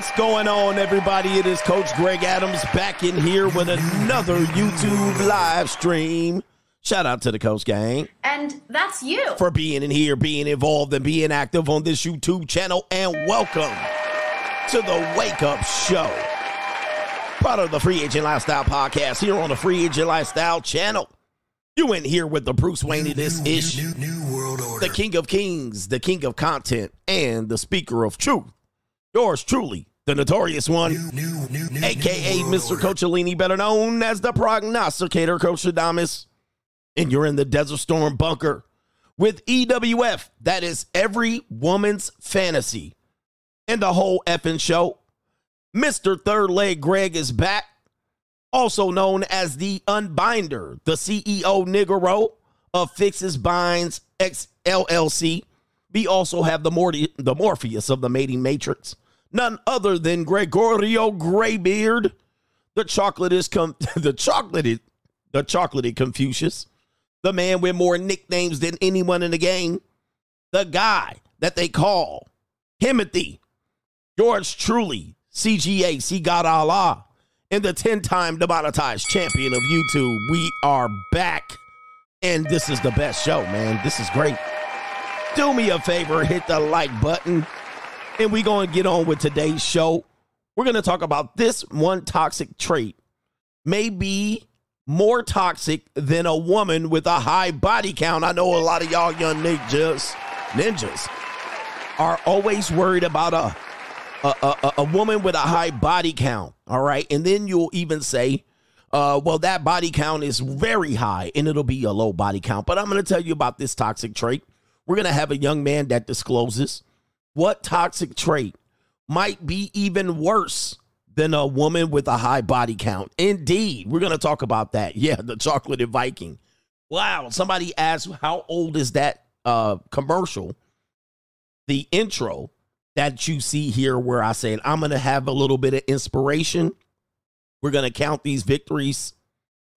What's going on, everybody? It is Coach Greg Adams back in here with another YouTube live stream. Shout out to the Coach Gang. And that's you. For being in here, being involved, and being active on this YouTube channel. And welcome to the Wake Up Show. Part of the Free Agent Lifestyle podcast here on the Free Agent Lifestyle channel. You in here with the Bruce Wayne of this ish, the King of Kings, the King of Content, and the Speaker of Truth. Yours truly, the notorious one, new, new, new, aka Mr. Coachellini, better known as the prognosticator, Coach Adamas. And you're in the Desert Storm bunker with EWF. That is every woman's fantasy. And the whole effing show. Mr. Third Leg Greg is back, also known as the Unbinder, the CEO Nigero of Fixes Binds X LLC. We also have the, Morty, the Morpheus of the Mating Matrix, none other than Gregorio Graybeard, the chocolate is com- the the chocolatey Confucius, the man with more nicknames than anyone in the game, the guy that they call Timothy, George Truly, CGA, C God Allah, and the 10 time demonetized champion of YouTube. We are back, and this is the best show, man. This is great. Do me a favor, hit the like button, and we're going to get on with today's show. We're going to talk about this one toxic trait may be more toxic than a woman with a high body count. I know a lot of y'all young ninjas, ninjas are always worried about a a, a, a woman with a high body count. All right. And then you'll even say, uh, well, that body count is very high and it'll be a low body count. But I'm going to tell you about this toxic trait. We're going to have a young man that discloses what toxic trait might be even worse than a woman with a high body count. Indeed, we're going to talk about that. Yeah, the chocolate Viking. Wow, somebody asked how old is that uh commercial? The intro that you see here where I said I'm going to have a little bit of inspiration. We're going to count these victories.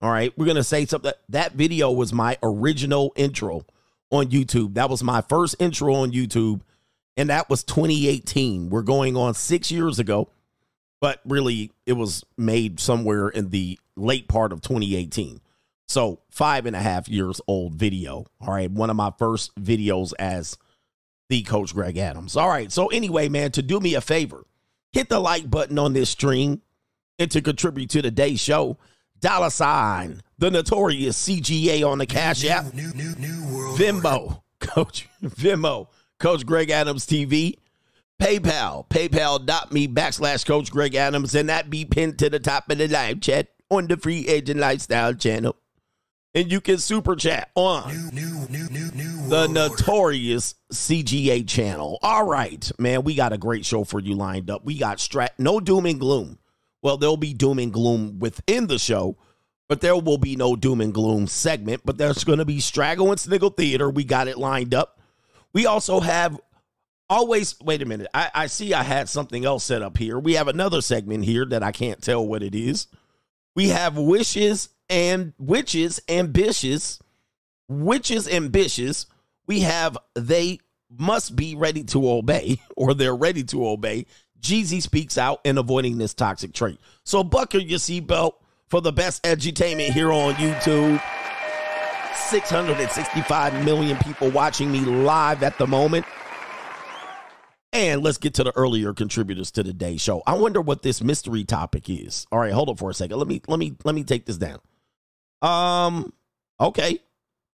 All right, we're going to say something. That video was my original intro on YouTube. That was my first intro on YouTube and that was 2018. We're going on 6 years ago but really it was made somewhere in the late part of 2018. So five and a half years old video. All right. One of my first videos as the coach Greg Adams. All right. So anyway, man, to do me a favor, hit the like button on this stream and to contribute to today's show, dollar sign, the notorious CGA on the Cash App, new, new, new, Venmo, Coach Venmo, Coach Greg Adams TV. PayPal, paypal.me backslash Coach Greg Adams, and that be pinned to the top of the live chat on the Free Agent Lifestyle channel. And you can super chat on new, new, new, the notorious CGA channel. All right, man, we got a great show for you lined up. We got strat, no doom and gloom. Well, there'll be doom and gloom within the show, but there will be no doom and gloom segment. But there's going to be Straggle and Sniggle Theater. We got it lined up. We also have always wait a minute. I, I see I had something else set up here. We have another segment here that I can't tell what it is. We have wishes and witches ambitious. Witches ambitious. We have they must be ready to obey, or they're ready to obey. Jeezy speaks out in avoiding this toxic trait. So buckle your seatbelt for the best edutainment here on YouTube. 665 million people watching me live at the moment. And let's get to the earlier contributors to the day show. I wonder what this mystery topic is. All right, hold on for a second. Let me let me let me take this down. Um okay.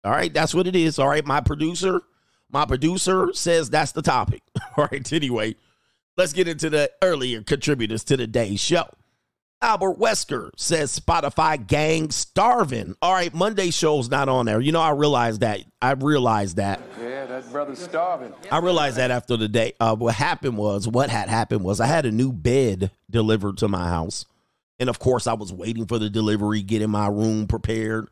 All right, that's what it is. All right, my producer, my producer says that's the topic. All right, anyway, let's get into the earlier contributors to the day show. Albert Wesker says Spotify gang starving. All right, Monday show's not on there. You know, I realized that. I realized that. Yeah, that brother's starving. I realized that after the day. Uh, what happened was, what had happened was, I had a new bed delivered to my house, and of course, I was waiting for the delivery, getting my room prepared,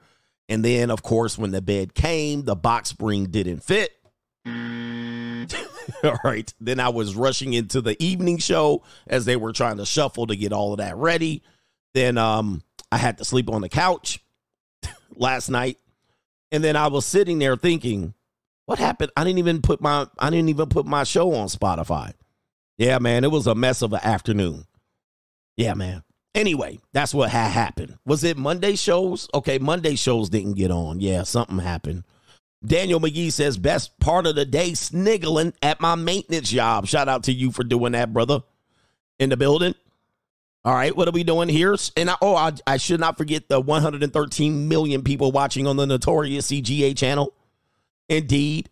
and then, of course, when the bed came, the box spring didn't fit. all right. Then I was rushing into the evening show as they were trying to shuffle to get all of that ready. Then um I had to sleep on the couch last night. And then I was sitting there thinking, what happened? I didn't even put my I didn't even put my show on Spotify. Yeah, man, it was a mess of an afternoon. Yeah, man. Anyway, that's what had happened. Was it Monday shows? Okay, Monday shows didn't get on. Yeah, something happened. Daniel McGee says, best part of the day sniggling at my maintenance job. Shout out to you for doing that, brother. In the building. All right, what are we doing here? And I, oh, I, I should not forget the 113 million people watching on the notorious CGA channel. Indeed.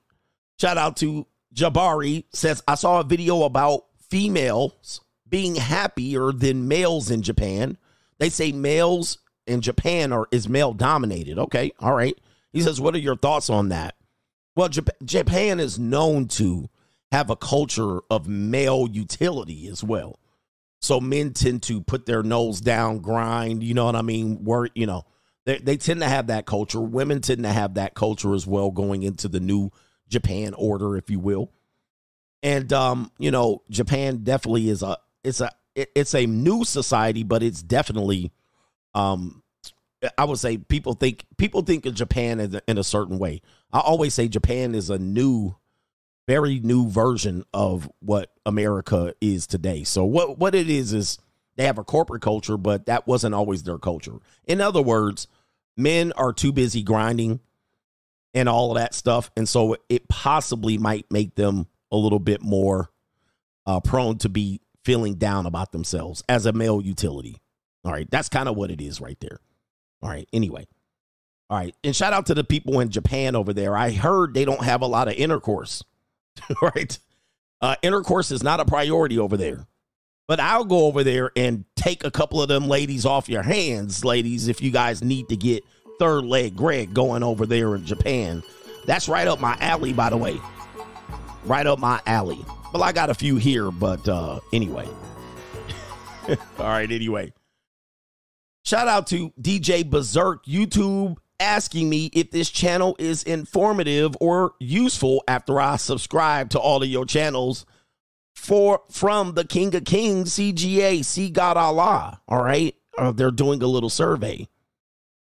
Shout out to Jabari says, I saw a video about females being happier than males in Japan. They say males in Japan are is male dominated. Okay, all right. He says, "What are your thoughts on that?" Well, Japan is known to have a culture of male utility as well. So men tend to put their nose down, grind, you know what I mean? Work, you know. They, they tend to have that culture. Women tend to have that culture as well going into the new Japan order, if you will. And um, you know, Japan definitely is a it's a it's a new society, but it's definitely um I would say people think people think of Japan in a, in a certain way. I always say Japan is a new very new version of what America is today. So what what it is is they have a corporate culture, but that wasn't always their culture. In other words, men are too busy grinding and all of that stuff, and so it possibly might make them a little bit more uh, prone to be feeling down about themselves as a male utility. All right. That's kind of what it is right there. All right. Anyway. All right. And shout out to the people in Japan over there. I heard they don't have a lot of intercourse. right. Uh, intercourse is not a priority over there. But I'll go over there and take a couple of them ladies off your hands, ladies, if you guys need to get third leg Greg going over there in Japan. That's right up my alley, by the way. Right up my alley. Well, I got a few here, but uh, anyway. All right, anyway. Shout out to DJ Berserk YouTube asking me if this channel is informative or useful after I subscribe to all of your channels for from the King of Kings CGA See God Allah. All right, uh, they're doing a little survey.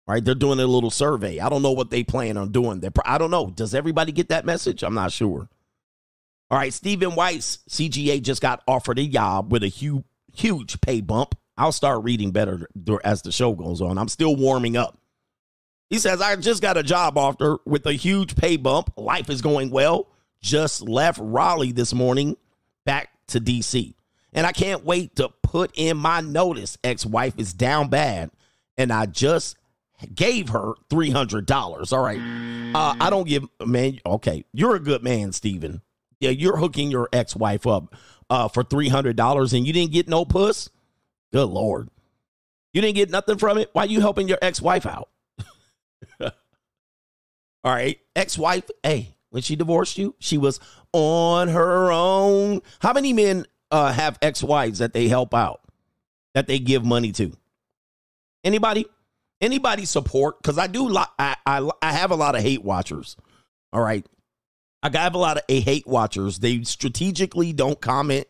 All right, they're doing a little survey. I don't know what they plan on doing. I don't know. Does everybody get that message? I'm not sure. All right, Stephen Weiss, CGA just got offered a job with a huge, huge pay bump. I'll start reading better as the show goes on. I'm still warming up. He says, I just got a job offer with a huge pay bump. Life is going well. Just left Raleigh this morning back to DC. And I can't wait to put in my notice. Ex wife is down bad. And I just gave her $300. All right. Uh, I don't give, man. Okay. You're a good man, Steven yeah, you're hooking your ex wife up uh, for three hundred dollars and you didn't get no puss. Good lord, you didn't get nothing from it. Why you helping your ex wife out? All right, ex wife. Hey, when she divorced you, she was on her own. How many men uh, have ex wives that they help out, that they give money to? Anybody? Anybody support? Because I do. I, I I have a lot of hate watchers. All right, I have a lot of a hate watchers. They strategically don't comment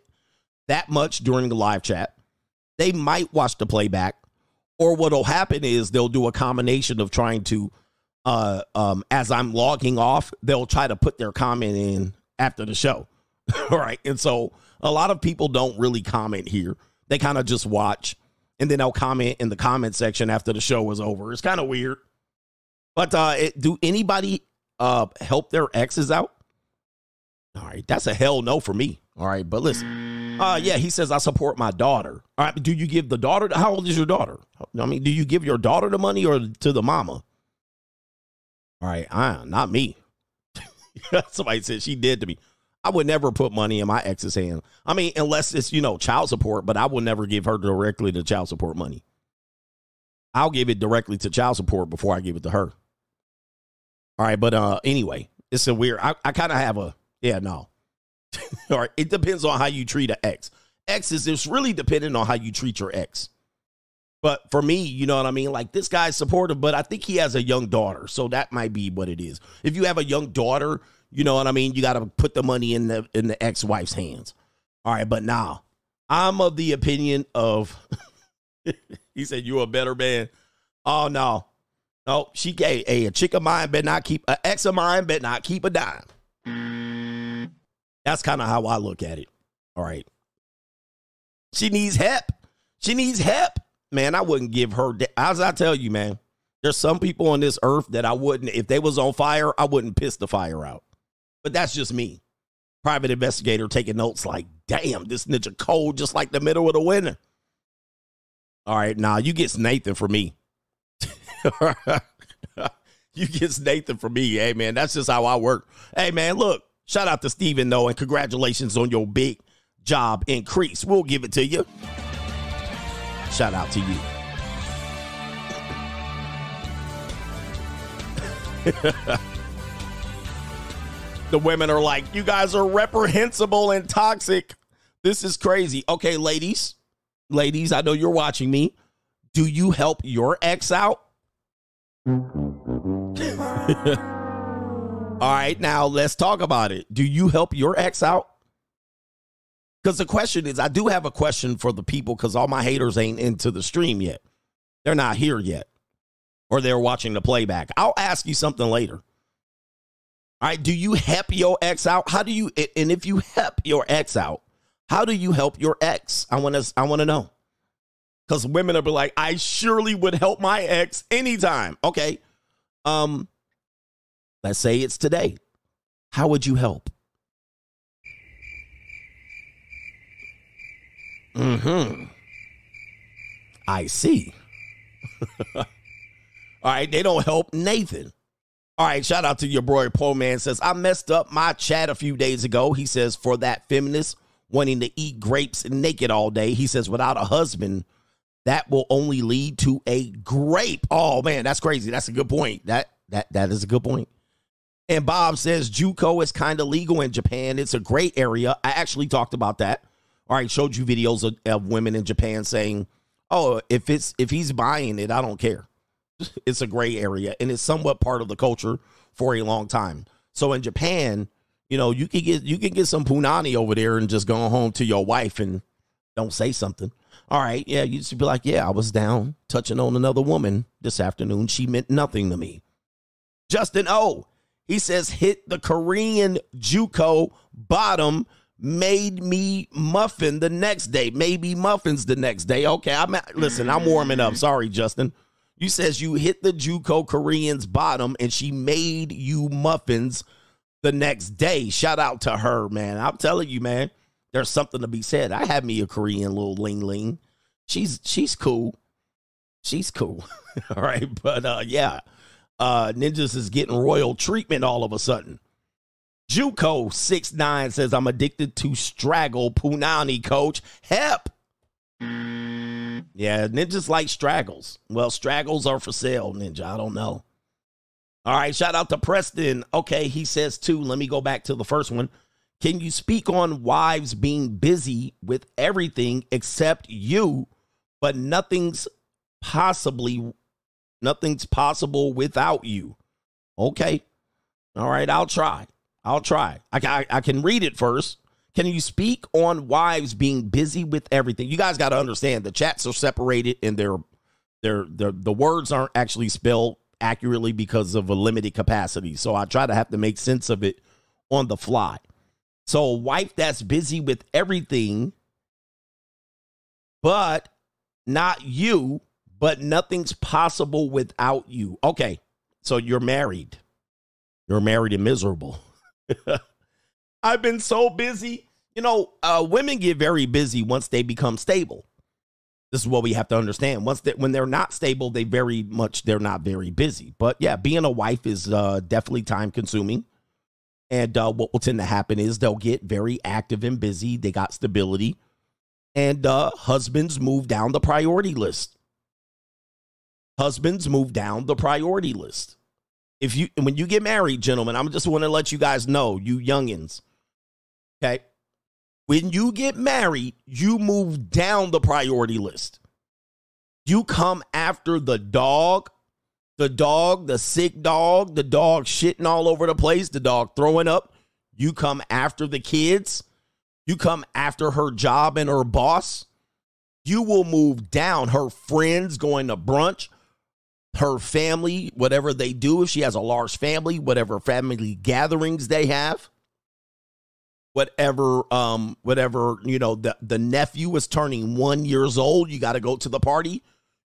that much during the live chat. They might watch the playback, or what'll happen is they'll do a combination of trying to, uh, um, as I'm logging off, they'll try to put their comment in after the show. All right, and so a lot of people don't really comment here. They kind of just watch, and then they'll comment in the comment section after the show is over. It's kind of weird. But uh, it, do anybody uh help their exes out? All right, that's a hell no for me. All right, but listen. Uh yeah, he says I support my daughter. All right, do you give the daughter how old is your daughter? I mean, do you give your daughter the money or to the mama? All right, uh, not me. Somebody said she did to me. I would never put money in my ex's hand. I mean, unless it's, you know, child support, but I will never give her directly the child support money. I'll give it directly to child support before I give it to her. All right, but uh anyway, it's a weird I, I kind of have a yeah, no. All right. It depends on how you treat an ex. Ex is it's really dependent on how you treat your ex. But for me, you know what I mean? Like this guy's supportive, but I think he has a young daughter. So that might be what it is. If you have a young daughter, you know what I mean? You got to put the money in the in the ex-wife's hands. All right, but now I'm of the opinion of he said you're a better man. Oh no. No, she gave a, a chick of mine better not keep an ex of mine better not keep a dime. That's kind of how I look at it. All right. She needs help. She needs help. Man, I wouldn't give her. As I tell you, man, there's some people on this earth that I wouldn't, if they was on fire, I wouldn't piss the fire out. But that's just me. Private investigator taking notes like, damn, this ninja cold just like the middle of the winter. All right, now nah, you get Nathan for me. you get Nathan for me. Hey, man, that's just how I work. Hey, man, look, shout out to Steven, though, and congratulations on your big job increase. We'll give it to you. Shout out to you. the women are like, you guys are reprehensible and toxic. This is crazy. Okay, ladies, ladies, I know you're watching me. Do you help your ex out? All right, now let's talk about it. Do you help your ex out? Because the question is, I do have a question for the people because all my haters ain't into the stream yet. They're not here yet, or they're watching the playback. I'll ask you something later. All right, do you help your ex out? How do you, and if you help your ex out, how do you help your ex? I want to, I want to know. Because women will be like, I surely would help my ex anytime. Okay. Um, let's say it's today. How would you help? Hmm. I see. All right, they don't help Nathan. All right, shout out to your boy Poor Man says I messed up my chat a few days ago. He says for that feminist wanting to eat grapes naked all day. He says without a husband, that will only lead to a grape. Oh man, that's crazy. That's a good point. That that that is a good point. And Bob says JUCO is kind of legal in Japan. It's a gray area. I actually talked about that. All right, showed you videos of, of women in Japan saying, "Oh, if it's if he's buying it, I don't care." It's a gray area, and it's somewhat part of the culture for a long time. So in Japan, you know, you can get you can get some punani over there and just go home to your wife and don't say something. All right, yeah, you should be like, yeah, I was down touching on another woman this afternoon. She meant nothing to me. Justin O, he says, hit the Korean JUCO bottom made me muffin the next day. Maybe muffins the next day. Okay, I'm listen. I'm warming up. Sorry, Justin. You says you hit the JUCO Korean's bottom and she made you muffins the next day. Shout out to her, man. I'm telling you, man. There's something to be said. I had me a Korean little ling ling. She's she's cool. She's cool. all right, but uh yeah. Uh Ninjas is getting royal treatment all of a sudden. Juco six nine says I'm addicted to straggle punani coach. Help. Yeah, ninjas like straggles. Well, straggles are for sale, ninja. I don't know. All right, shout out to Preston. Okay, he says too. Let me go back to the first one. Can you speak on wives being busy with everything except you, but nothing's possibly nothing's possible without you? Okay. All right, I'll try. I'll try. I, I, I can read it first. Can you speak on wives being busy with everything? You guys got to understand the chats are separated and they're they're, they're the words aren't actually spelled accurately because of a limited capacity. So I try to have to make sense of it on the fly. So a wife that's busy with everything, but not you, but nothing's possible without you. Okay. So you're married. You're married and miserable. I've been so busy. You know, uh, women get very busy once they become stable. This is what we have to understand. Once that when they're not stable, they very much they're not very busy. But yeah, being a wife is uh, definitely time consuming. And uh, what will tend to happen is they'll get very active and busy. They got stability, and uh, husbands move down the priority list. Husbands move down the priority list if you when you get married, gentlemen, I'm just want to let you guys know, you youngins. Okay. When you get married, you move down the priority list. You come after the dog, the dog, the sick dog, the dog shitting all over the place, the dog throwing up. You come after the kids. You come after her job and her boss. You will move down her friends going to brunch, her family, whatever they do, if she has a large family, whatever family gatherings they have, whatever um whatever you know the the nephew is turning one years old you got to go to the party.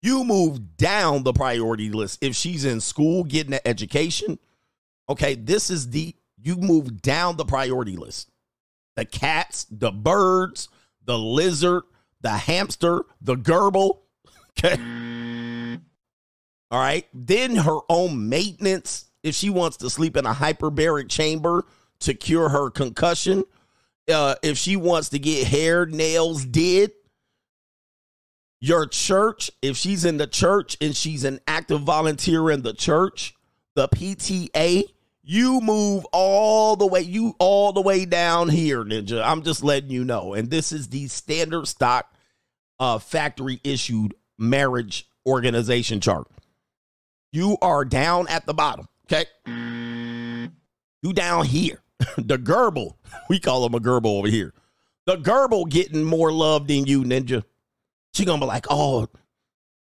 You move down the priority list. If she's in school getting an education okay this is the you move down the priority list. The cats the birds the lizard the hamster the gerbil okay all right then her own maintenance if she wants to sleep in a hyperbaric chamber to cure her concussion, uh, if she wants to get hair, nails did, your church, if she's in the church and she's an active volunteer in the church, the PTA, you move all the way, you all the way down here, Ninja. I'm just letting you know. And this is the standard stock uh, factory issued marriage organization chart. You are down at the bottom. Okay. You down here. the gerbil. We call him a gerbil over here. The gerbil getting more love than you, ninja. She gonna be like, oh,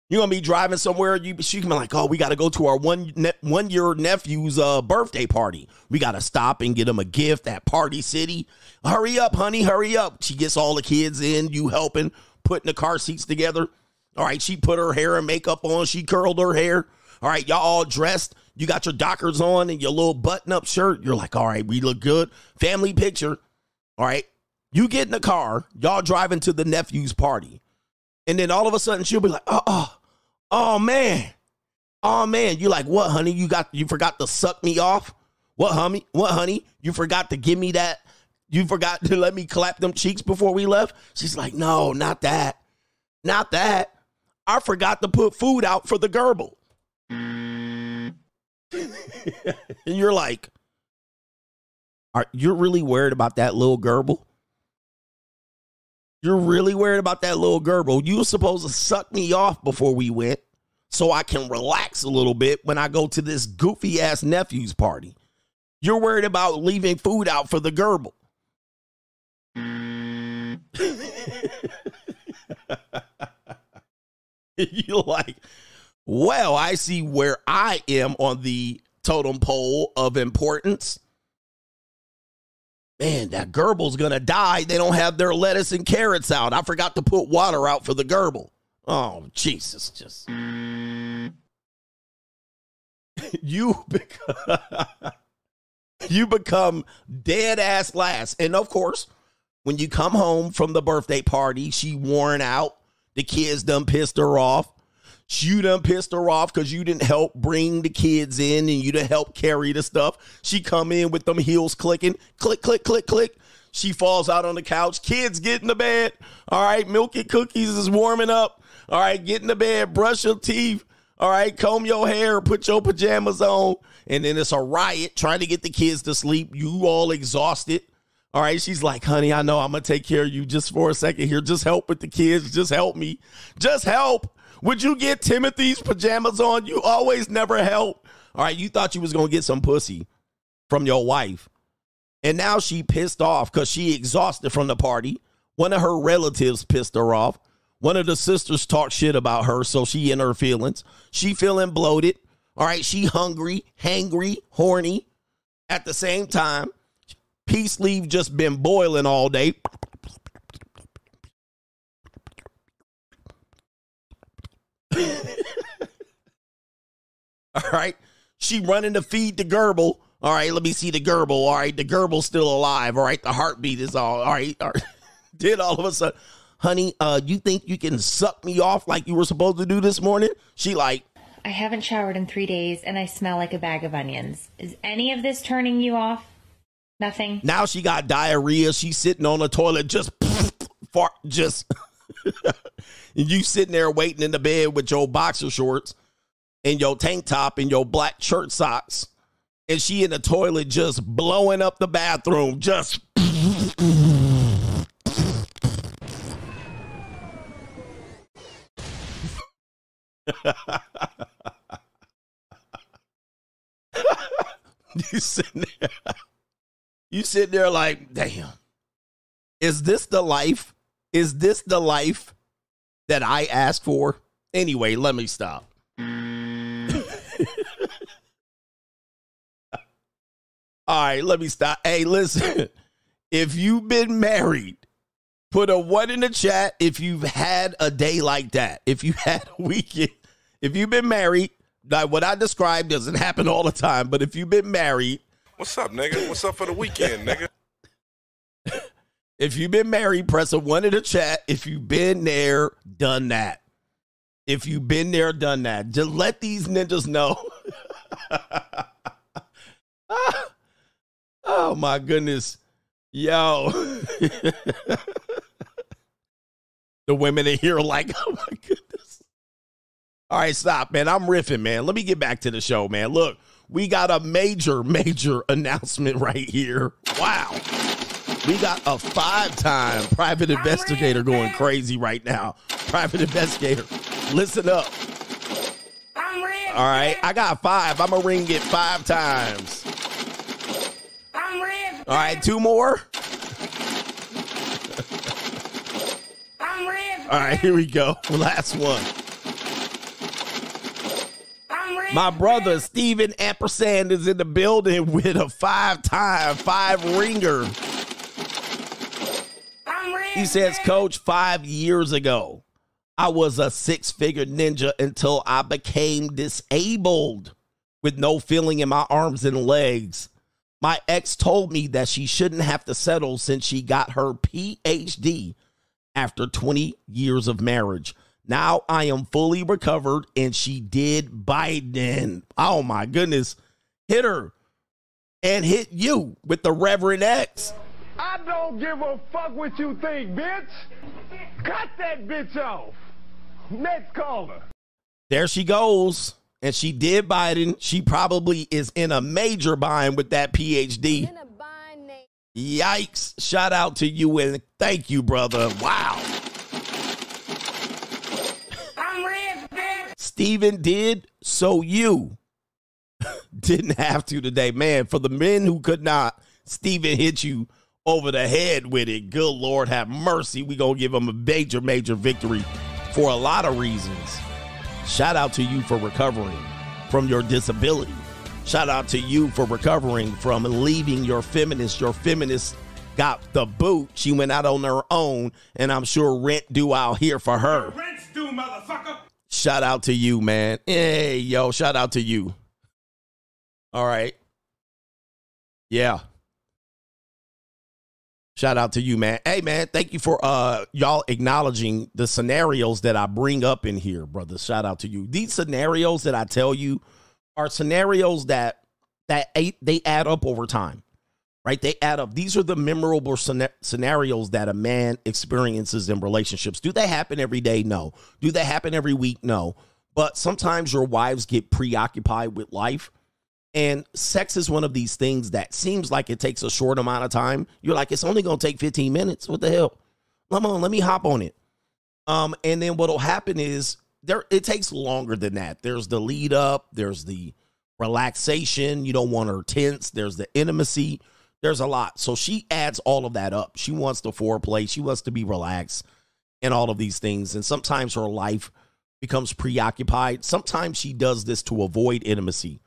you gonna be driving somewhere. You she gonna be like, oh, we gotta go to our one ne- one year nephew's uh, birthday party. We gotta stop and get him a gift at Party City. Hurry up, honey, hurry up. She gets all the kids in. You helping putting the car seats together. All right, she put her hair and makeup on. She curled her hair. All right, y'all all dressed. You got your Dockers on and your little button up shirt. You're like, all right, we look good. Family picture. All right. You get in the car, y'all driving to the nephew's party. And then all of a sudden she'll be like, oh, oh, oh man. Oh man. You're like, what, honey? You got you forgot to suck me off? What, honey? What, honey? You forgot to give me that? You forgot to let me clap them cheeks before we left? She's like, no, not that. Not that. I forgot to put food out for the gerbil. and you're like, are you're really worried about that little gerbil? You're really worried about that little gerbil. You were supposed to suck me off before we went so I can relax a little bit when I go to this goofy ass nephew's party. You're worried about leaving food out for the gerbil. you're like, well, I see where I am on the totem pole of importance. Man, that gerbil's gonna die. They don't have their lettuce and carrots out. I forgot to put water out for the gerbil. Oh, Jesus, just you become you become dead ass last. And of course, when you come home from the birthday party, she worn out. The kids done pissed her off. You done pissed her off because you didn't help bring the kids in and you didn't help carry the stuff. She come in with them heels clicking, click, click, click, click. She falls out on the couch. Kids get in the bed. All right, milk and cookies is warming up. All right, get in the bed, brush your teeth. All right, comb your hair, put your pajamas on. And then it's a riot trying to get the kids to sleep. You all exhausted. All right, she's like, honey, I know I'm to take care of you just for a second here. Just help with the kids. Just help me. Just help. Would you get Timothy's pajamas on? You always never help. All right, you thought you was gonna get some pussy from your wife. And now she pissed off because she exhausted from the party. One of her relatives pissed her off. One of the sisters talked shit about her, so she in her feelings. She feeling bloated. All right, she hungry, hangry, horny. At the same time, peace leave just been boiling all day. All right. She running to feed the gerbil. All right, let me see the gerbil. All right, the gerbil's still alive. All right, the heartbeat is all. All right, all right. Did all of a sudden, honey, uh, you think you can suck me off like you were supposed to do this morning? She like, I haven't showered in three days and I smell like a bag of onions. Is any of this turning you off? Nothing. Now she got diarrhea. She's sitting on the toilet, just fart, just. And you sitting there waiting in the bed with your boxer shorts and your tank top and your black shirt socks. And she in the toilet just blowing up the bathroom, just you sitting there. You sit there like, damn. Is this the life? Is this the life that I asked for? Anyway, let me stop. All right, let me stop. Hey, listen. If you've been married, put a one in the chat if you've had a day like that. If you had a weekend, if you've been married, like what I described doesn't happen all the time, but if you've been married, What's up, nigga? What's up for the weekend, nigga? If you've been married, press a one in the chat. If you've been there, done that. If you've been there, done that. Just let these ninjas know. oh my goodness. Yo. the women in here are like, oh my goodness. All right, stop, man. I'm riffing, man. Let me get back to the show, man. Look, we got a major, major announcement right here. Wow. We got a five time private investigator going crazy right now. Private investigator, listen up. All right, I got five. I'm going to ring it five times. All right, two more. All right, here we go. Last one. My brother Steven Ampersand is in the building with a five time, five ringer. He says, Coach, five years ago, I was a six figure ninja until I became disabled with no feeling in my arms and legs. My ex told me that she shouldn't have to settle since she got her PhD after 20 years of marriage. Now I am fully recovered and she did Biden. Oh my goodness. Hit her and hit you with the Reverend X. I don't give a fuck what you think, bitch. Cut that bitch off. Next caller. There she goes. And she did Biden. She probably is in a major bind with that PhD. Yikes. Shout out to you and thank you, brother. Wow. I'm rich, bitch. Steven did, so you didn't have to today. Man, for the men who could not, Steven hit you over the head with it. Good Lord, have mercy. we going to give them a major, major victory for a lot of reasons. Shout out to you for recovering from your disability. Shout out to you for recovering from leaving your feminist. Your feminist got the boot. She went out on her own, and I'm sure rent due out here for her. Rent's due, motherfucker. Shout out to you, man. Hey, yo, shout out to you. All right. Yeah. Shout out to you, man. Hey, man, thank you for uh y'all acknowledging the scenarios that I bring up in here, brother. Shout out to you. These scenarios that I tell you are scenarios that that eight, they add up over time right? They add up. These are the memorable scenarios that a man experiences in relationships. Do they happen every day? No. Do they happen every week? No. But sometimes your wives get preoccupied with life. And sex is one of these things that seems like it takes a short amount of time. You're like, it's only going to take 15 minutes. What the hell? Come on, let me hop on it. Um, and then what'll happen is there it takes longer than that. There's the lead up, there's the relaxation. You don't want her tense. There's the intimacy. There's a lot. So she adds all of that up. She wants the foreplay. She wants to be relaxed and all of these things. And sometimes her life becomes preoccupied. Sometimes she does this to avoid intimacy,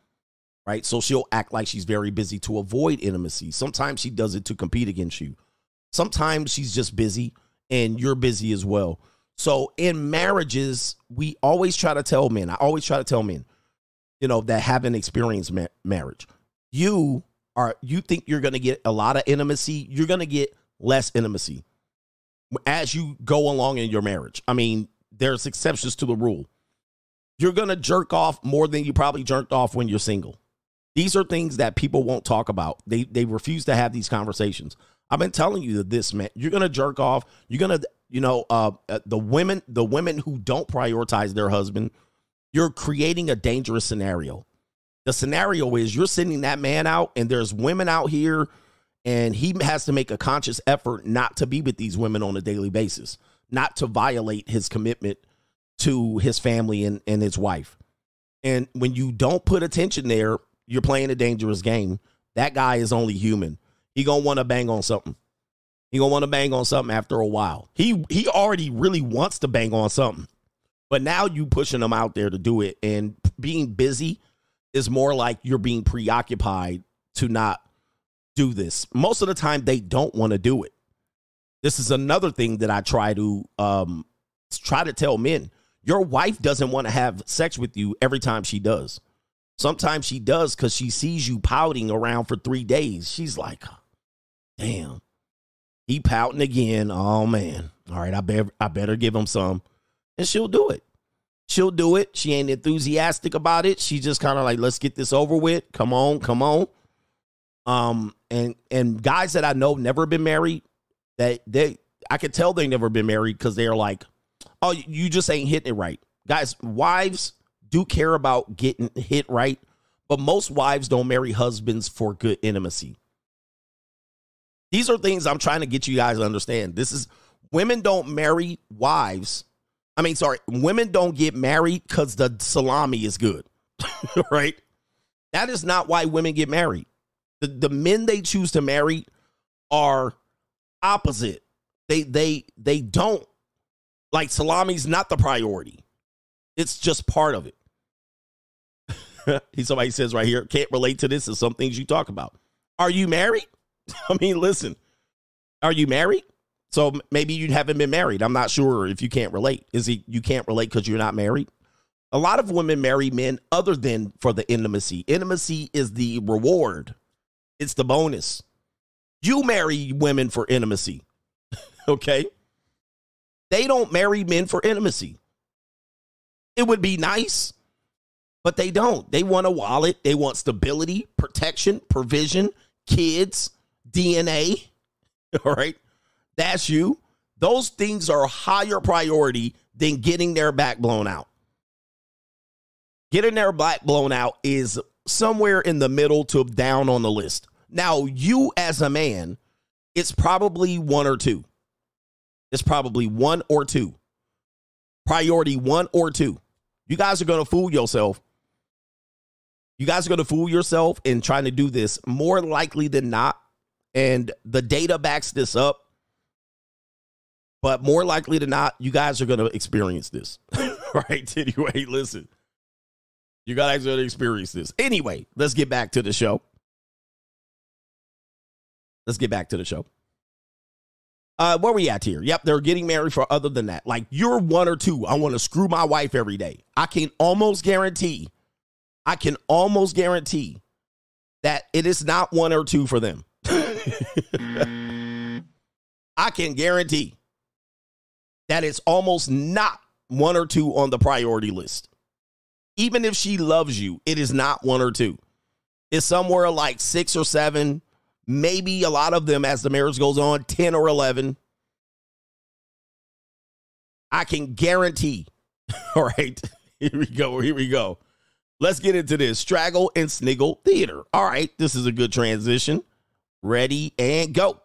right? So she'll act like she's very busy to avoid intimacy. Sometimes she does it to compete against you. Sometimes she's just busy and you're busy as well. So in marriages, we always try to tell men, I always try to tell men, you know, that haven't experienced ma- marriage, you are you think you're going to get a lot of intimacy, you're going to get less intimacy as you go along in your marriage. I mean, there's exceptions to the rule. You're going to jerk off more than you probably jerked off when you're single. These are things that people won't talk about. They they refuse to have these conversations. I've been telling you that this man, you're to jerk off. You're to, you know, uh, uh, the women, the women who don't prioritize their husband, you're creating a dangerous scenario the scenario is you're sending that man out and there's women out here and he has to make a conscious effort not to be with these women on a daily basis, not to violate his commitment to his family and, and his wife. And when you don't put attention there, you're playing a dangerous game. That guy is only human. He gonna want to bang on something. He gonna want to bang on something after a while. He he already really wants to bang on something, but now you pushing him out there to do it and being busy is more like you're being preoccupied to not do this. Most of the time, they don't want to do it. This is another thing that I try to um, try to tell men. Your wife doesn't want to have sex with you every time she does. Sometimes she does because she sees you pouting around for three days. She's like, damn, he pouting again. Oh man. All right, I better I better give him some. And she'll do it. She'll do it. She ain't enthusiastic about it. She just kind of like, let's get this over with. Come on, come on. Um, and and guys that I know never been married, that they I could tell they never been married because they're like, oh, you just ain't hitting it right. Guys, wives do care about getting hit right, but most wives don't marry husbands for good intimacy. These are things I'm trying to get you guys to understand. This is women don't marry wives. I mean, sorry, women don't get married because the salami is good, right? That is not why women get married. The, the men they choose to marry are opposite. They they they don't like salami's not the priority. It's just part of it. Somebody says right here, can't relate to this. Is some things you talk about. Are you married? I mean, listen, are you married? So maybe you haven't been married. I'm not sure if you can't relate. Is it you can't relate because you're not married? A lot of women marry men other than for the intimacy. Intimacy is the reward. It's the bonus. You marry women for intimacy. okay? They don't marry men for intimacy. It would be nice, but they don't. They want a wallet, they want stability, protection, provision, kids, DNA. All right? That's you. Those things are higher priority than getting their back blown out. Getting their back blown out is somewhere in the middle to down on the list. Now, you as a man, it's probably one or two. It's probably one or two. Priority one or two. You guys are going to fool yourself. You guys are going to fool yourself in trying to do this more likely than not. And the data backs this up. But more likely than not, you guys are going to experience this. right? Anyway, listen. You guys are going to experience this. Anyway, let's get back to the show. Let's get back to the show. Uh, where we at here? Yep, they're getting married for other than that. Like you're one or two. I want to screw my wife every day. I can almost guarantee, I can almost guarantee that it is not one or two for them. I can guarantee that it's almost not one or two on the priority list. Even if she loves you, it is not one or two. It's somewhere like six or seven, maybe a lot of them as the marriage goes on 10 or 11 i can guarantee. All right. Here we go. Here we go. Let's get into this. Straggle and sniggle theater. All right. This is a good transition. Ready and go.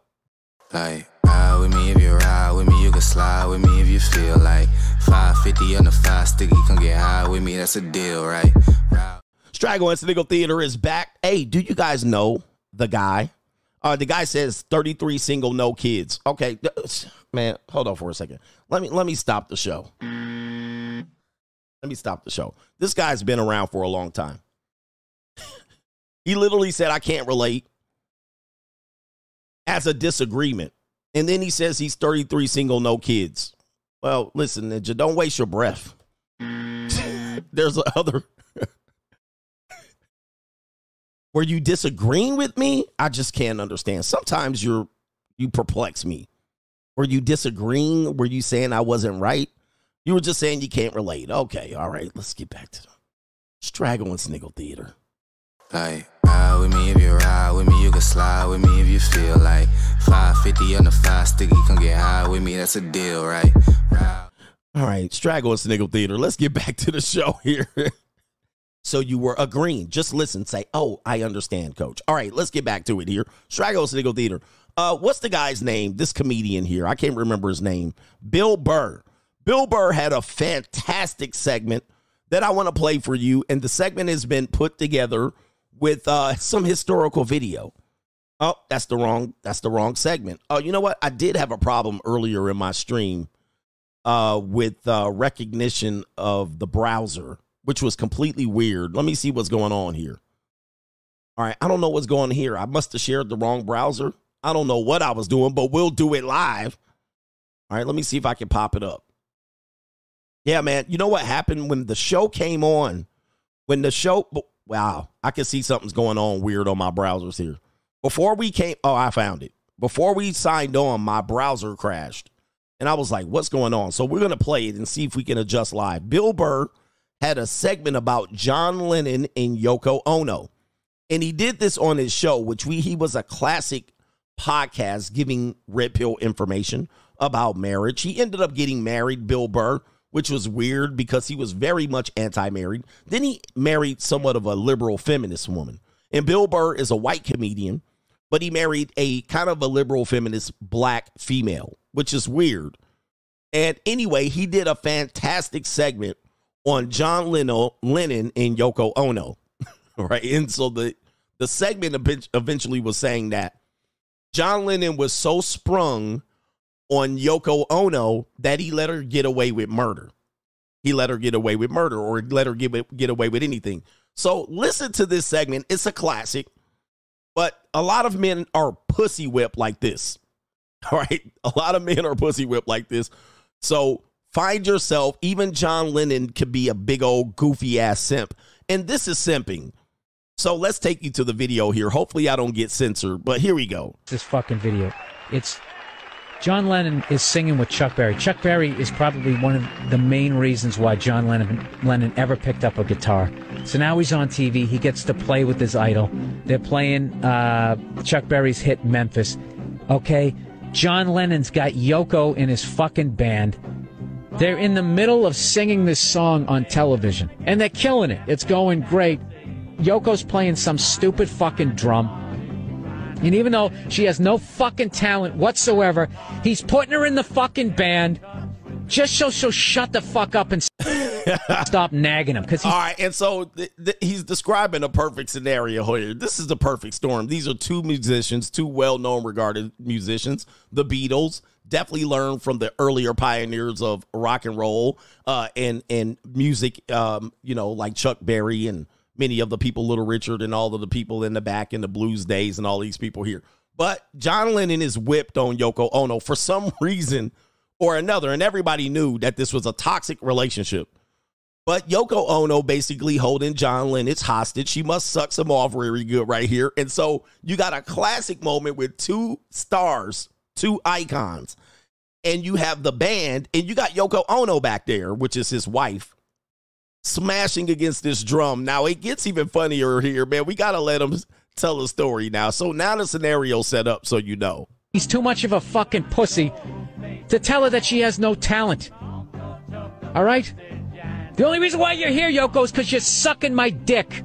Like ride with me if you ride with me. You can slide with me if you feel like 550 on the five sticky. Come get high with me. That's a deal right? Ride. straggle and sniggle theater is back. Hey do you guys know the guy uh, the guy says 33 single, no kids. Okay, man, hold on for a second. Let me let me stop the show. Let me stop the show. This guy's been around for a long time. he literally said, "I can't relate," as a disagreement, and then he says he's 33 single, no kids. Well, listen, Ninja, don't waste your breath. There's other were you disagreeing with me? I just can't understand. Sometimes you're you perplex me. Were you disagreeing? Were you saying I wasn't right? You were just saying you can't relate. Okay, all right, let's get back to the Straggle and Sniggle Theater. Like, ride with me if you ride with me, you can slide with me if you feel like 550 on the five sticky, come get high with me, that's a deal, right? Ride. All right, Straggle and Sniggle Theater. Let's get back to the show here. So you were agreeing. Just listen, say, oh, I understand, coach. All right, let's get back to it here. Straggle Sniggle Theater. Uh, what's the guy's name? This comedian here. I can't remember his name. Bill Burr. Bill Burr had a fantastic segment that I want to play for you. And the segment has been put together with uh, some historical video. Oh, that's the wrong, that's the wrong segment. Oh, you know what? I did have a problem earlier in my stream uh, with uh, recognition of the browser which was completely weird. Let me see what's going on here. All right, I don't know what's going here. I must have shared the wrong browser. I don't know what I was doing, but we'll do it live. All right, let me see if I can pop it up. Yeah, man. You know what happened when the show came on? When the show, wow, I can see something's going on weird on my browsers here. Before we came, oh, I found it. Before we signed on, my browser crashed. And I was like, what's going on? So we're going to play it and see if we can adjust live. Bill Burr had a segment about John Lennon and Yoko Ono. And he did this on his show, which we he was a classic podcast giving red pill information about marriage. He ended up getting married, Bill Burr, which was weird because he was very much anti-married. Then he married somewhat of a liberal feminist woman. And Bill Burr is a white comedian, but he married a kind of a liberal feminist black female, which is weird. And anyway, he did a fantastic segment on John Lennon, Lennon and Yoko Ono, right? And so the the segment eventually was saying that John Lennon was so sprung on Yoko Ono that he let her get away with murder. He let her get away with murder or let her get, get away with anything. So listen to this segment. It's a classic, but a lot of men are pussy whipped like this. All right. A lot of men are pussy whipped like this. So find yourself, even John Lennon could be a big old goofy ass simp. And this is simping. So let's take you to the video here. Hopefully I don't get censored, but here we go. This fucking video. It's John Lennon is singing with Chuck Berry. Chuck Berry is probably one of the main reasons why John Lennon, Lennon ever picked up a guitar. So now he's on TV. He gets to play with his idol. They're playing uh, Chuck Berry's hit Memphis. Okay, John Lennon's got Yoko in his fucking band. They're in the middle of singing this song on television, and they're killing it. It's going great. Yoko's playing some stupid fucking drum. And even though she has no fucking talent whatsoever, he's putting her in the fucking band just so she'll shut the fuck up and stop nagging him. Because all right, and so th- th- he's describing a perfect scenario here. This is the perfect storm. These are two musicians, two well-known, regarded musicians. The Beatles definitely learned from the earlier pioneers of rock and roll uh, and and music. Um, you know, like Chuck Berry and many of the people, Little Richard, and all of the people in the back in the blues days, and all these people here. But John Lennon is whipped on Yoko Ono for some reason or another, and everybody knew that this was a toxic relationship. But Yoko Ono basically holding John Lennon hostage. She must suck some off really good right here. And so you got a classic moment with two stars, two icons, and you have the band, and you got Yoko Ono back there, which is his wife, smashing against this drum. Now it gets even funnier here, man. We got to let him tell a story now. So now the scenario set up so you know. He's too much of a fucking pussy to tell her that she has no talent. All right? The only reason why you're here, Yoko, is because you're sucking my dick.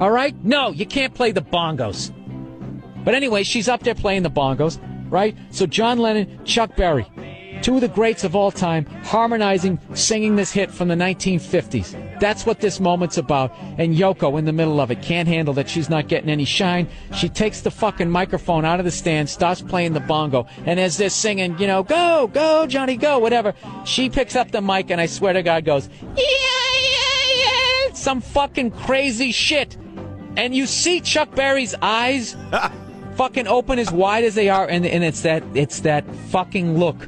All right? No, you can't play the bongos. But anyway, she's up there playing the bongos, right? So John Lennon, Chuck Berry, two of the greats of all time, harmonizing, singing this hit from the 1950s. That's what this moment's about. And Yoko, in the middle of it, can't handle that she's not getting any shine. She takes the fucking microphone out of the stand, starts playing the bongo, and as they're singing, you know, go, go, Johnny, go, whatever, she picks up the mic and I swear to God goes, yeah, yeah, yeah, some fucking crazy shit. And you see Chuck Berry's eyes fucking open as wide as they are, and, and it's that it's that fucking look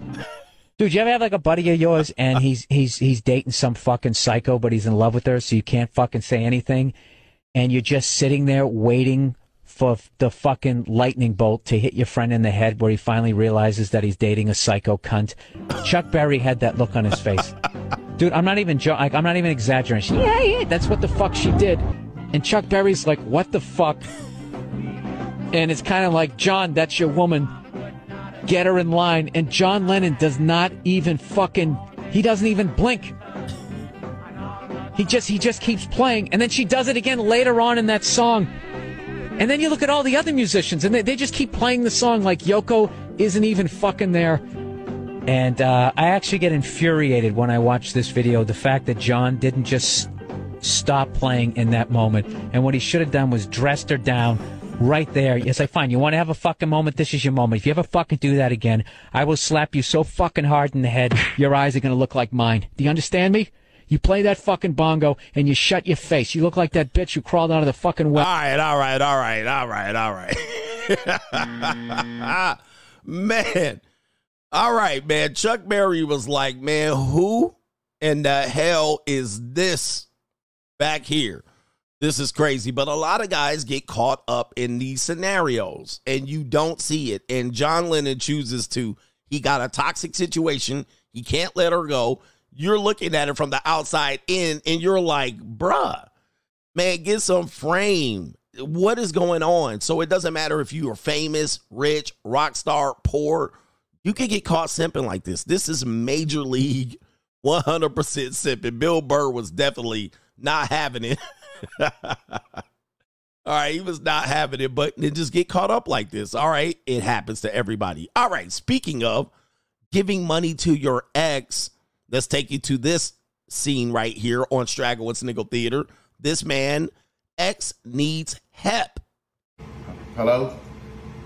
Dude, you ever have like a buddy of yours and he's he's he's dating some fucking psycho, but he's in love with her, so you can't fucking say anything, and you're just sitting there waiting for the fucking lightning bolt to hit your friend in the head, where he finally realizes that he's dating a psycho cunt. Chuck Berry had that look on his face. Dude, I'm not even jo- like, I'm not even exaggerating. She, yeah, yeah, that's what the fuck she did. And Chuck Berry's like, what the fuck? And it's kind of like, John, that's your woman get her in line. And John Lennon does not even fucking, he doesn't even blink. He just, he just keeps playing. And then she does it again later on in that song. And then you look at all the other musicians and they, they just keep playing the song like Yoko isn't even fucking there. And uh, I actually get infuriated when I watch this video. The fact that John didn't just stop playing in that moment. And what he should have done was dressed her down, right there. You say, fine, you want to have a fucking moment? This is your moment. If you ever fucking do that again, I will slap you so fucking hard in the head, your eyes are going to look like mine. Do you understand me? You play that fucking bongo and you shut your face. You look like that bitch who crawled out of the fucking well. All right, all right, all right, all right, all right. man. All right, man. Chuck Berry was like, man, who in the hell is this back here? This is crazy. But a lot of guys get caught up in these scenarios and you don't see it. And John Lennon chooses to. He got a toxic situation. He can't let her go. You're looking at it from the outside in and you're like, bruh, man, get some frame. What is going on? So it doesn't matter if you are famous, rich, rock star, poor. You can get caught simping like this. This is major league 100% simping. Bill Burr was definitely not having it. All right, he was not having it, but then just get caught up like this. All right, it happens to everybody. All right, speaking of giving money to your ex, let's take you to this scene right here on Straggle Nickel Theater. This man, ex needs help. Hello?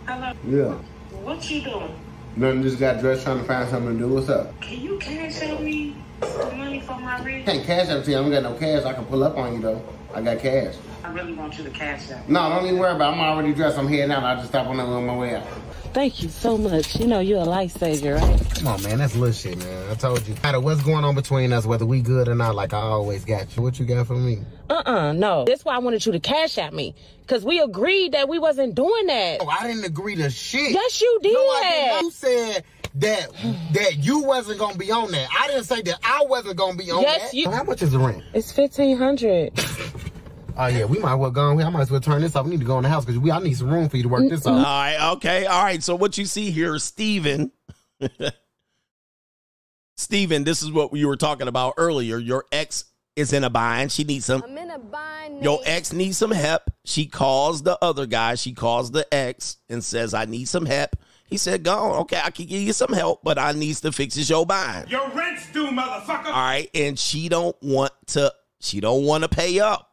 Hello. Yeah. What you doing? Nothing, just got dressed trying to find something to do. What's up? Can you cash out me the money for my rent? Can't cash out to you. I don't got no cash. I can pull up on you though. I got cash. I really want you to cash out. No, don't even worry about it. I'm already dressed. I'm heading out. I just stop on, on my way out. Thank you so much. You know you're a lifesaver, right? Come on, man. That's little shit, man. I told you. No matter what's going on between us, whether we good or not, like I always got you. What you got for me? Uh-uh, no. That's why I wanted you to cash at me. Because we agreed that we wasn't doing that. Oh, I didn't agree to shit. Yes, you did. No, I didn't. You said that that you wasn't gonna be on that. I didn't say that I wasn't gonna be on Yes, that. you- How much is the rent? It's 1500 Oh yeah, we might well go on. I might as well turn this off. We need to go in the house because we I need some room for you to work this All out. right, okay, all right. So what you see here is Steven. Steven, this is what we were talking about earlier. Your ex is in a bind. She needs some. I'm in a bind. Your ex needs some help. She calls the other guy. She calls the ex and says, I need some help. He said, Go on. Okay, I can give you some help, but I needs to fix your bind. Your rent's due, motherfucker. All right. And she don't want to, she don't want to pay up.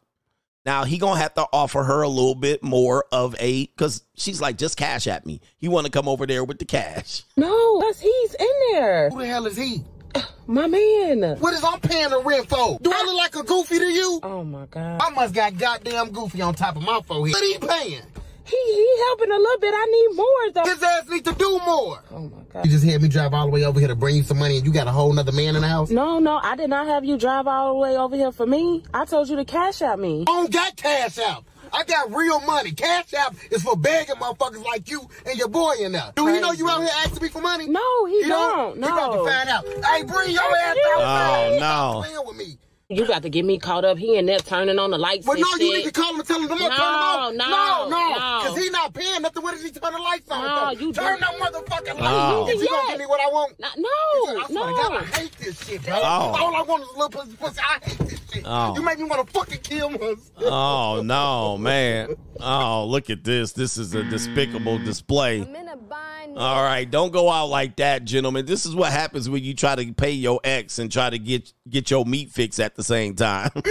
Now he gonna have to offer her a little bit more of a because she's like, just cash at me. He wanna come over there with the cash. No, because he's in there. Who the hell is he? My man. What is I'm paying the rent for? Do I look like a goofy to you? Oh, my God. I must got goddamn goofy on top of my forehead. What are you paying? He he helping a little bit. I need more, though. His ass need to do more. Oh, my God. You just had me drive all the way over here to bring you some money and you got a whole nother man in the house? No, no, I did not have you drive all the way over here for me. I told you to cash out me. I don't got cash out. I got real money. Cash out is for begging motherfuckers like you and your boy in there. Do you know you out here asking me for money? No, he You don't. You about to find out. Hey, bring your ass you. out. Oh, Stop no. playing with me. You got to get me caught up. He in there turning on the lights But and no, you need to call him and tell him to turn No, them on. no, no, no. no. Because he not paying nothing. What does he turn the lights on? No, though? you turn do- that motherfucking No. lights. Is he gonna give me what I want? No, I no, swear to God, I hate this shit, bro. Oh. All I want is a little pussy, pussy. I hate this shit. Oh. You make me want to fucking kill myself. Oh no, man. Oh, look at this. This is a despicable display. I'm in a bind. All right, don't go out like that, gentlemen. This is what happens when you try to pay your ex and try to get get your meat fix at the same time.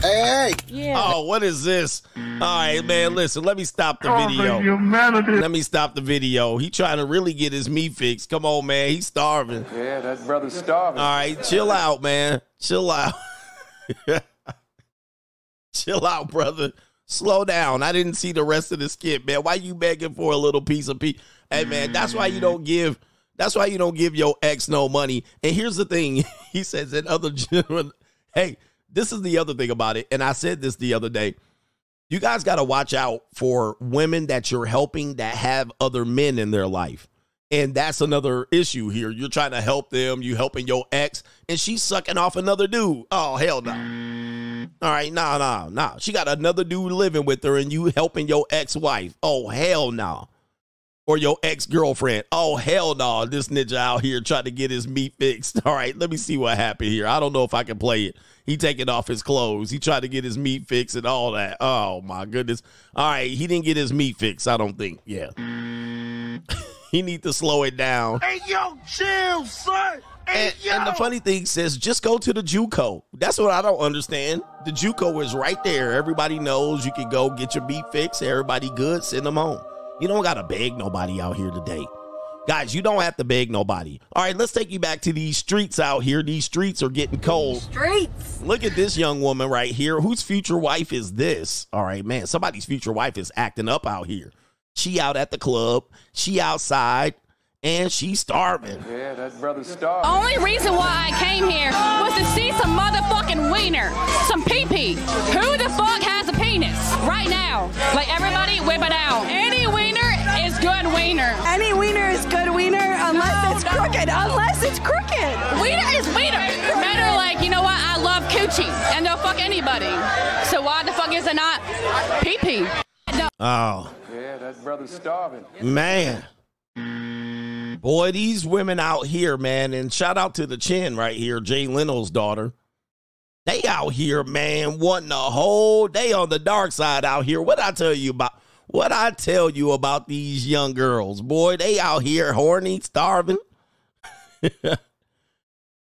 Hey, Yeah. oh, what is this? All right, man. Listen, let me stop the video. humanity. Let me stop the video. He trying to really get his meat fixed. Come on, man. He's starving. Yeah, that brother's starving. All right, chill out, man. Chill out. chill out, brother. Slow down. I didn't see the rest of the skit, man. Why you begging for a little piece of peace? Hey, man, that's why you mm-hmm. don't give. That's why you don't give your ex no money. And here's the thing. He says, and other gentlemen, hey, this is the other thing about it. And I said this the other day. You guys got to watch out for women that you're helping that have other men in their life. And that's another issue here. You're trying to help them, you helping your ex, and she's sucking off another dude. Oh, hell no. Mm. Mm-hmm. All right, nah, nah, nah. She got another dude living with her, and you helping your ex-wife. Oh, hell no. Or your ex-girlfriend. Oh, hell no. This ninja out here trying to get his meat fixed. All right, let me see what happened here. I don't know if I can play it. He taking off his clothes. He tried to get his meat fixed and all that. Oh my goodness. All right, he didn't get his meat fixed. I don't think. Yeah. Mm. he need to slow it down. Hey, yo, chill, son. Hey, And, yo. and the funny thing says, just go to the JUCO. That's what I don't understand. The JUCO is right there. Everybody knows you can go get your meat fixed. Everybody good. Send them home. You don't gotta beg nobody out here today. Guys, you don't have to beg nobody. All right, let's take you back to these streets out here. These streets are getting cold. Streets. Look at this young woman right here. Whose future wife is this? All right, man. Somebody's future wife is acting up out here. She out at the club. She outside. And she's starving. Yeah, that brother's starving. Only reason why I came here was to see some motherfucking wiener, some pee pee. Who the fuck has a penis right now? Like everybody, whip it out. Any wiener is good wiener. Any wiener is good wiener unless it's crooked. Unless it's crooked. Wiener is wiener. Men are like, you know what? I love coochie, and they'll fuck anybody. So why the fuck is it not pee pee? No. Oh, Yeah, that brother's starving. man. Mm-hmm. Boy, these women out here, man, and shout out to the chin right here, Jay Leno's daughter. They out here, man, wanting a whole day on the dark side out here. What I tell you about what I tell you about these young girls, boy, they out here horny, starving. All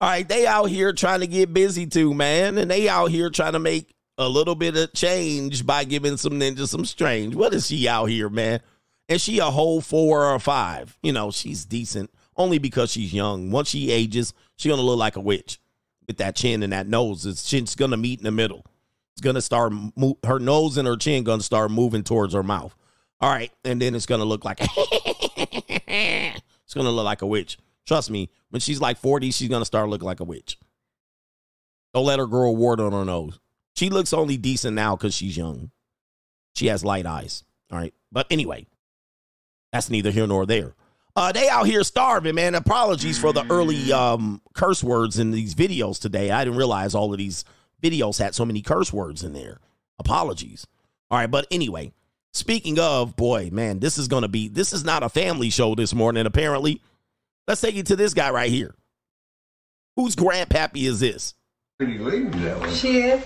right, they out here trying to get busy too, man, and they out here trying to make a little bit of change by giving some ninjas some strange. What is she out here, man? And she a whole four or five. You know, she's decent only because she's young. Once she ages, she gonna look like a witch with that chin and that nose. It's she's gonna meet in the middle. It's gonna start mo- her nose and her chin gonna start moving towards her mouth. All right, and then it's gonna look like it's gonna look like a witch. Trust me, when she's like forty, she's gonna start looking like a witch. Don't let her grow a wart on her nose. She looks only decent now because she's young. She has light eyes. All right, but anyway, that's neither here nor there. Uh, they out here starving, man. Apologies for the early um, curse words in these videos today. I didn't realize all of these videos had so many curse words in there. Apologies. All right, but anyway, speaking of, boy, man, this is gonna be this is not a family show this morning. Apparently, let's take it to this guy right here. Whose grandpappy is this? Pretty lady that one. She is.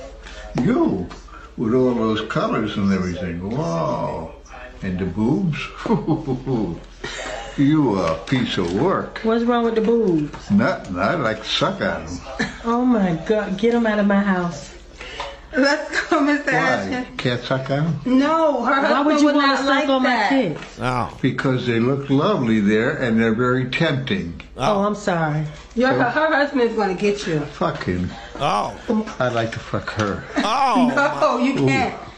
You, with all those colors and everything. Wow. And the boobs? you a piece of work. What's wrong with the boobs? Nothing. I like to suck on them. Oh my God, get them out of my house. Let's go, Mr. Why? Ashton. Can't suck on them? No, her Why husband would you would want not to suck like on my kids? Oh, Because they look lovely there and they're very tempting. Oh, oh I'm sorry. Your, her, her husband is going to get you. Fuck him. oh, I'd like to fuck her. oh. No, you can't. With, with,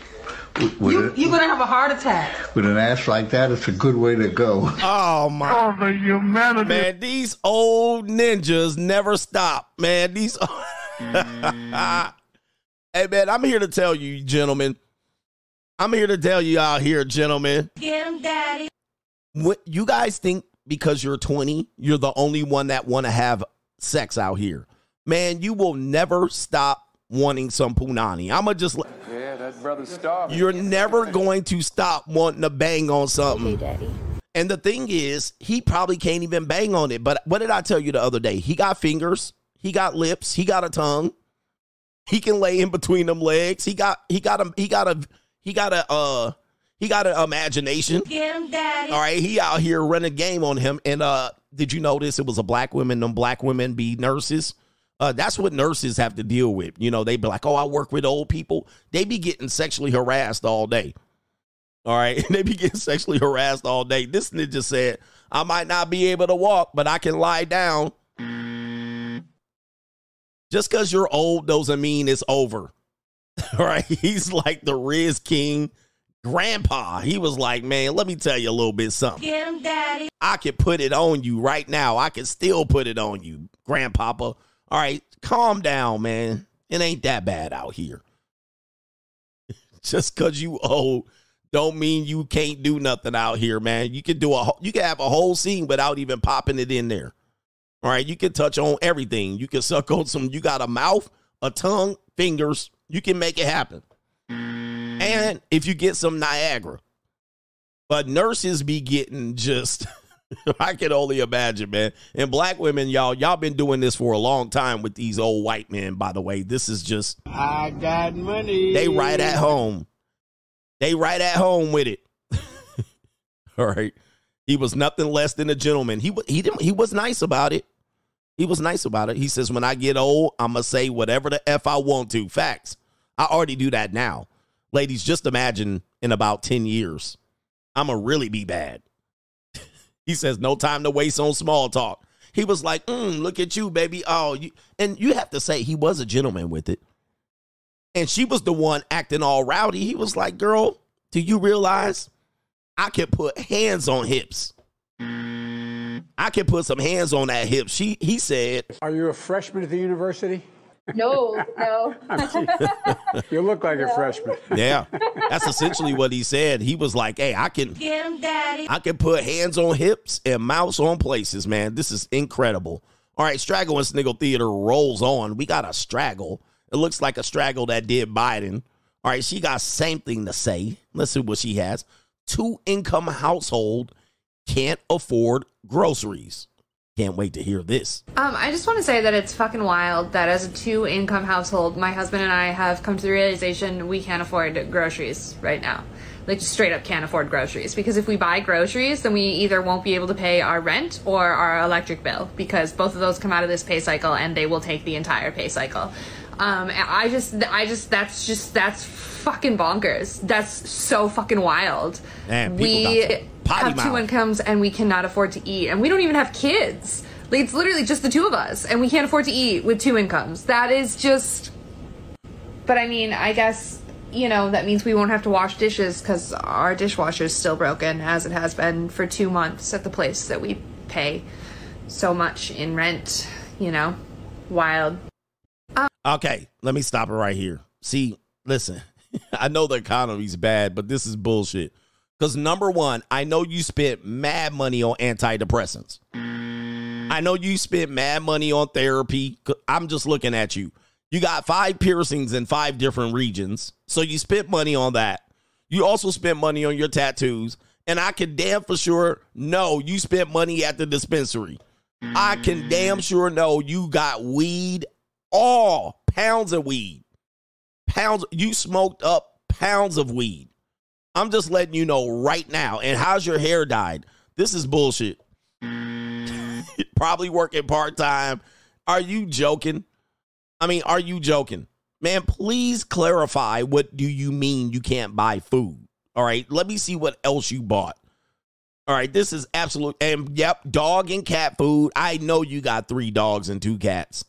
You, a- you're going to have a heart attack. with an ass like that, it's a good way to go. Oh my Oh, the humanity. man, these old ninjas never stop, man. These Hey man, I'm here to tell you, gentlemen. I'm here to tell you out here, gentlemen. Get him, daddy. What you guys think because you're 20, you're the only one that want to have sex out here. Man, you will never stop wanting some punani. I'ma just let- Yeah, that brother's starving. you're never going to stop wanting to bang on something. And the thing is, he probably can't even bang on it. But what did I tell you the other day? He got fingers, he got lips, he got a tongue. He can lay in between them legs. He got he got a he got a he got a uh he got an imagination. Get him, daddy. All right, he out here running game on him. And uh did you notice it was a black woman? Them black women be nurses. Uh, that's what nurses have to deal with. You know, they be like, "Oh, I work with old people." They be getting sexually harassed all day. All right, they be getting sexually harassed all day. This ninja said, "I might not be able to walk, but I can lie down." Just because you're old doesn't mean it's over. All right, he's like the Riz King grandpa. He was like, "Man, let me tell you a little bit something." Get him, daddy. I can put it on you right now. I can still put it on you, grandpapa. All right, calm down, man. It ain't that bad out here. Just cause you old don't mean you can't do nothing out here, man. You can do a you can have a whole scene without even popping it in there. All right, you can touch on everything. You can suck on some. You got a mouth, a tongue, fingers. You can make it happen. And if you get some Niagara, but nurses be getting just. I can only imagine, man. And black women, y'all, y'all been doing this for a long time with these old white men. By the way, this is just I got money. they right at home. They right at home with it. All right. He was nothing less than a gentleman. He he didn't he was nice about it. He was nice about it. He says, "When I get old, I'm gonna say whatever the f I want to." Facts. I already do that now, ladies. Just imagine in about ten years, I'm gonna really be bad. He says, no time to waste on small talk. He was like, mm, look at you, baby. Oh, you and you have to say he was a gentleman with it. And she was the one acting all rowdy. He was like, girl, do you realize I can put hands on hips? I can put some hands on that hip. She he said, Are you a freshman at the university? No, no. You look like a freshman. Yeah. That's essentially what he said. He was like, hey, I can Get him, daddy. I can put hands on hips and mouths on places, man. This is incredible. All right, Straggle and Sniggle Theater rolls on. We got a straggle. It looks like a straggle that did Biden. All right, she got same thing to say. Let's see what she has. Two income household can't afford groceries. Can't wait to hear this. Um, I just want to say that it's fucking wild that as a two income household, my husband and I have come to the realization we can't afford groceries right now. Like, just straight up can't afford groceries. Because if we buy groceries, then we either won't be able to pay our rent or our electric bill, because both of those come out of this pay cycle and they will take the entire pay cycle. Um, I just, I just, that's just, that's fucking bonkers. That's so fucking wild. Man, we potty have two incomes and we cannot afford to eat, and we don't even have kids. Like it's literally just the two of us, and we can't afford to eat with two incomes. That is just. But I mean, I guess you know that means we won't have to wash dishes because our dishwasher is still broken, as it has been for two months at the place that we pay so much in rent. You know, wild. Okay, let me stop it right here. See, listen, I know the economy's bad, but this is bullshit. Because number one, I know you spent mad money on antidepressants. I know you spent mad money on therapy. I'm just looking at you. You got five piercings in five different regions. So you spent money on that. You also spent money on your tattoos. And I can damn for sure know you spent money at the dispensary. I can damn sure know you got weed, all pounds of weed. Pounds, you smoked up pounds of weed. I'm just letting you know right now. And how's your hair dyed? This is bullshit. Probably working part time. Are you joking? I mean, are you joking? Man, please clarify what do you mean you can't buy food? All right, let me see what else you bought. All right, this is absolute and yep, dog and cat food. I know you got 3 dogs and 2 cats.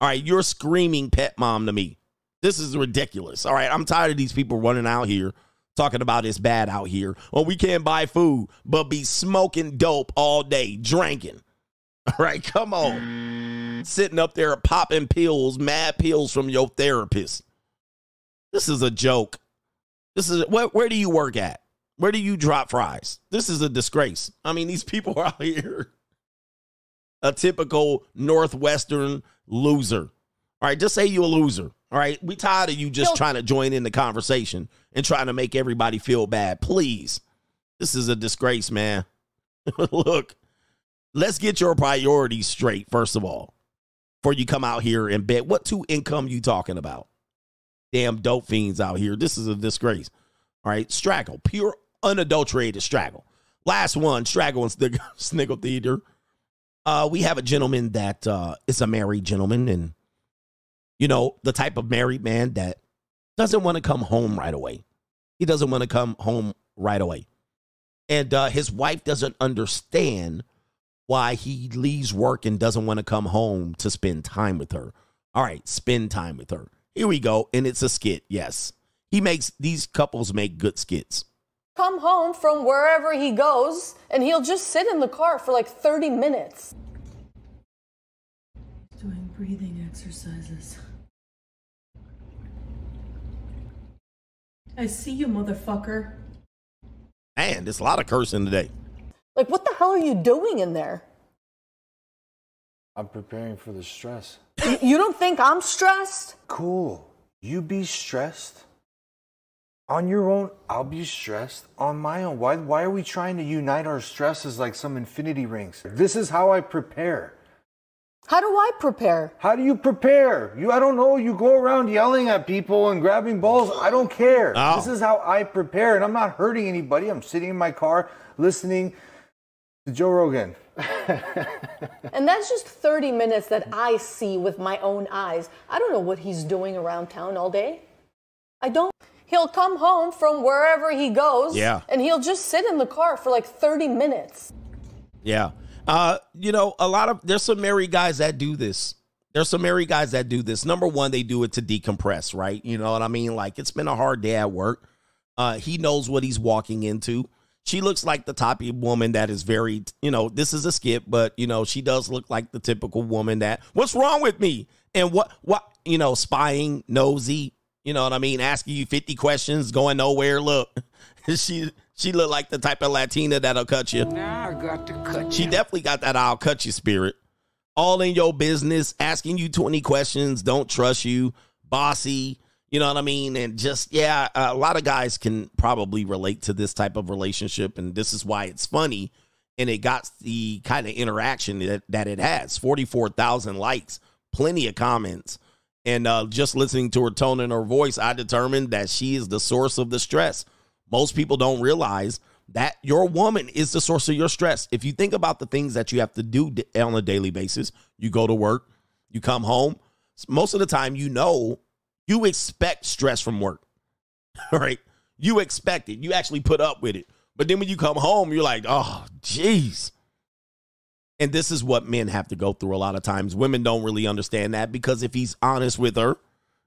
All right, you're screaming pet mom to me. This is ridiculous. All right, I'm tired of these people running out here talking about it's bad out here. Well, we can't buy food, but be smoking dope all day, drinking. All right, come on. Sitting up there popping pills, mad pills from your therapist. This is a joke. This is where, where do you work at? Where do you drop fries? This is a disgrace. I mean, these people are out here a typical Northwestern loser. All right, just say you a loser. All right, we tired of you just trying to join in the conversation and trying to make everybody feel bad. Please, this is a disgrace, man. Look, let's get your priorities straight first of all, before you come out here and bet. What two income you talking about? Damn dope fiends out here. This is a disgrace. All right, straggle, pure unadulterated straggle. Last one, straggle and Snig- sniggle theater. Uh, we have a gentleman that uh, is a married gentleman, and you know the type of married man that doesn't want to come home right away. He doesn't want to come home right away, and uh, his wife doesn't understand why he leaves work and doesn't want to come home to spend time with her. All right, spend time with her. Here we go, and it's a skit. Yes, he makes these couples make good skits. come home from wherever he goes and he'll just sit in the car for like 30 minutes. Doing breathing exercises. I see you, motherfucker. Man, there's a lot of cursing today. Like, what the hell are you doing in there? I'm preparing for the stress. You, you don't think I'm stressed? Cool. You be stressed. On your own, I'll be stressed on my own. Why, why are we trying to unite our stresses like some infinity rings? This is how I prepare. How do I prepare? How do you prepare? You, I don't know. You go around yelling at people and grabbing balls. I don't care. Oh. This is how I prepare, and I'm not hurting anybody. I'm sitting in my car listening to Joe Rogan. And that's just 30 minutes that I see with my own eyes. I don't know what he's doing around town all day. I don't. He'll come home from wherever he goes. Yeah. And he'll just sit in the car for like 30 minutes. Yeah. Uh, you know, a lot of there's some married guys that do this. There's some married guys that do this. Number one, they do it to decompress, right? You know what I mean? Like it's been a hard day at work. Uh, he knows what he's walking into. She looks like the type of woman that is very, you know, this is a skip, but you know, she does look like the typical woman that, what's wrong with me? And what, what, you know, spying, nosy, you know what I mean? Asking you 50 questions, going nowhere. Look, she, she looked like the type of Latina that'll cut you. Now I got to cut She definitely got that I'll cut you spirit. All in your business, asking you 20 questions, don't trust you, bossy, you know what I mean? And just, yeah, a lot of guys can probably relate to this type of relationship. And this is why it's funny. And it got the kind of interaction that, that it has 44,000 likes, plenty of comments. And uh, just listening to her tone and her voice, I determined that she is the source of the stress. Most people don't realize that your woman is the source of your stress. If you think about the things that you have to do on a daily basis, you go to work, you come home, most of the time, you know, you expect stress from work, right? You expect it. You actually put up with it. But then when you come home, you're like, oh, jeez. And this is what men have to go through a lot of times. Women don't really understand that because if he's honest with her,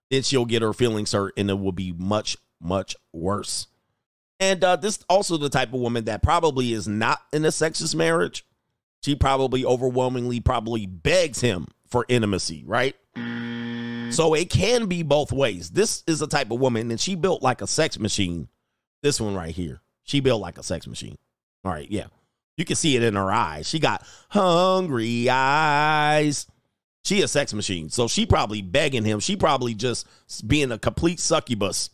then she'll get her feelings hurt and it will be much, much worse. And uh, this also the type of woman that probably is not in a sexist marriage. She probably overwhelmingly probably begs him for intimacy, right? So it can be both ways. This is the type of woman, and she built like a sex machine. This one right here. She built like a sex machine. All right, yeah. You can see it in her eyes. She got hungry eyes. She a sex machine. So she probably begging him. She probably just being a complete succubus.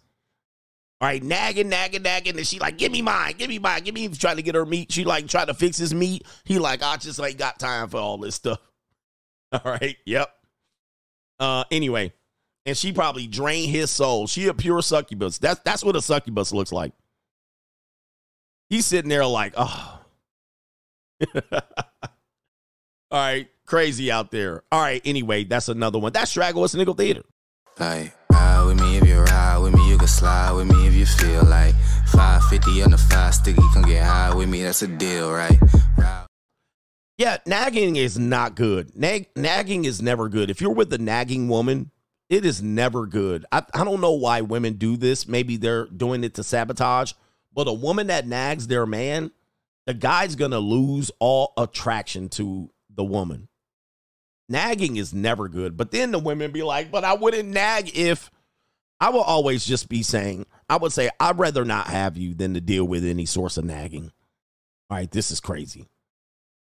All right, nagging, nagging, nagging. And she like, give me mine, give me mine, give me trying to get her meat. She like trying to fix his meat. He like, I just ain't got time for all this stuff. All right, yep. Uh anyway, and she probably drained his soul. She a pure succubus. That's that's what a succubus looks like. He's sitting there like, oh. All right, crazy out there. All right, anyway, that's another one. That's. It's Nickel Theater. Like, ride with me if you ride with me, you can slide with me if you feel like 550 on the five sticky, come get high with me, that's a deal, right? Ride Yeah, nagging is not good. Nag- nagging is never good. If you're with a nagging woman, it is never good. I, I don't know why women do this. Maybe they're doing it to sabotage. But a woman that nags their man, the guy's to lose all attraction to the woman. Nagging is never good. But then the women be like, but I wouldn't nag if. I will always just be saying, I would say, I'd rather not have you than to deal with any source of nagging. All right, this is crazy.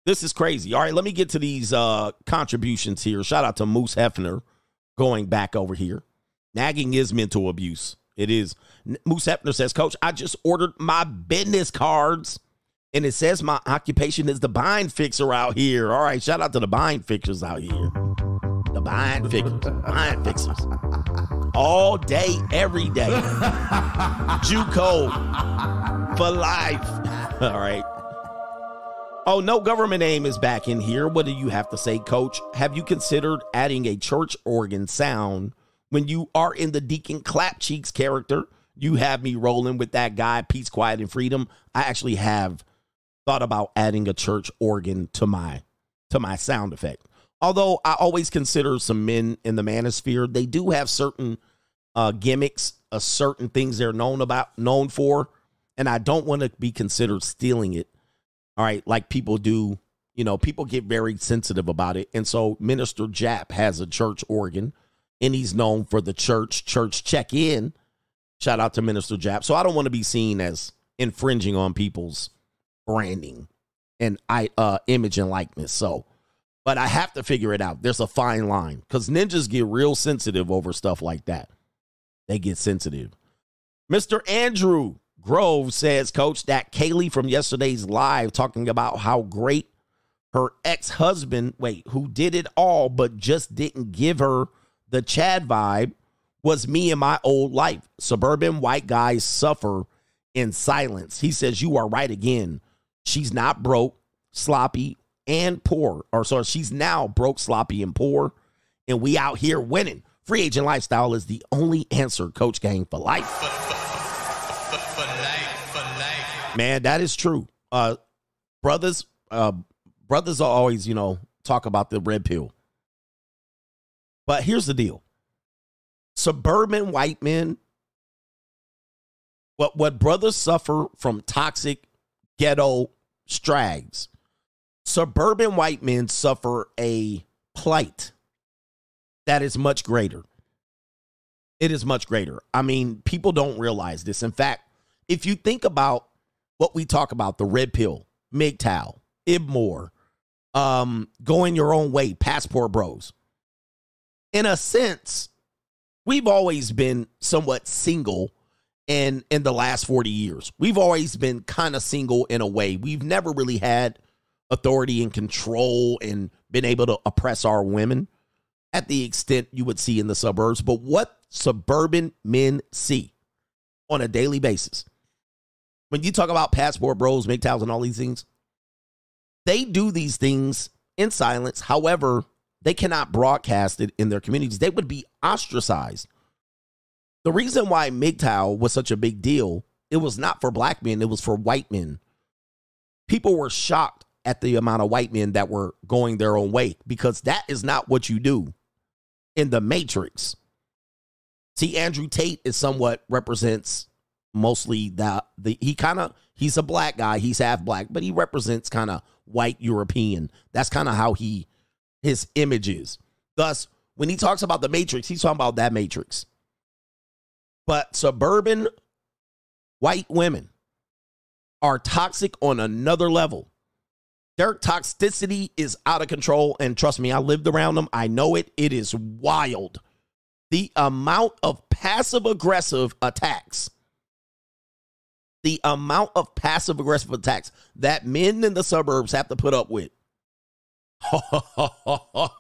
This is crazy. All right, let me get to these uh contributions here. Shout out to Moose Hefner going back over here. Nagging is mental abuse. It is. Moose Hefner says, Coach, I just ordered my business cards and it says my occupation is the bind fixer out here. All right, shout out to the bind fixers out here. The bind fixers. Bind fixers. All day, every day. Juco for life. All right. Oh, no government aim is back in here. What do you have to say, coach? Have you considered adding a church organ sound when you are in the Deacon Clap Cheeks character? You have me rolling with that guy, Peace, Quiet, and Freedom. I actually have thought about adding a church organ to my to my sound effect. Although I always consider some men in the manosphere, they do have certain uh, gimmicks, uh, certain things they're known about, known for, and I don't want to be considered stealing it. All right, like people do, you know, people get very sensitive about it, and so Minister Jap has a church organ, and he's known for the church church check in. Shout out to Minister Jap. So I don't want to be seen as infringing on people's branding and I uh image and likeness. So, but I have to figure it out. There's a fine line because ninjas get real sensitive over stuff like that. They get sensitive. Mr. Andrew Grove says, Coach, that Kaylee from yesterday's live talking about how great her ex husband, wait, who did it all but just didn't give her the Chad vibe, was me in my old life. Suburban white guys suffer in silence. He says, You are right again. She's not broke, sloppy, and poor. Or sorry, she's now broke, sloppy, and poor. And we out here winning. Free agent lifestyle is the only answer, Coach Gang, for life. Man, that is true. Uh brothers, uh brothers are always, you know, talk about the red pill. But here's the deal. Suburban white men what what brothers suffer from toxic ghetto strags. Suburban white men suffer a plight that is much greater. It is much greater. I mean, people don't realize this. In fact, if you think about what we talk about, the red pill, MGTOW, Ibmore, um, going your own way, passport bros. In a sense, we've always been somewhat single in in the last 40 years. We've always been kind of single in a way. We've never really had authority and control and been able to oppress our women at the extent you would see in the suburbs. But what suburban men see on a daily basis, when you talk about passport bros, MGTOWs, and all these things, they do these things in silence. However, they cannot broadcast it in their communities. They would be ostracized the reason why MGTOW was such a big deal, it was not for black men, it was for white men. People were shocked at the amount of white men that were going their own way because that is not what you do in the Matrix. See, Andrew Tate is somewhat represents mostly that the he kind of he's a black guy, he's half black, but he represents kind of white European. That's kind of how he his image is. Thus, when he talks about the Matrix, he's talking about that Matrix. But suburban white women are toxic on another level. Their toxicity is out of control. And trust me, I lived around them. I know it. It is wild. The amount of passive aggressive attacks, the amount of passive aggressive attacks that men in the suburbs have to put up with.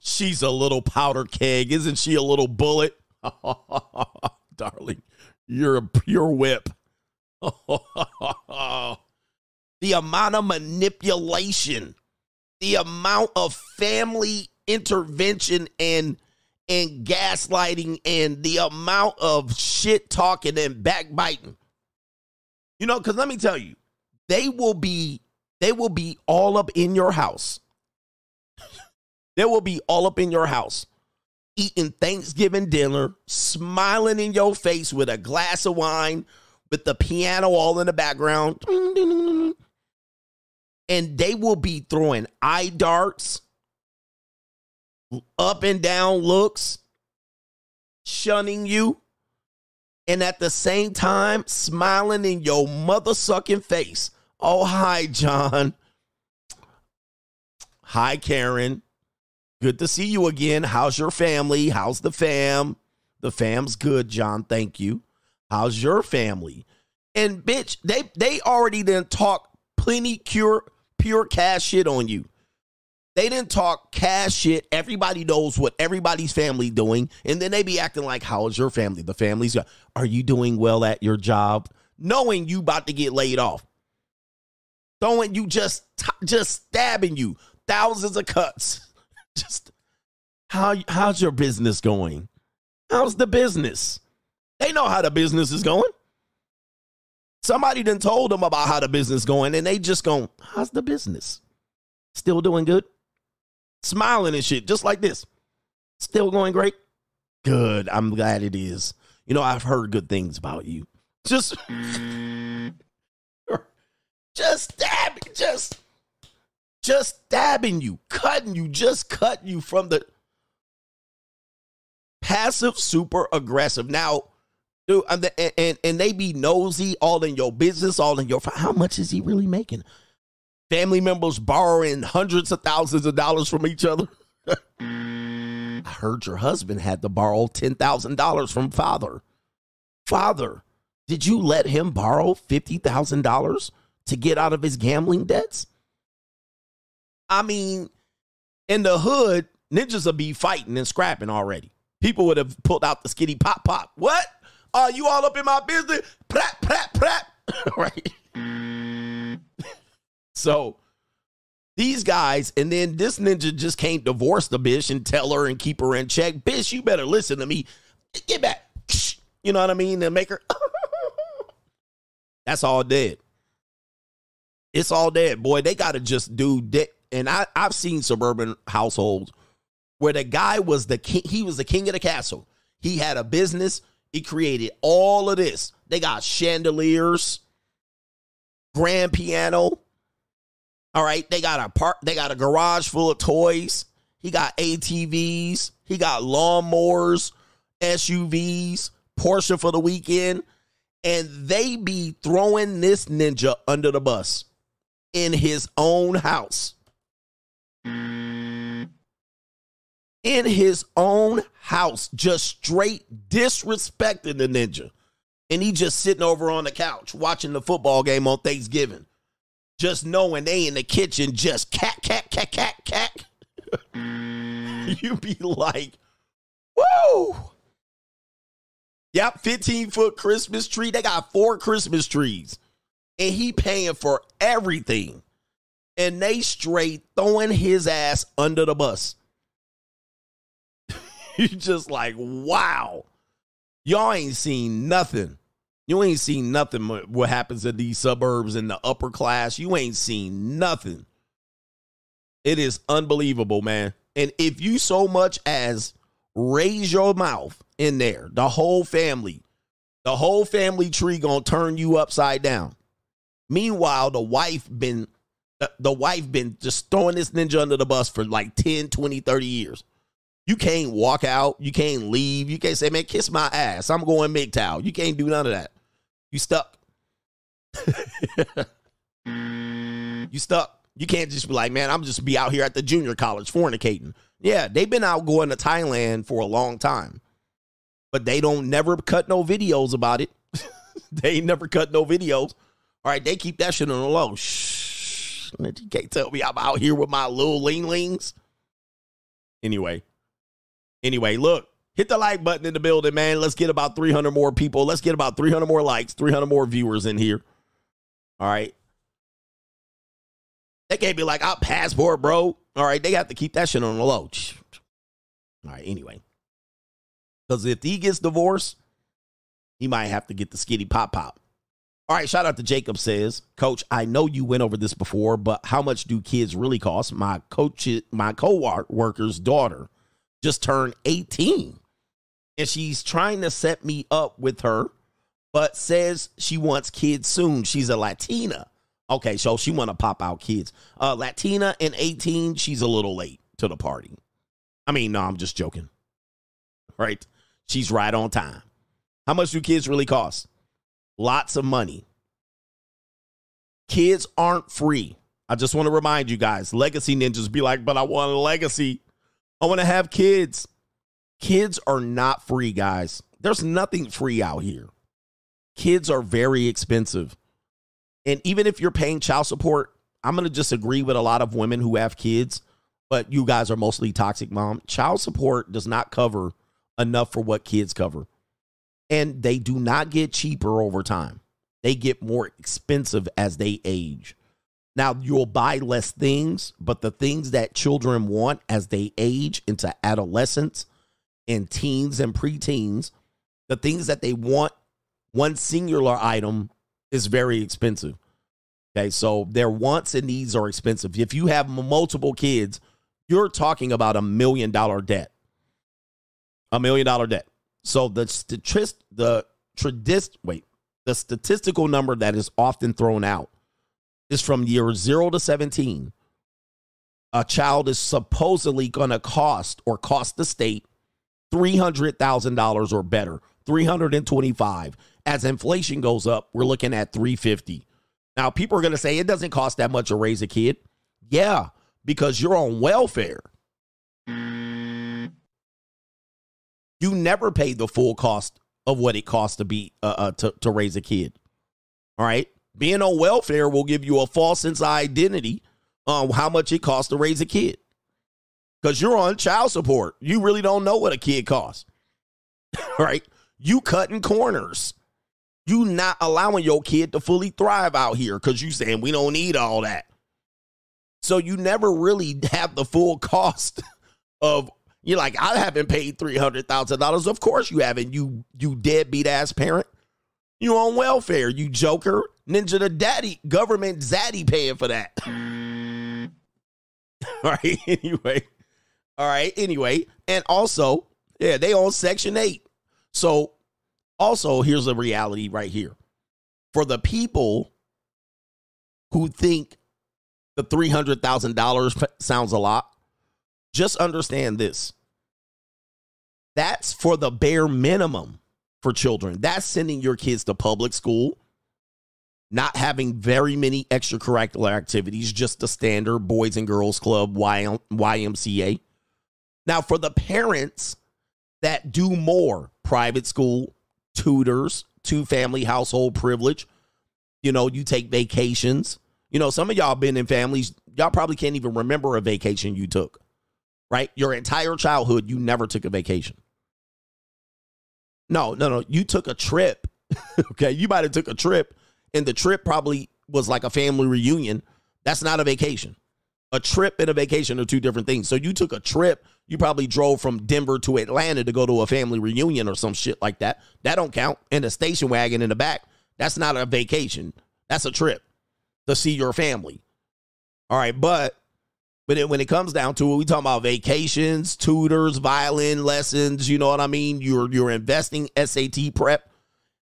She's a little powder keg. Isn't she a little bullet? darling. You're a pure whip. the amount of manipulation, the amount of family intervention and and gaslighting and the amount of shit talking and backbiting. You know, cuz let me tell you, they will be they will be all up in your house. they will be all up in your house eating Thanksgiving dinner, smiling in your face with a glass of wine, with the piano all in the background. And they will be throwing eye darts, up and down looks, shunning you, and at the same time, smiling in your mother sucking face. Oh, hi, John. Hi, Karen. Good to see you again. How's your family? How's the fam? The fam's good, John. Thank you. How's your family? And bitch, they they already didn't talk plenty pure pure cash shit on you. They didn't talk cash shit. Everybody knows what everybody's family doing, and then they be acting like, "How's your family?" The family's, good. are you doing well at your job? Knowing you about to get laid off, throwing you just just stabbing you thousands of cuts just how how's your business going? How's the business? They know how the business is going. Somebody done told them about how the business going, and they just going, how's the business? Still doing good? Smiling and shit, just like this. Still going great? Good. I'm glad it is. You know, I've heard good things about you. Just just stab just just stabbing you, cutting you, just cutting you from the passive, super aggressive. Now, dude, and, and, and they be nosy all in your business, all in your. How much is he really making? Family members borrowing hundreds of thousands of dollars from each other. I heard your husband had to borrow $10,000 from father. Father, did you let him borrow $50,000 to get out of his gambling debts? I mean, in the hood, ninjas would be fighting and scrapping already. People would have pulled out the skitty pop pop. What? Are you all up in my business? Prat, prat, prat. right? so these guys, and then this ninja just can't divorce the bitch and tell her and keep her in check. Bitch, you better listen to me. Get back. You know what I mean? And make her. That's all dead. It's all dead, boy. They gotta just do. De- and I, I've seen suburban households where the guy was the king, he was the king of the castle. He had a business, he created all of this. They got chandeliers, grand piano. All right, they got a part, they got a garage full of toys. He got ATVs, he got lawnmowers, SUVs, Porsche for the weekend, and they be throwing this ninja under the bus in his own house. In his own house, just straight disrespecting the ninja. And he just sitting over on the couch watching the football game on Thanksgiving. Just knowing they in the kitchen just cat, cat, cat, cat, cat. you be like, woo! Yep, 15 foot Christmas tree. They got four Christmas trees. And he paying for everything. And they straight throwing his ass under the bus. you just like, wow. Y'all ain't seen nothing. You ain't seen nothing what happens in these suburbs in the upper class. You ain't seen nothing. It is unbelievable, man. And if you so much as raise your mouth in there, the whole family, the whole family tree gonna turn you upside down. Meanwhile, the wife been the wife been just throwing this ninja under the bus for like 10, 20, 30 years. You can't walk out. You can't leave. You can't say, man, kiss my ass. I'm going MGTOW. You can't do none of that. You stuck. you stuck. You can't just be like, man, I'm just be out here at the junior college fornicating. Yeah, they've been out going to Thailand for a long time, but they don't never cut no videos about it. they never cut no videos. All right, they keep that shit on the low. Shh. You can't tell me I'm out here with my little leanlings. Anyway, anyway, look, hit the like button in the building, man. Let's get about 300 more people. Let's get about 300 more likes, 300 more viewers in here. All right. They can't be like, I'll passport, bro. All right. They have to keep that shit on the low. All right. Anyway. Because if he gets divorced, he might have to get the skitty pop pop. All right, shout out to Jacob says, Coach, I know you went over this before, but how much do kids really cost? My coach, my co-worker's daughter just turned 18 and she's trying to set me up with her, but says she wants kids soon. She's a Latina. Okay, so she want to pop out kids. Uh, Latina and 18, she's a little late to the party. I mean, no, I'm just joking. Right? She's right on time. How much do kids really cost? Lots of money. Kids aren't free. I just want to remind you guys, legacy ninjas be like, but I want a legacy. I want to have kids. Kids are not free, guys. There's nothing free out here. Kids are very expensive. And even if you're paying child support, I'm going to disagree with a lot of women who have kids, but you guys are mostly toxic mom. Child support does not cover enough for what kids cover. And they do not get cheaper over time. They get more expensive as they age. Now, you'll buy less things, but the things that children want as they age into adolescence and teens and preteens, the things that they want, one singular item is very expensive. Okay, so their wants and needs are expensive. If you have multiple kids, you're talking about a million dollar debt. A million dollar debt. So the statist the tradist wait, the statistical number that is often thrown out is from year 0 to 17. A child is supposedly going to cost or cost the state $300,000 or better, 325. As inflation goes up, we're looking at 350. Now, people are going to say it doesn't cost that much to raise a kid. Yeah, because you're on welfare. You never pay the full cost of what it costs to be uh, uh, to, to raise a kid. All right, being on welfare will give you a false sense of identity on how much it costs to raise a kid. Because you're on child support, you really don't know what a kid costs. right? You cutting corners. You not allowing your kid to fully thrive out here because you saying we don't need all that. So you never really have the full cost of you're like, I haven't paid three hundred thousand dollars. Of course you haven't. You you deadbeat ass parent. You on welfare, you joker. Ninja the daddy, government zaddy paying for that. All right. Anyway. All right. Anyway. And also, yeah, they own Section 8. So, also, here's the reality right here. For the people who think the $300,000 sounds a lot, just understand this. That's for the bare minimum for children. That's sending your kids to public school, not having very many extracurricular activities, just the standard Boys and Girls Club, YMCA. Now, for the parents that do more private school, tutors, two family household privilege, you know, you take vacations. You know, some of y'all been in families, y'all probably can't even remember a vacation you took, right? Your entire childhood, you never took a vacation. No, no, no. You took a trip. okay. You might have took a trip, and the trip probably was like a family reunion. That's not a vacation. A trip and a vacation are two different things. So you took a trip. You probably drove from Denver to Atlanta to go to a family reunion or some shit like that. That don't count. And a station wagon in the back. That's not a vacation. That's a trip to see your family. All right, but but when it comes down to it, we talking about vacations, tutors, violin lessons. You know what I mean? You're you're investing SAT prep,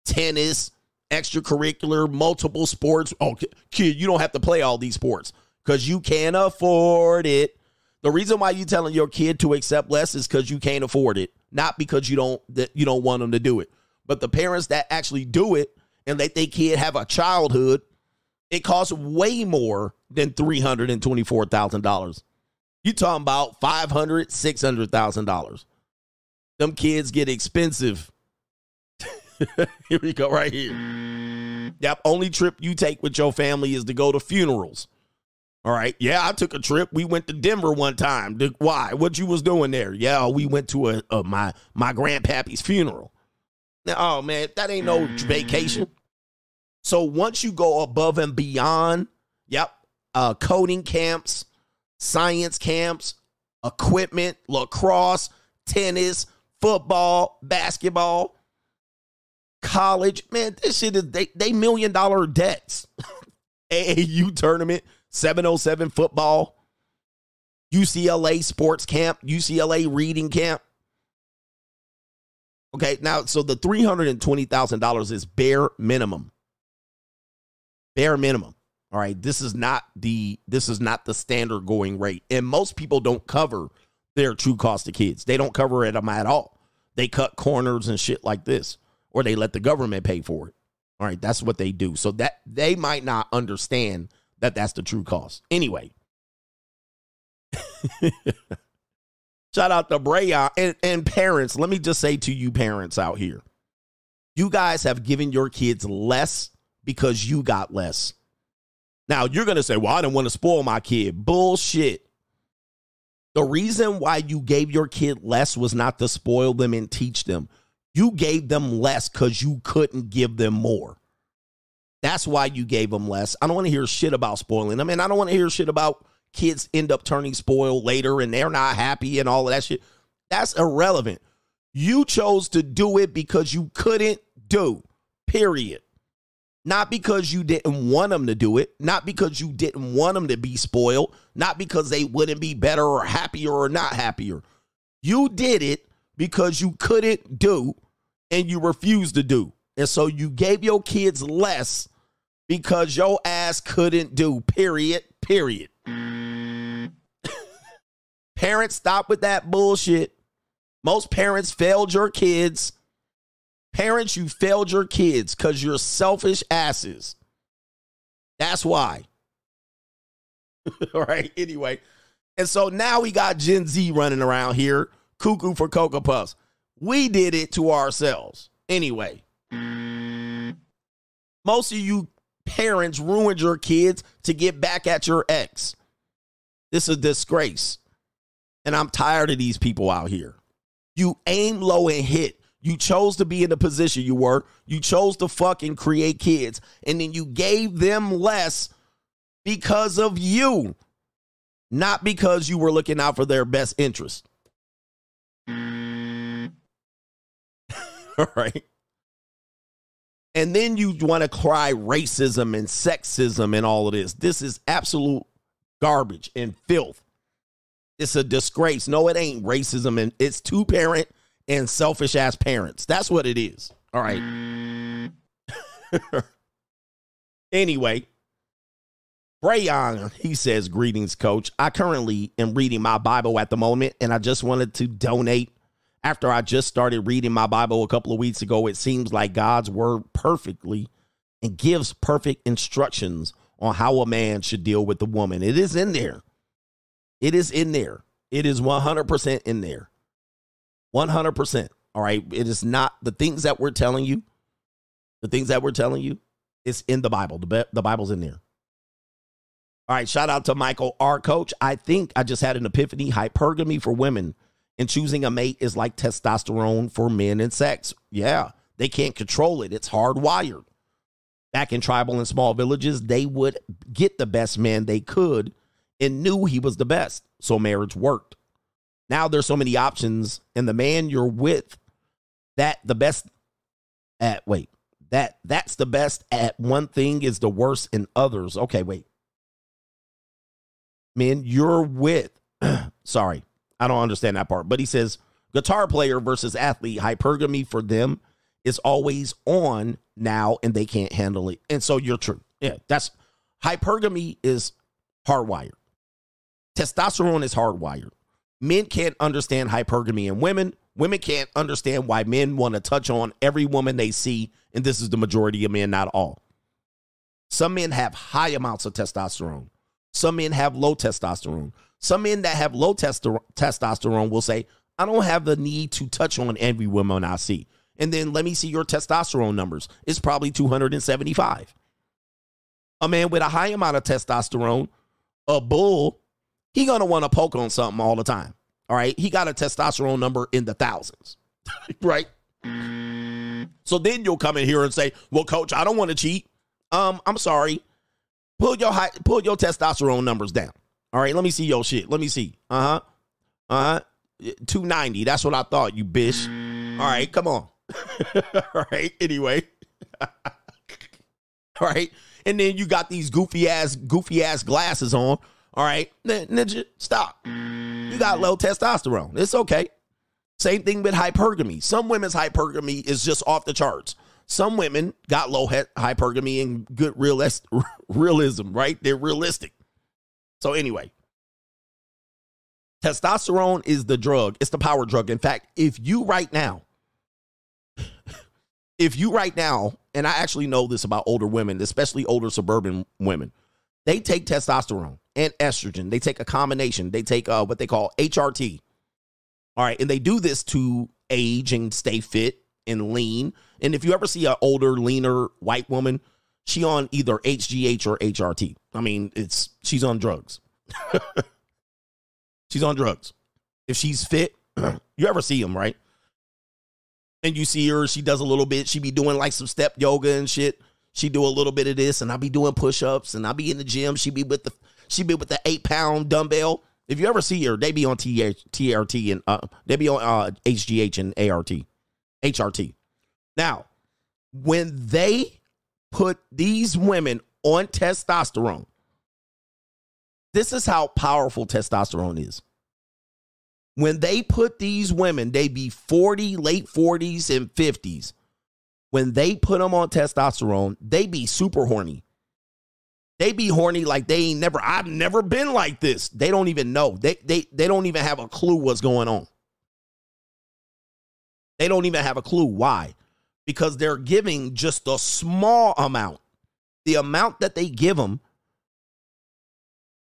tennis, extracurricular, multiple sports. Oh, kid, you don't have to play all these sports because you can't afford it. The reason why you're telling your kid to accept less is because you can't afford it, not because you don't that you don't want them to do it. But the parents that actually do it and let their kid have a childhood it costs way more than $324,000. You talking about $500,000, $600,000. Them kids get expensive. here we go, right here. Yep, only trip you take with your family is to go to funerals. All right. Yeah, I took a trip. We went to Denver one time. Why? What you was doing there? Yeah, we went to a, a my my grandpappy's funeral. Now, oh man, that ain't no vacation. So once you go above and beyond, yep, uh, coding camps, science camps, equipment, lacrosse, tennis, football, basketball, college, man, this shit is they, they million dollar debts. AAU tournament, 707 football, UCLA sports camp, UCLA reading camp. Okay, now so the $320,000 is bare minimum bare minimum. All right, this is not the this is not the standard going rate, and most people don't cover their true cost of kids. They don't cover it them at all. They cut corners and shit like this, or they let the government pay for it. All right, that's what they do. So that they might not understand that that's the true cost. Anyway, shout out to Brayon and, and parents. Let me just say to you, parents out here, you guys have given your kids less because you got less. Now, you're going to say, well, I didn't want to spoil my kid. Bullshit. The reason why you gave your kid less was not to spoil them and teach them. You gave them less because you couldn't give them more. That's why you gave them less. I don't want to hear shit about spoiling them. And I don't want to hear shit about kids end up turning spoiled later and they're not happy and all of that shit. That's irrelevant. You chose to do it because you couldn't do, period. Not because you didn't want them to do it, not because you didn't want them to be spoiled, not because they wouldn't be better or happier or not happier. You did it because you couldn't do and you refused to do. And so you gave your kids less because your ass couldn't do, period, period. parents, stop with that bullshit. Most parents failed your kids Parents, you failed your kids because you're selfish asses. That's why. All right. Anyway. And so now we got Gen Z running around here, cuckoo for Cocoa Puffs. We did it to ourselves. Anyway. Most of you parents ruined your kids to get back at your ex. This is a disgrace. And I'm tired of these people out here. You aim low and hit. You chose to be in the position you were. You chose to fucking create kids. And then you gave them less because of you, not because you were looking out for their best interest. All right. And then you want to cry racism and sexism and all of this. This is absolute garbage and filth. It's a disgrace. No, it ain't racism, and it's two parent and selfish ass parents. That's what it is. All right. anyway, Brayon, he says, Greetings, coach. I currently am reading my Bible at the moment, and I just wanted to donate. After I just started reading my Bible a couple of weeks ago, it seems like God's word perfectly and gives perfect instructions on how a man should deal with the woman. It is in there. It is in there. It is 100% in there. 100%. All right. It is not the things that we're telling you, the things that we're telling you, it's in the Bible. The, the Bible's in there. All right. Shout out to Michael, our coach. I think I just had an epiphany. Hypergamy for women and choosing a mate is like testosterone for men and sex. Yeah. They can't control it, it's hardwired. Back in tribal and small villages, they would get the best man they could and knew he was the best. So marriage worked. Now there's so many options, and the man you're with, that the best at wait, that that's the best at one thing is the worst in others. Okay, wait. Man, you're with sorry, I don't understand that part. But he says guitar player versus athlete, hypergamy for them is always on now and they can't handle it. And so you're true. Yeah, that's hypergamy is hardwired. Testosterone is hardwired. Men can't understand hypergamy in women. Women can't understand why men want to touch on every woman they see. And this is the majority of men, not all. Some men have high amounts of testosterone. Some men have low testosterone. Some men that have low testosterone will say, I don't have the need to touch on every woman I see. And then let me see your testosterone numbers. It's probably 275. A man with a high amount of testosterone, a bull, he gonna want to poke on something all the time. All right. He got a testosterone number in the thousands. right? So then you'll come in here and say, Well, coach, I don't want to cheat. Um, I'm sorry. Pull your high, pull your testosterone numbers down. All right, let me see your shit. Let me see. Uh-huh. Uh-huh. 290. That's what I thought, you bitch. All right, come on. All right. Anyway. All right. And then you got these goofy ass, goofy ass glasses on. All right. Ninja, stop. You got low testosterone. It's okay. Same thing with hypergamy. Some women's hypergamy is just off the charts. Some women got low hypergamy and good realism, right? They're realistic. So, anyway, testosterone is the drug, it's the power drug. In fact, if you right now, if you right now, and I actually know this about older women, especially older suburban women, they take testosterone and estrogen. They take a combination. They take uh, what they call HRT. All right. And they do this to age and stay fit and lean. And if you ever see an older, leaner white woman, she on either HGH or HRT. I mean, it's she's on drugs. she's on drugs. If she's fit, you ever see them, right? And you see her, she does a little bit. She be doing like some step yoga and shit. She do a little bit of this, and I be doing push ups, and I be in the gym. She be with the she be with the eight pound dumbbell. If you ever see her, they be on TRT and uh, they be on uh, HGH and ART, HRT. Now, when they put these women on testosterone, this is how powerful testosterone is. When they put these women, they be 40, late 40s and 50s. When they put them on testosterone, they be super horny. They be horny like they ain't never, I've never been like this. They don't even know. They they they don't even have a clue what's going on. They don't even have a clue why. Because they're giving just a small amount. The amount that they give them,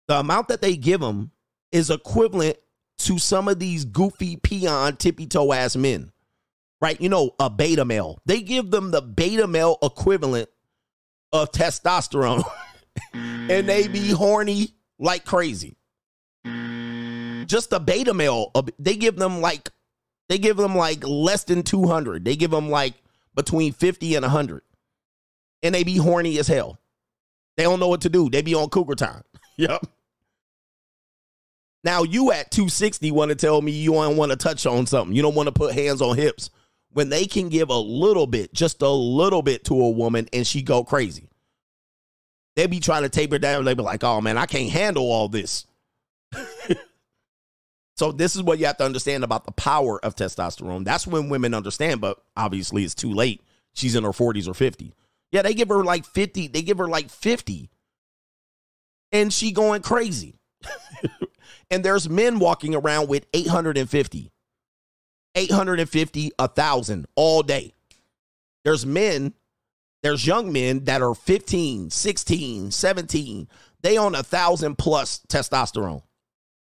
the amount that they give them is equivalent to some of these goofy peon tippy toe ass men. Right? You know, a beta male. They give them the beta male equivalent of testosterone. and they be mm. horny like crazy. Just a beta male, uh, they give them like they give them like less than 200. They give them like between 50 and 100. And they be horny as hell. They don't know what to do. They be on cougar time. yep. Now you at 260 want to tell me you don't want to touch on something. You don't want to put hands on hips when they can give a little bit, just a little bit to a woman and she go crazy. They be trying to taper down. They be like, "Oh man, I can't handle all this." So this is what you have to understand about the power of testosterone. That's when women understand, but obviously it's too late. She's in her 40s or 50. Yeah, they give her like 50. They give her like 50. And she going crazy. and there's men walking around with 850. 850, 1,000 all day. There's men, there's young men that are 15, 16, 17. They on a 1,000 plus testosterone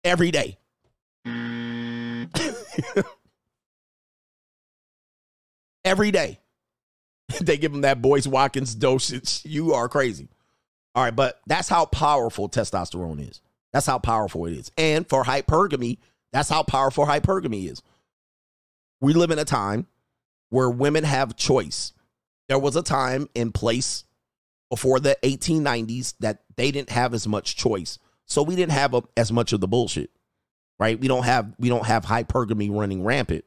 every day. every day. they give them that Boyce Watkins dosage. You are crazy. All right, but that's how powerful testosterone is. That's how powerful it is. And for hypergamy, that's how powerful hypergamy is. We live in a time where women have choice. There was a time in place before the 1890s that they didn't have as much choice. So we didn't have a, as much of the bullshit. Right? We don't have we don't have hypergamy running rampant.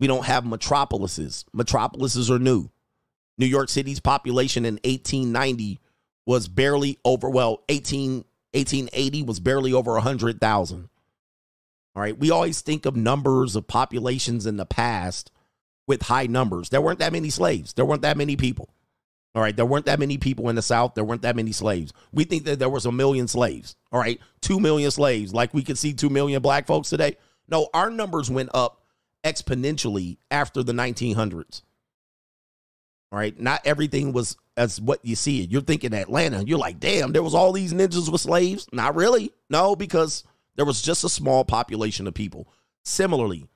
We don't have metropolises. Metropolises are new. New York City's population in 1890 was barely over well 18 1880 was barely over 100,000. All right, we always think of numbers of populations in the past with high numbers. There weren't that many slaves. There weren't that many people. All right, there weren't that many people in the South. There weren't that many slaves. We think that there was a million slaves. All right, 2 million slaves, like we could see 2 million black folks today. No, our numbers went up exponentially after the 1900s. All right, not everything was as what you see it. You're thinking Atlanta, you're like, damn, there was all these ninjas with slaves. Not really. No, because there was just a small population of people. Similarly,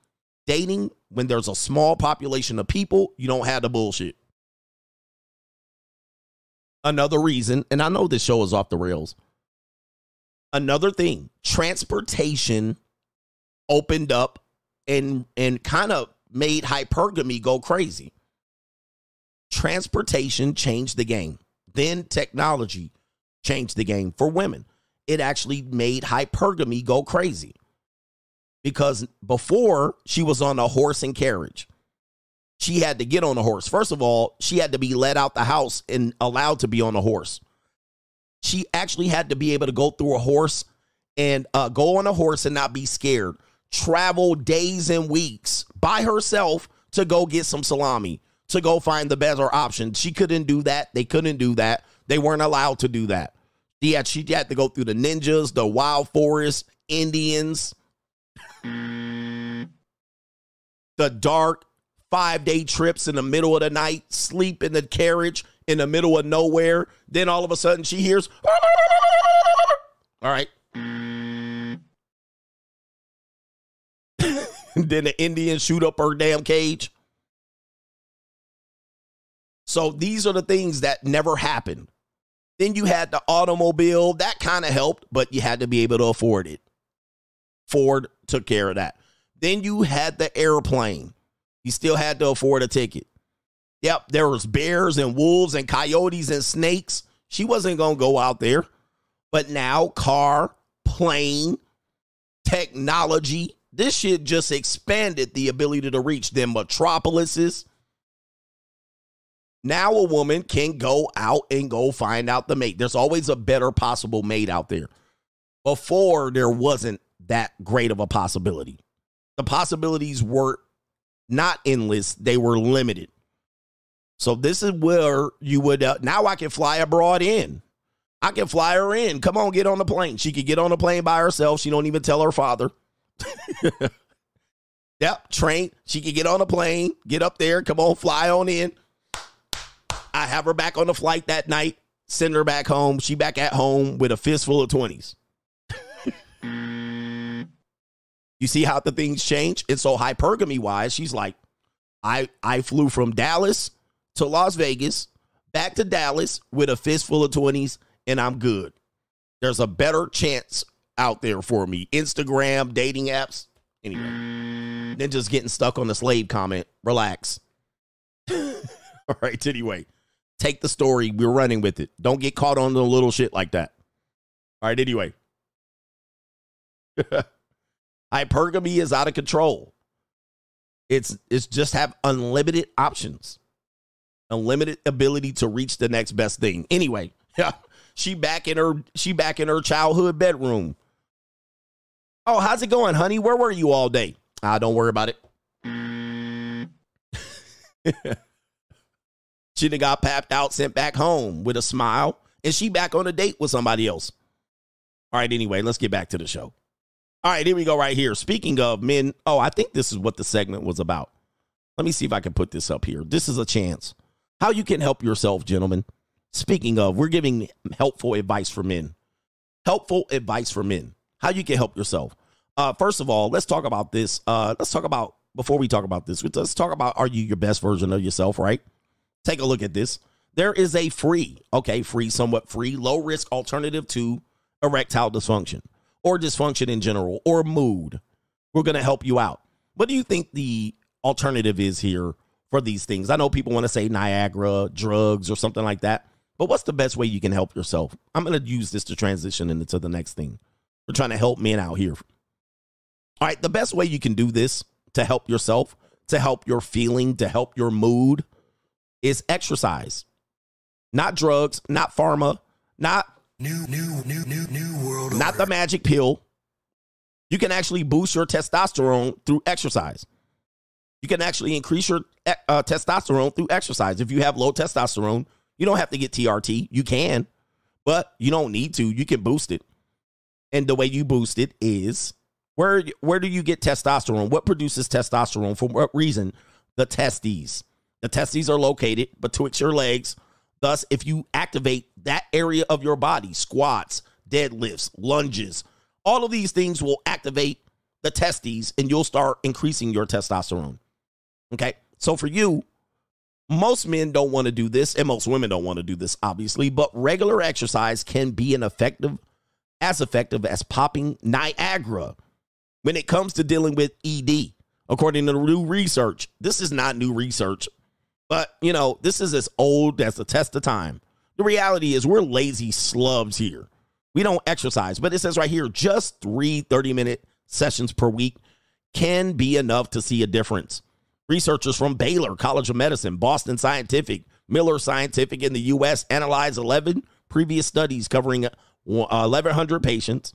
dating, when there's a small population of people, you don't have the bullshit. Another reason, and I know this show is off the rails. Another thing, transportation opened up and and kind of made hypergamy go crazy. Transportation changed the game. Then technology changed the game for women. It actually made hypergamy go crazy. Because before she was on a horse and carriage she had to get on a horse. First of all, she had to be let out the house and allowed to be on a horse. She actually had to be able to go through a horse and uh, go on a horse and not be scared. Travel days and weeks by herself to go get some salami, to go find the better option. She couldn't do that. They couldn't do that. They weren't allowed to do that. She had, she had to go through the ninjas, the wild forest, Indians, the dark, five day trips in the middle of the night, sleep in the carriage in the middle of nowhere. Then all of a sudden she hears, all right. then the Indians shoot up her damn cage. So these are the things that never happened. Then you had the automobile, that kind of helped, but you had to be able to afford it. Ford took care of that. Then you had the airplane. You still had to afford a ticket. Yep, there was bears and wolves and coyotes and snakes. She wasn't going to go out there. But now car, plane, technology, this shit just expanded the ability to reach them metropolises. Now a woman can go out and go find out the mate. There's always a better possible mate out there. Before there wasn't that great of a possibility. The possibilities were not endless, they were limited. So this is where you would uh, now I can fly abroad in. I can fly her in. Come on, get on the plane. She could get on the plane by herself. She don't even tell her father. yep, train. She could get on a plane, get up there, come on, fly on in. I have her back on the flight that night, send her back home. She back at home with a fistful of 20s. You see how the things change? And so hypergamy wise, she's like, I I flew from Dallas to Las Vegas, back to Dallas with a fistful of 20s, and I'm good. There's a better chance out there for me. Instagram, dating apps. Anyway. Then just getting stuck on the slave comment. Relax. All right, anyway. Take the story. We're running with it. Don't get caught on the little shit like that. All right, anyway. Hypergamy is out of control. It's it's just have unlimited options. Unlimited ability to reach the next best thing. Anyway, yeah, she back in her she back in her childhood bedroom. Oh, how's it going, honey? Where were you all day? Ah, don't worry about it. she done got papped out, sent back home with a smile, and she back on a date with somebody else. All right, anyway, let's get back to the show. All right, here we go right here. Speaking of men, oh, I think this is what the segment was about. Let me see if I can put this up here. This is a chance. How you can help yourself, gentlemen. Speaking of, we're giving helpful advice for men. Helpful advice for men. How you can help yourself. Uh, first of all, let's talk about this. Uh, let's talk about before we talk about this. Let's talk about are you your best version of yourself, right? Take a look at this. There is a free, okay, free, somewhat free, low risk alternative to erectile dysfunction or dysfunction in general or mood. We're going to help you out. What do you think the alternative is here for these things? I know people want to say Niagara, drugs, or something like that, but what's the best way you can help yourself? I'm going to use this to transition into the next thing. We're trying to help men out here. All right, the best way you can do this to help yourself, to help your feeling, to help your mood is exercise. Not drugs, not pharma, not New, new, new, new, new world. not the magic pill. You can actually boost your testosterone through exercise. You can actually increase your uh, testosterone through exercise. If you have low testosterone, you don't have to get TRT. You can, but you don't need to. You can boost it. And the way you boost it is where where do you get testosterone? What produces testosterone? For what reason? The testes. The testes are located betwixt your legs. Thus, if you activate that area of your body, squats, deadlifts, lunges, all of these things will activate the testes and you'll start increasing your testosterone. Okay. So for you, most men don't want to do this, and most women don't want to do this, obviously, but regular exercise can be an effective, as effective as popping Niagara when it comes to dealing with ED. According to new research, this is not new research, but you know, this is as old as the test of time. The reality is, we're lazy slubs here. We don't exercise, but it says right here just three 30 minute sessions per week can be enough to see a difference. Researchers from Baylor College of Medicine, Boston Scientific, Miller Scientific in the U.S. analyzed 11 previous studies covering uh, 1,100 patients.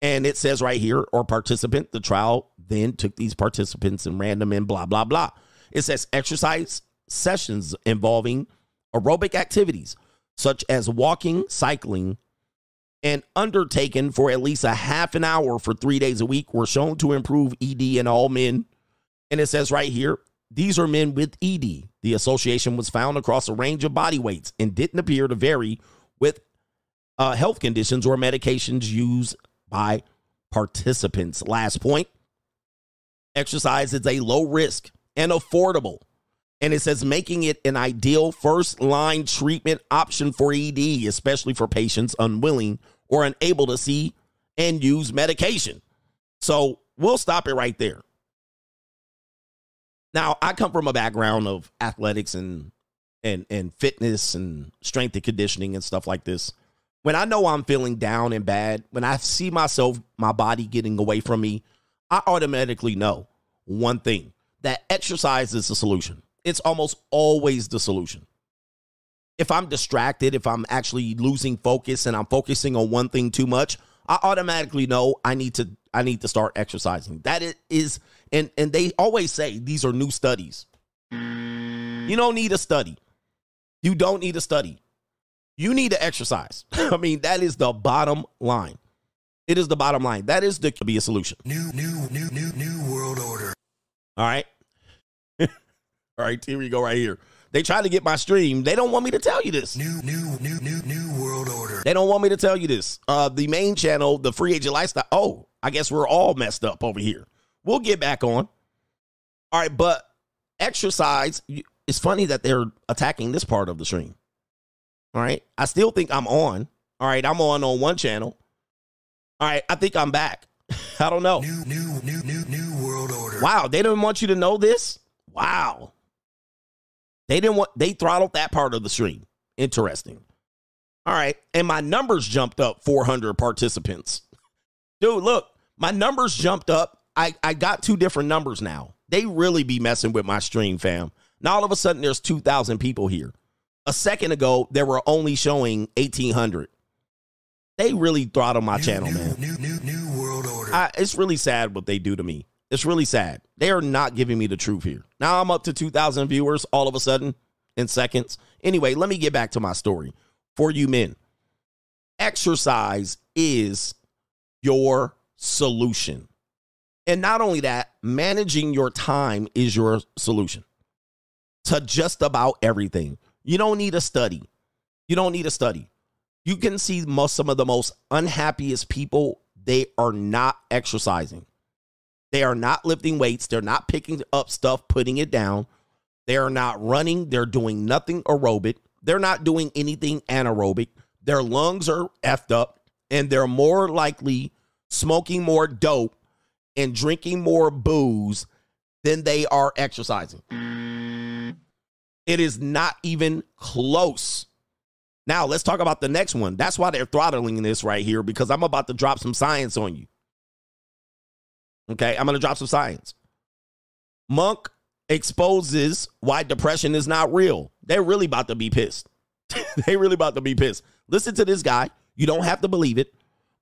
And it says right here, or participant, the trial then took these participants and ran them in, blah, blah, blah. It says exercise sessions involving aerobic activities such as walking, cycling, and undertaken for at least a half an hour for three days a week were shown to improve ED in all men and it says right here, these are men with ED. The association was found across a range of body weights and didn't appear to vary with uh, health conditions or medications used by participants. Last point exercise is a low risk and affordable. And it says making it an ideal first line treatment option for ED, especially for patients unwilling or unable to see and use medication. So we'll stop it right there. Now, I come from a background of athletics and and and fitness and strength and conditioning and stuff like this. When I know I'm feeling down and bad, when I see myself my body getting away from me, I automatically know one thing, that exercise is the solution. It's almost always the solution. If I'm distracted, if I'm actually losing focus and I'm focusing on one thing too much, I automatically know I need to I need to start exercising. That is and and they always say these are new studies. You don't need a study. You don't need a study. You need to exercise. I mean, that is the bottom line. It is the bottom line. That is the to be a solution. New, new, new, new, new world order. All right. All right, here we go right here. They try to get my stream. They don't want me to tell you this. New, new, new, new, new world order. They don't want me to tell you this. Uh, the main channel, the free agent lifestyle. Oh, I guess we're all messed up over here. We'll get back on. All right, but exercise. It's funny that they're attacking this part of the stream. All right, I still think I'm on. All right, I'm on on one channel. All right, I think I'm back. I don't know. New, new, new, new, new world order. Wow, they didn't want you to know this. Wow. They didn't want they throttled that part of the stream. Interesting. All right. And my numbers jumped up 400 participants. Dude, look, my numbers jumped up. I, I got two different numbers now. They really be messing with my stream, fam. Now all of a sudden there's 2,000 people here. A second ago, there were only showing 1,800. They really throttled my new, channel, new, man. New, new, new world order. I, it's really sad what they do to me. It's really sad. They are not giving me the truth here. Now I'm up to 2,000 viewers all of a sudden in seconds. Anyway, let me get back to my story. For you men, exercise is your solution. And not only that, managing your time is your solution to just about everything. You don't need a study. You don't need a study. You can see most some of the most unhappiest people, they are not exercising. They are not lifting weights, they're not picking up stuff, putting it down. They are not running, they're doing nothing aerobic. They're not doing anything anaerobic. Their lungs are effed up and they're more likely smoking more dope and drinking more booze than they are exercising. It is not even close. Now, let's talk about the next one. That's why they're throttling this right here because I'm about to drop some science on you. Okay, I'm going to drop some science. Monk exposes why depression is not real. They're really about to be pissed. they really about to be pissed. Listen to this guy. You don't have to believe it,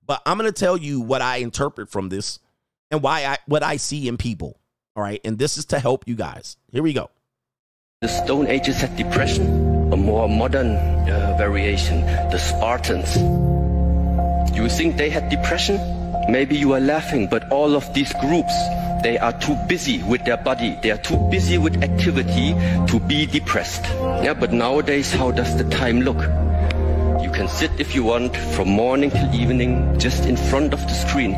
but I'm going to tell you what I interpret from this and why I what I see in people. All right, and this is to help you guys. Here we go. The Stone Ages had depression, a more modern uh, variation, the Spartans. You think they had depression? Maybe you are laughing, but all of these groups, they are too busy with their body. They are too busy with activity to be depressed. Yeah, but nowadays, how does the time look? You can sit if you want from morning till evening just in front of the screen.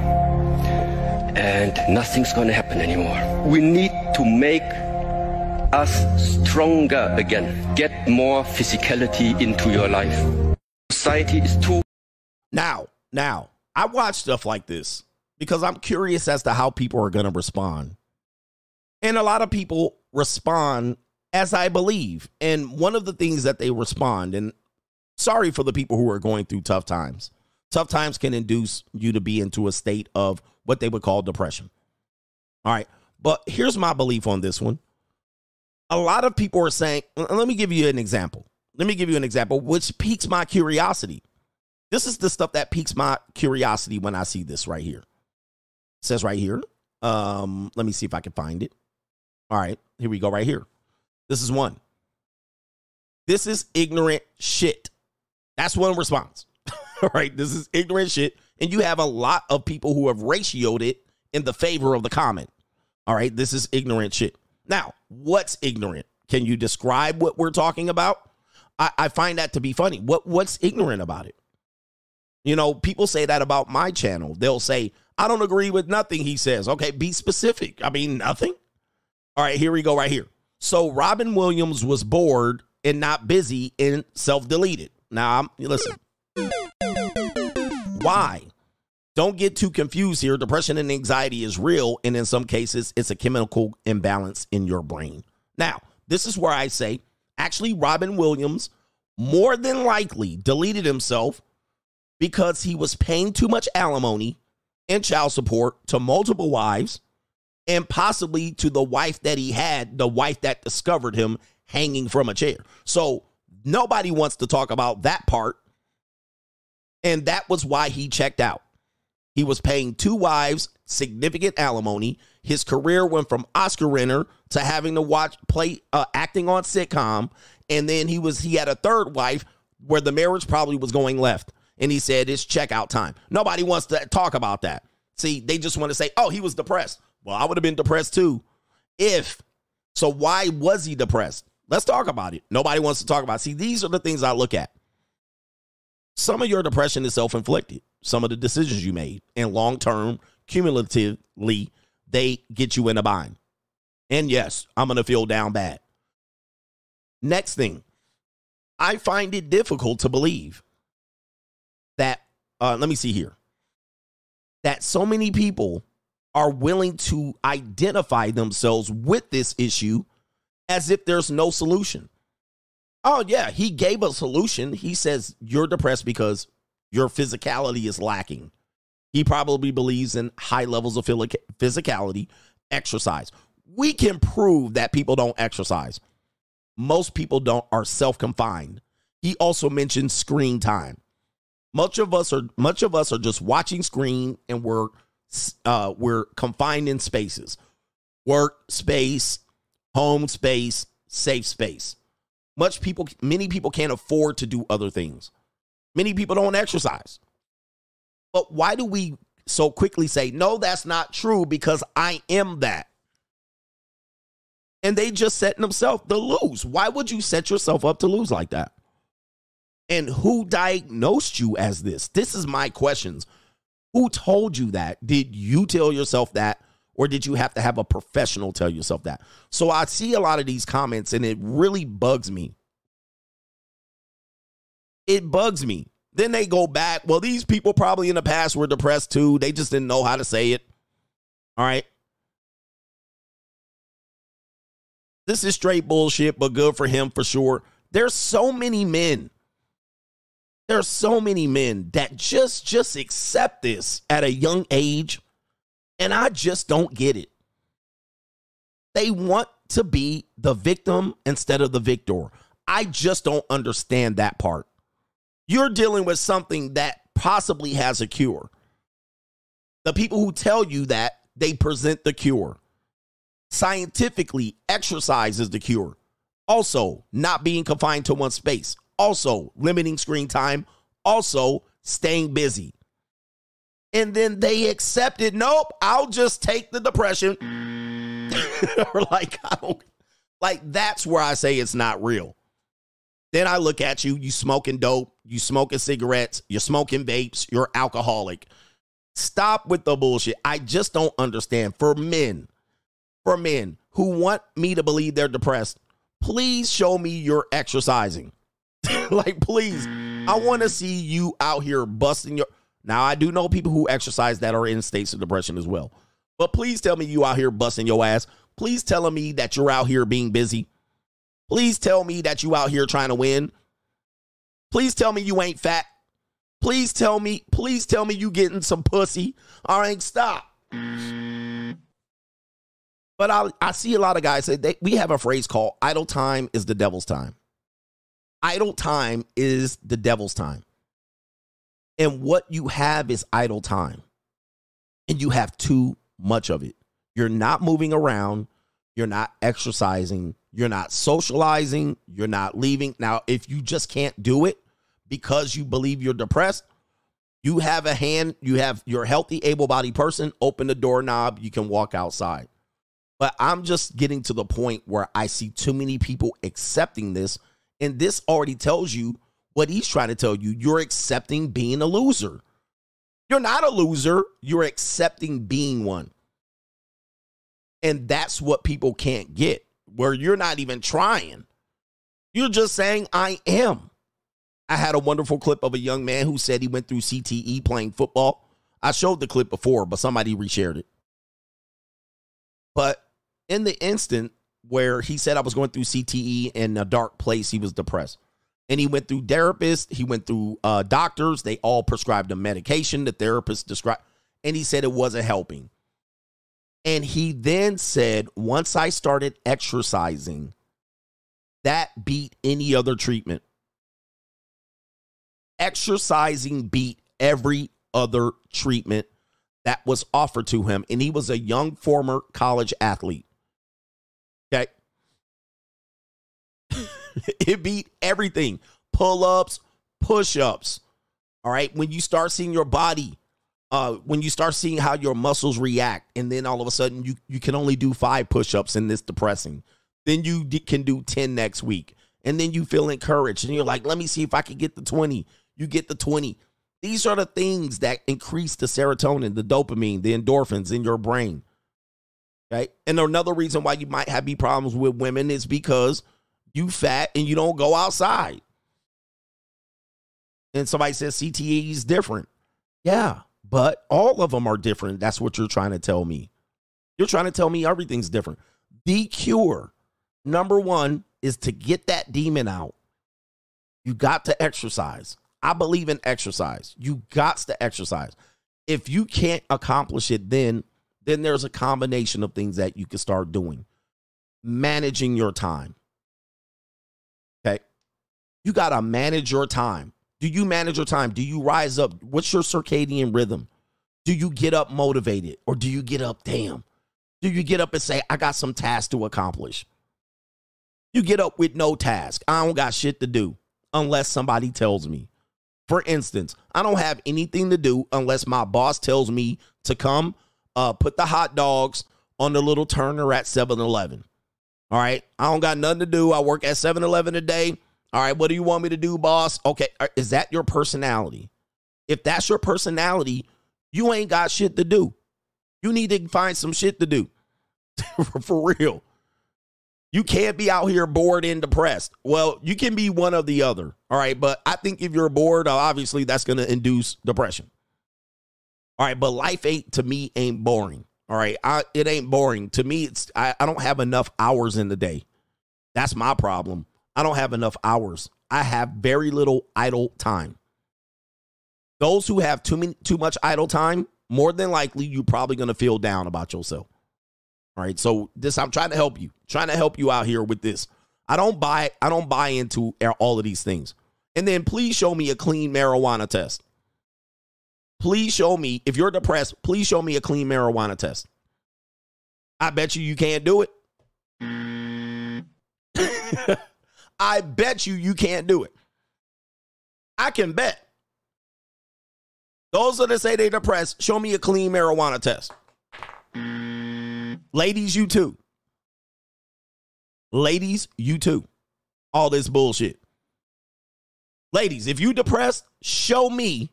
And nothing's gonna happen anymore. We need to make us stronger again. Get more physicality into your life. Society is too. Now, now, I watch stuff like this because I'm curious as to how people are going to respond. And a lot of people respond as I believe. And one of the things that they respond, and sorry for the people who are going through tough times. Tough times can induce you to be into a state of what they would call depression. All right. But here's my belief on this one. A lot of people are saying, let me give you an example. Let me give you an example, which piques my curiosity. This is the stuff that piques my curiosity when I see this right here. It says right here. Um, let me see if I can find it. All right, here we go, right here. This is one. This is ignorant shit. That's one response. All right, this is ignorant shit. And you have a lot of people who have ratioed it in the favor of the comment. All right, this is ignorant shit. Now, what's ignorant? Can you describe what we're talking about? I, I find that to be funny. What what's ignorant about it? You know, people say that about my channel. They'll say, I don't agree with nothing he says. Okay, be specific. I mean, nothing. All right, here we go, right here. So Robin Williams was bored and not busy and self deleted. Now, I'm, listen. Why? Don't get too confused here. Depression and anxiety is real, and in some cases, it's a chemical imbalance in your brain. Now, this is where I say actually, Robin Williams more than likely deleted himself because he was paying too much alimony and child support to multiple wives and possibly to the wife that he had, the wife that discovered him hanging from a chair. So nobody wants to talk about that part. And that was why he checked out. He was paying two wives significant alimony. His career went from Oscar winner to having to watch play uh, acting on sitcom, and then he was he had a third wife where the marriage probably was going left. And he said it's checkout time. Nobody wants to talk about that. See, they just want to say, "Oh, he was depressed." Well, I would have been depressed too, if. So why was he depressed? Let's talk about it. Nobody wants to talk about. It. See, these are the things I look at. Some of your depression is self inflicted, some of the decisions you made, and long term, cumulatively, they get you in a bind. And yes, I'm going to feel down bad. Next thing, I find it difficult to believe that, uh, let me see here, that so many people are willing to identify themselves with this issue as if there's no solution. Oh, yeah, he gave a solution. He says you're depressed because your physicality is lacking. He probably believes in high levels of physicality, exercise. We can prove that people don't exercise. Most people don't are self-confined. He also mentioned screen time. Much of us are much of us are just watching screen and we're uh, we're confined in spaces, work space, home space, safe space. Much people, many people can't afford to do other things. Many people don't exercise. But why do we so quickly say, no, that's not true because I am that? And they just setting themselves to lose. Why would you set yourself up to lose like that? And who diagnosed you as this? This is my questions. Who told you that? Did you tell yourself that? Or did you have to have a professional tell yourself that? So I see a lot of these comments and it really bugs me. It bugs me. Then they go back. Well, these people probably in the past were depressed too. They just didn't know how to say it. All right. This is straight bullshit, but good for him for sure. There's so many men. There's so many men that just just accept this at a young age and I just don't get it. They want to be the victim instead of the victor. I just don't understand that part. You're dealing with something that possibly has a cure. The people who tell you that, they present the cure. Scientifically, exercise is the cure. Also, not being confined to one space. Also, limiting screen time. Also, staying busy. And then they accepted, nope, I'll just take the depression. like, I don't, like, that's where I say it's not real. Then I look at you, you smoking dope, you smoking cigarettes, you're smoking vapes, you're alcoholic. Stop with the bullshit. I just don't understand. For men, for men who want me to believe they're depressed, please show me you're exercising. like, please, I want to see you out here busting your. Now, I do know people who exercise that are in states of depression as well. But please tell me you out here busting your ass. Please tell me that you're out here being busy. Please tell me that you out here trying to win. Please tell me you ain't fat. Please tell me, please tell me you getting some pussy. All right, stop. But I, I see a lot of guys say they, we have a phrase called idle time is the devil's time. Idle time is the devil's time. And what you have is idle time. And you have too much of it. You're not moving around. You're not exercising. You're not socializing. You're not leaving. Now, if you just can't do it because you believe you're depressed, you have a hand, you have your healthy, able bodied person, open the doorknob, you can walk outside. But I'm just getting to the point where I see too many people accepting this. And this already tells you what he's trying to tell you. You're accepting being a loser. You're not a loser, you're accepting being one. And that's what people can't get, where you're not even trying. You're just saying, I am. I had a wonderful clip of a young man who said he went through CTE playing football. I showed the clip before, but somebody reshared it. But in the instant where he said I was going through CTE in a dark place, he was depressed. And he went through therapists, he went through uh, doctors. They all prescribed him medication. The therapist described, and he said it wasn't helping. And he then said, once I started exercising, that beat any other treatment. Exercising beat every other treatment that was offered to him. And he was a young former college athlete. it beat everything pull ups, push ups. All right. When you start seeing your body, uh, when you start seeing how your muscles react, and then all of a sudden you, you can only do five push ups and it's depressing, then you d- can do 10 next week. And then you feel encouraged and you're like, let me see if I can get the 20. You get the 20. These are the things that increase the serotonin, the dopamine, the endorphins in your brain. Okay. And another reason why you might have problems with women is because you fat and you don't go outside. And somebody says CTE is different. Yeah, but all of them are different. That's what you're trying to tell me. You're trying to tell me everything's different. The cure, number one, is to get that demon out. You got to exercise. I believe in exercise. You got to exercise. If you can't accomplish it, then then there's a combination of things that you can start doing. Managing your time. You got to manage your time. Do you manage your time? Do you rise up? What's your circadian rhythm? Do you get up motivated or do you get up, damn? Do you get up and say, I got some tasks to accomplish? You get up with no task. I don't got shit to do unless somebody tells me. For instance, I don't have anything to do unless my boss tells me to come uh, put the hot dogs on the little turner at 7 Eleven. All right. I don't got nothing to do. I work at 7 Eleven a day. All right. What do you want me to do, boss? Okay. uh, Is that your personality? If that's your personality, you ain't got shit to do. You need to find some shit to do. For real. You can't be out here bored and depressed. Well, you can be one of the other. All right. But I think if you're bored, uh, obviously that's going to induce depression. All right. But life ain't, to me, ain't boring. All right. I, it ain't boring. To me, it's, I, I don't have enough hours in the day. That's my problem. I don't have enough hours. I have very little idle time. Those who have too many, too much idle time, more than likely, you're probably going to feel down about yourself. All right. So this, I'm trying to help you, trying to help you out here with this. I don't buy, I don't buy into all of these things. And then please show me a clean marijuana test. Please show me, if you're depressed, please show me a clean marijuana test. I bet you you can't do it. I bet you you can't do it. I can bet. Those that say they're depressed, show me a clean marijuana test. Ladies, you too. Ladies, you too. All this bullshit. Ladies, if you depressed, show me,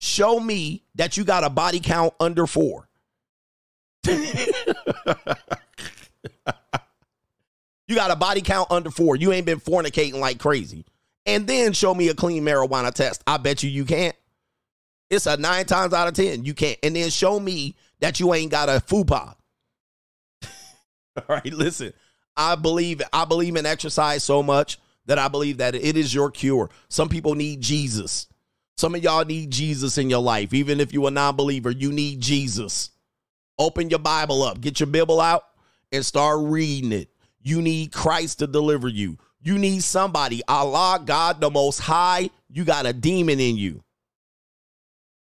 show me that you got a body count under four. you got a body count under four. You ain't been fornicating like crazy. And then show me a clean marijuana test. I bet you you can't. It's a nine times out of 10. You can't. And then show me that you ain't got a fupa. All right, listen. I believe I believe in exercise so much that I believe that it is your cure. Some people need Jesus. Some of y'all need Jesus in your life. Even if you're a non-believer, you need Jesus. Open your Bible up, get your Bible out, and start reading it. You need Christ to deliver you. You need somebody, Allah, God the Most High. You got a demon in you.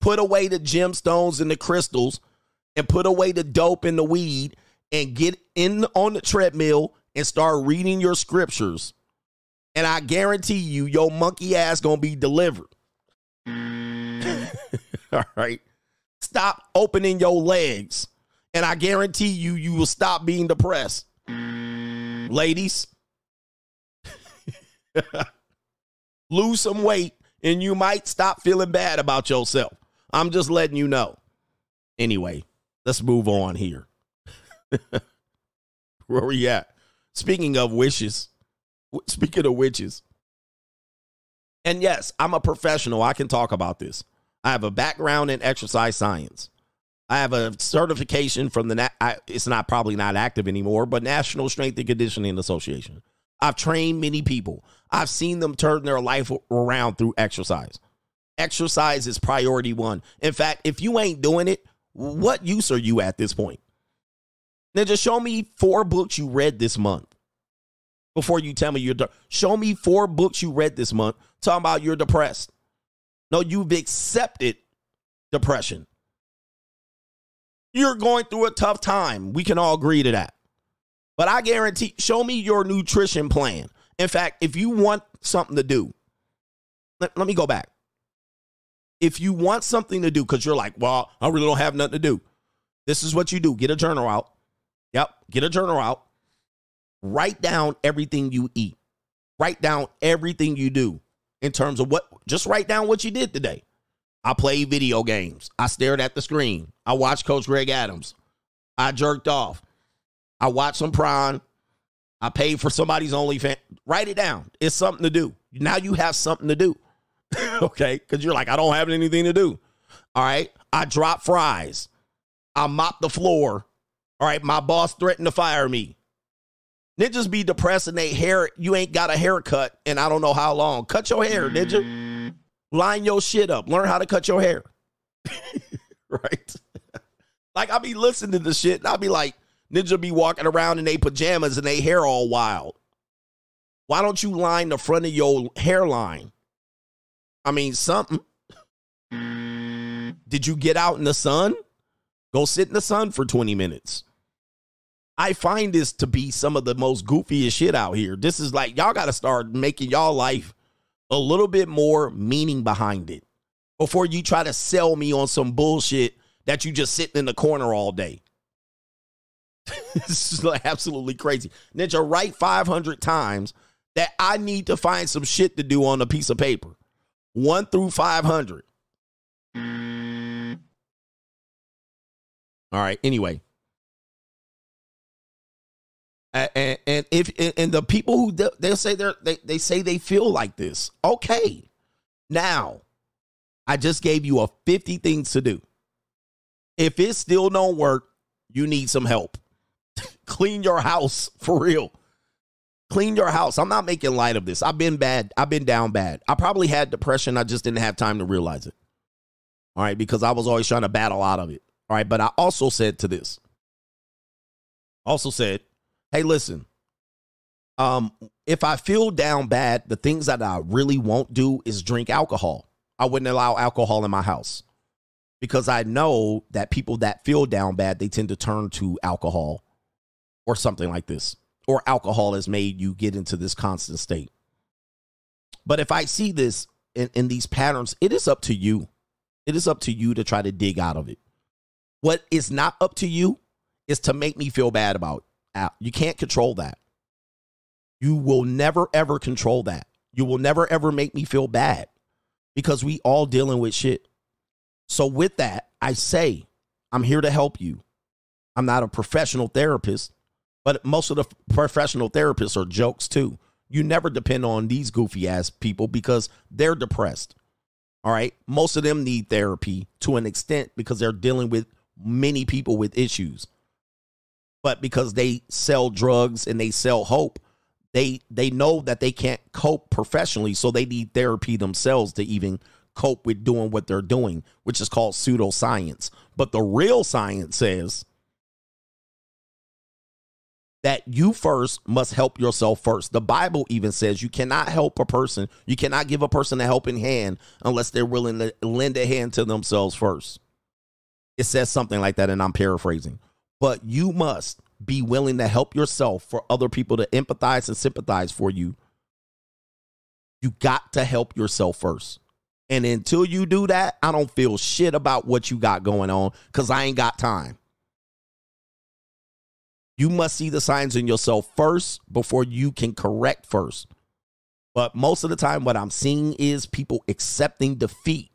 Put away the gemstones and the crystals, and put away the dope and the weed, and get in on the treadmill and start reading your scriptures. And I guarantee you, your monkey ass gonna be delivered. All right. Stop opening your legs. And I guarantee you, you will stop being depressed. Ladies, lose some weight and you might stop feeling bad about yourself. I'm just letting you know. Anyway, let's move on here. Where we at? Speaking of wishes, speaking of witches, and yes, I'm a professional. I can talk about this. I have a background in exercise science. I have a certification from the, I, it's not probably not active anymore, but National Strength and Conditioning Association. I've trained many people. I've seen them turn their life around through exercise. Exercise is priority one. In fact, if you ain't doing it, what use are you at this point? Now, just show me four books you read this month before you tell me you're. De- show me four books you read this month talking about you're depressed. No, you've accepted depression. You're going through a tough time. We can all agree to that. But I guarantee, show me your nutrition plan. In fact, if you want something to do, let, let me go back. If you want something to do, because you're like, well, I really don't have nothing to do, this is what you do get a journal out. Yep, get a journal out. Write down everything you eat. Write down everything you do in terms of what, just write down what you did today. I played video games. I stared at the screen. I watched Coach Greg Adams. I jerked off. I watched some prawn. I paid for somebody's OnlyFans. Write it down. It's something to do. Now you have something to do. okay? Because you're like, I don't have anything to do. All right. I drop fries. I mop the floor. All right. My boss threatened to fire me. Ninjas be depressed and they hair, you ain't got a haircut and I don't know how long. Cut your hair, ninja. Line your shit up. Learn how to cut your hair. right? Like I be listening to the shit and I be like, Ninja be walking around in their pajamas and they hair all wild. Why don't you line the front of your hairline? I mean, something. Did you get out in the sun? Go sit in the sun for 20 minutes. I find this to be some of the most goofiest shit out here. This is like, y'all got to start making y'all life a little bit more meaning behind it before you try to sell me on some bullshit that you just sitting in the corner all day. this is absolutely crazy. Ninja, write 500 times that I need to find some shit to do on a piece of paper. One through 500. All right. Anyway. And, and if and the people who they say they they they say they feel like this. Okay. Now, I just gave you a 50 things to do. If it still don't work, you need some help. Clean your house for real. Clean your house. I'm not making light of this. I've been bad. I've been down bad. I probably had depression. I just didn't have time to realize it. All right, because I was always trying to battle out of it. All right, but I also said to this. Also said, "Hey, listen. Um if I feel down bad, the things that I really won't do is drink alcohol. I wouldn't allow alcohol in my house because I know that people that feel down bad, they tend to turn to alcohol or something like this. Or alcohol has made you get into this constant state. But if I see this in, in these patterns, it is up to you. It is up to you to try to dig out of it. What is not up to you is to make me feel bad about. It. You can't control that. You will never ever control that. You will never ever make me feel bad because we all dealing with shit. So with that, I say I'm here to help you. I'm not a professional therapist, but most of the professional therapists are jokes too. You never depend on these goofy ass people because they're depressed. All right. Most of them need therapy to an extent because they're dealing with many people with issues. But because they sell drugs and they sell hope, they they know that they can't cope professionally, so they need therapy themselves to even cope with doing what they're doing, which is called pseudoscience. But the real science says that you first must help yourself first. The Bible even says you cannot help a person, you cannot give a person a helping hand unless they're willing to lend a hand to themselves first. It says something like that, and I'm paraphrasing. But you must be willing to help yourself for other people to empathize and sympathize for you. You got to help yourself first. And until you do that, I don't feel shit about what you got going on because I ain't got time. You must see the signs in yourself first before you can correct first. But most of the time, what I'm seeing is people accepting defeat.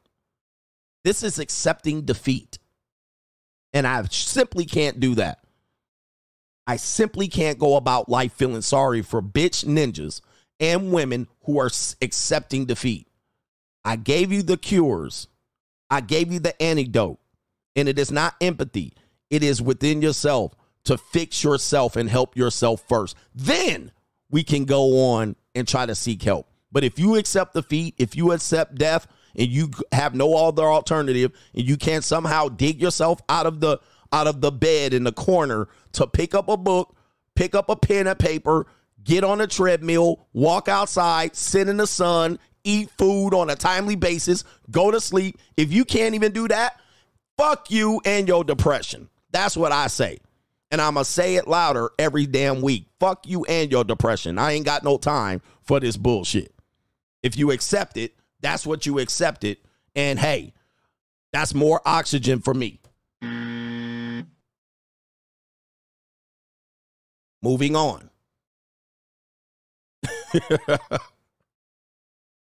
This is accepting defeat. And I simply can't do that. I simply can't go about life feeling sorry for bitch ninjas and women who are accepting defeat. I gave you the cures, I gave you the antidote, and it is not empathy, it is within yourself to fix yourself and help yourself first. Then we can go on and try to seek help. But if you accept defeat, if you accept death, and you have no other alternative, and you can't somehow dig yourself out of the out of the bed in the corner to pick up a book, pick up a pen and paper, get on a treadmill, walk outside, sit in the sun, eat food on a timely basis, go to sleep. If you can't even do that, fuck you and your depression. That's what I say. And I'm going to say it louder every damn week. Fuck you and your depression. I ain't got no time for this bullshit. If you accept it, that's what you accepted. And hey, that's more oxygen for me. Moving on.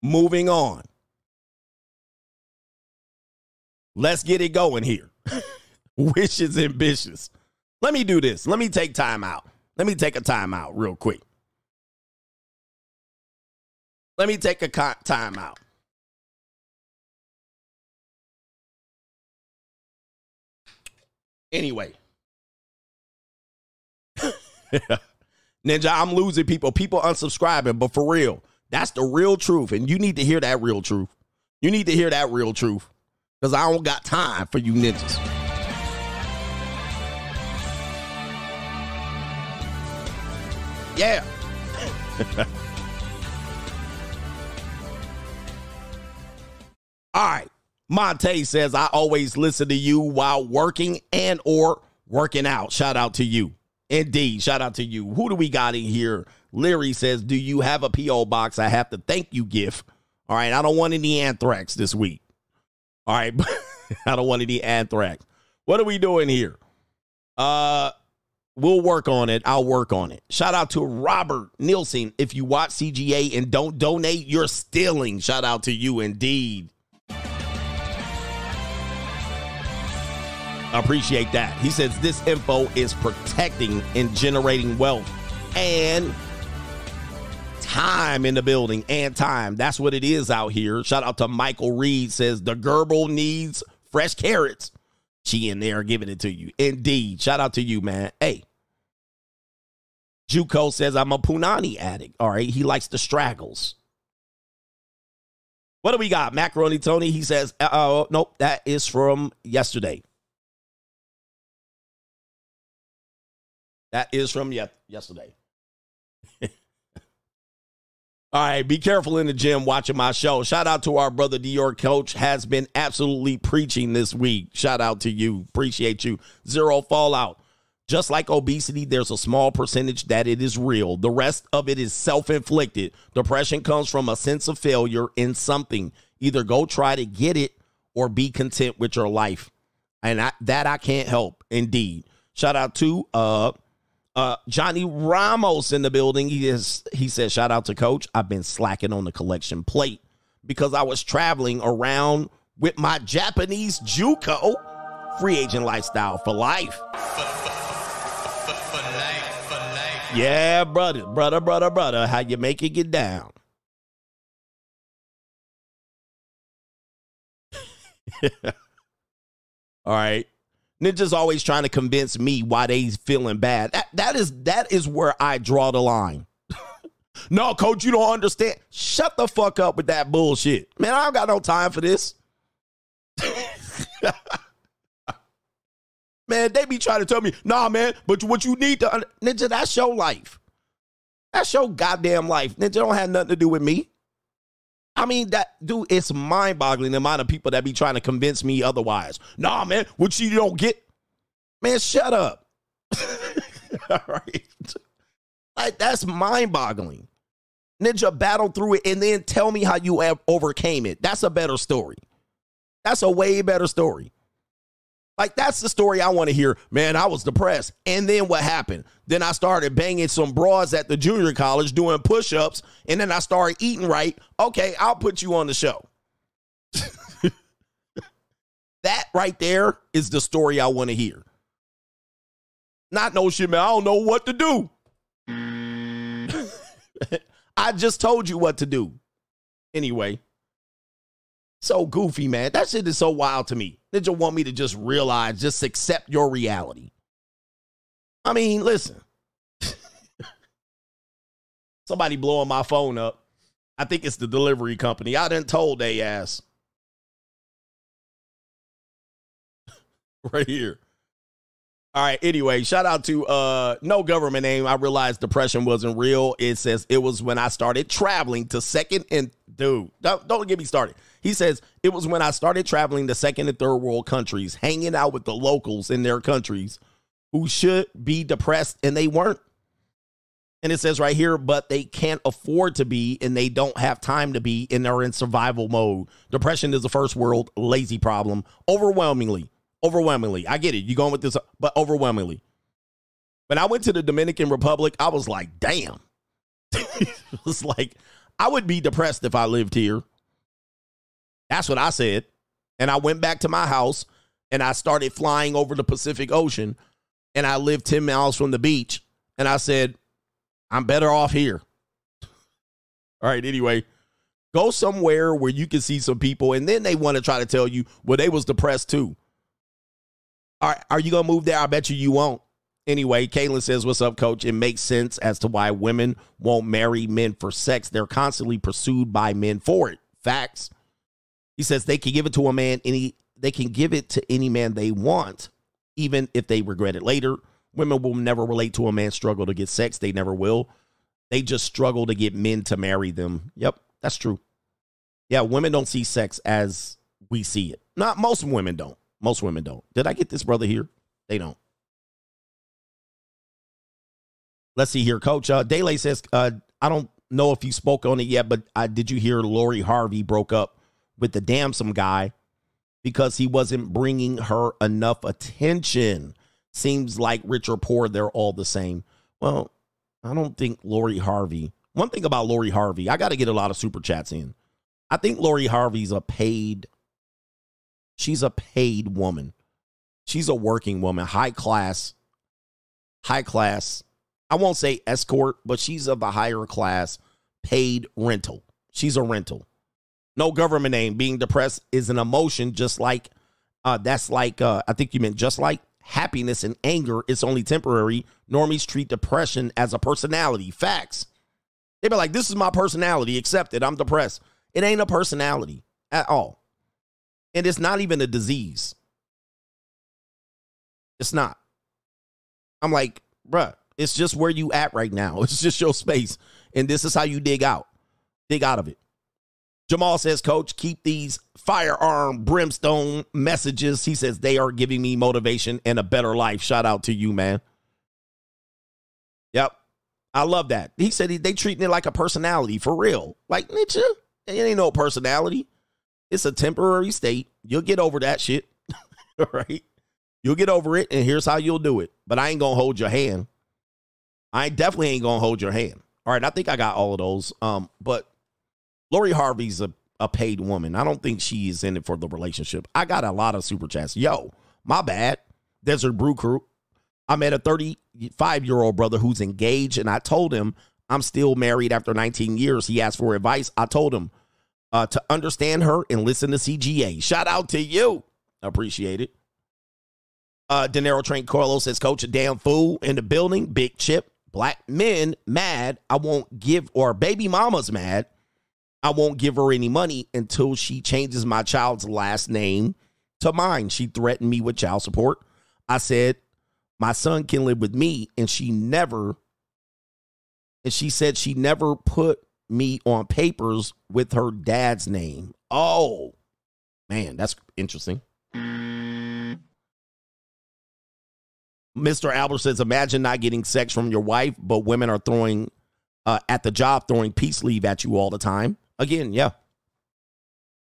Moving on. Let's get it going here. Wishes ambitious. Let me do this. Let me take time out. Let me take a time out real quick. Let me take a time out. Anyway. Ninja, I'm losing people. People unsubscribing, but for real, that's the real truth. And you need to hear that real truth. You need to hear that real truth. Because I don't got time for you ninjas. Yeah. All right. Monte says, I always listen to you while working and or working out. Shout out to you. Indeed. Shout out to you. Who do we got in here? Leary says, Do you have a P.O. box? I have to thank you, gift. All right. I don't want any anthrax this week. All right. I don't want any anthrax. What are we doing here? Uh we'll work on it. I'll work on it. Shout out to Robert Nielsen. If you watch CGA and don't donate, you're stealing. Shout out to you indeed. Appreciate that. He says this info is protecting and generating wealth and time in the building and time. That's what it is out here. Shout out to Michael Reed says the Gerbil needs fresh carrots. She in there giving it to you. Indeed. Shout out to you, man. Hey. Juco says I'm a Punani addict. All right. He likes the straggles. What do we got? Macaroni Tony. He says, oh, nope, that is from yesterday. That is from yesterday. All right, be careful in the gym watching my show. Shout out to our brother Dior coach has been absolutely preaching this week. Shout out to you. Appreciate you. Zero fallout. Just like obesity, there's a small percentage that it is real. The rest of it is self-inflicted. Depression comes from a sense of failure in something. Either go try to get it or be content with your life. And I, that I can't help. Indeed. Shout out to uh uh, Johnny Ramos in the building. He is he said, shout out to coach. I've been slacking on the collection plate because I was traveling around with my Japanese Juco free agent lifestyle for life. Yeah, brother, brother, brother, brother. How you make it get down? All right. Ninja's always trying to convince me why they feeling bad. That that is that is where I draw the line. no, coach, you don't understand. Shut the fuck up with that bullshit. Man, I don't got no time for this. man, they be trying to tell me, nah, man, but what you need to Ninja, that's your life. That's your goddamn life. Ninja don't have nothing to do with me. I mean, that dude, it's mind boggling the amount of people that be trying to convince me otherwise. Nah, man, what you don't get, man, shut up. All right. Like, that's mind boggling. Ninja battled through it and then tell me how you overcame it. That's a better story. That's a way better story. Like that's the story I want to hear. Man, I was depressed. And then what happened? Then I started banging some broads at the junior college doing push-ups, and then I started eating right. Okay, I'll put you on the show. that right there is the story I want to hear. Not no shit, man. I don't know what to do. I just told you what to do. Anyway. So goofy, man. That shit is so wild to me. Ninja want me to just realize, just accept your reality. I mean, listen. Somebody blowing my phone up. I think it's the delivery company. I didn't told they ass. right here. All right. Anyway, shout out to uh no government name. I realized depression wasn't real. It says it was when I started traveling to second and dude, don't, don't get me started. He says it was when I started traveling to second and third world countries, hanging out with the locals in their countries who should be depressed and they weren't. And it says right here, but they can't afford to be and they don't have time to be and they're in survival mode. Depression is a first world lazy problem overwhelmingly. Overwhelmingly. I get it. You going with this, but overwhelmingly. When I went to the Dominican Republic, I was like, damn. it was like, I would be depressed if I lived here. That's what I said. And I went back to my house and I started flying over the Pacific Ocean and I lived 10 miles from the beach. And I said, I'm better off here. All right, anyway, go somewhere where you can see some people and then they want to try to tell you, well, they was depressed too. All right, are you going to move there? I bet you you won't. Anyway, Caitlin says, What's up, coach? It makes sense as to why women won't marry men for sex. They're constantly pursued by men for it. Facts. He says they can give it to a man any they can give it to any man they want, even if they regret it later. Women will never relate to a man's struggle to get sex. They never will. They just struggle to get men to marry them. Yep, that's true. Yeah, women don't see sex as we see it. Not most women don't. Most women don't. Did I get this brother here? They don't. Let's see here, Coach. Uh, Dayle says, uh, I don't know if you spoke on it yet, but uh, did you hear Lori Harvey broke up with the Damson guy because he wasn't bringing her enough attention? Seems like rich or poor, they're all the same. Well, I don't think Lori Harvey. One thing about Lori Harvey, I got to get a lot of super chats in. I think Lori Harvey's a paid. She's a paid woman. She's a working woman, high class, high class. I won't say escort, but she's of the higher class, paid rental. She's a rental. No government name. Being depressed is an emotion, just like uh, that's like uh, I think you meant just like happiness and anger It's only temporary. Normies treat depression as a personality. Facts. They be like, this is my personality. Accept it. I'm depressed. It ain't a personality at all. And it's not even a disease. It's not. I'm like, bruh, it's just where you at right now. It's just your space. And this is how you dig out. Dig out of it. Jamal says, Coach, keep these firearm brimstone messages. He says they are giving me motivation and a better life. Shout out to you, man. Yep. I love that. He said they treating it like a personality for real. Like, Nietzsche, it ain't no personality. It's a temporary state. You'll get over that shit. All right. You'll get over it, and here's how you'll do it. But I ain't gonna hold your hand. I definitely ain't gonna hold your hand. All right, I think I got all of those. Um, but Lori Harvey's a, a paid woman. I don't think she is in it for the relationship. I got a lot of super chats. Yo, my bad. Desert Brew Crew. I met a 35 year old brother who's engaged, and I told him I'm still married after 19 years. He asked for advice. I told him uh, to understand her and listen to CGA. Shout out to you. Appreciate it. Uh, De Niro Train Coelho says, Coach, a damn fool in the building. Big chip. Black men mad. I won't give, or baby mama's mad. I won't give her any money until she changes my child's last name to mine. She threatened me with child support. I said, my son can live with me. And she never, and she said she never put me on papers with her dad's name. Oh, man, that's interesting. Mr. Albert says, imagine not getting sex from your wife, but women are throwing uh, at the job, throwing peace leave at you all the time. Again, yeah.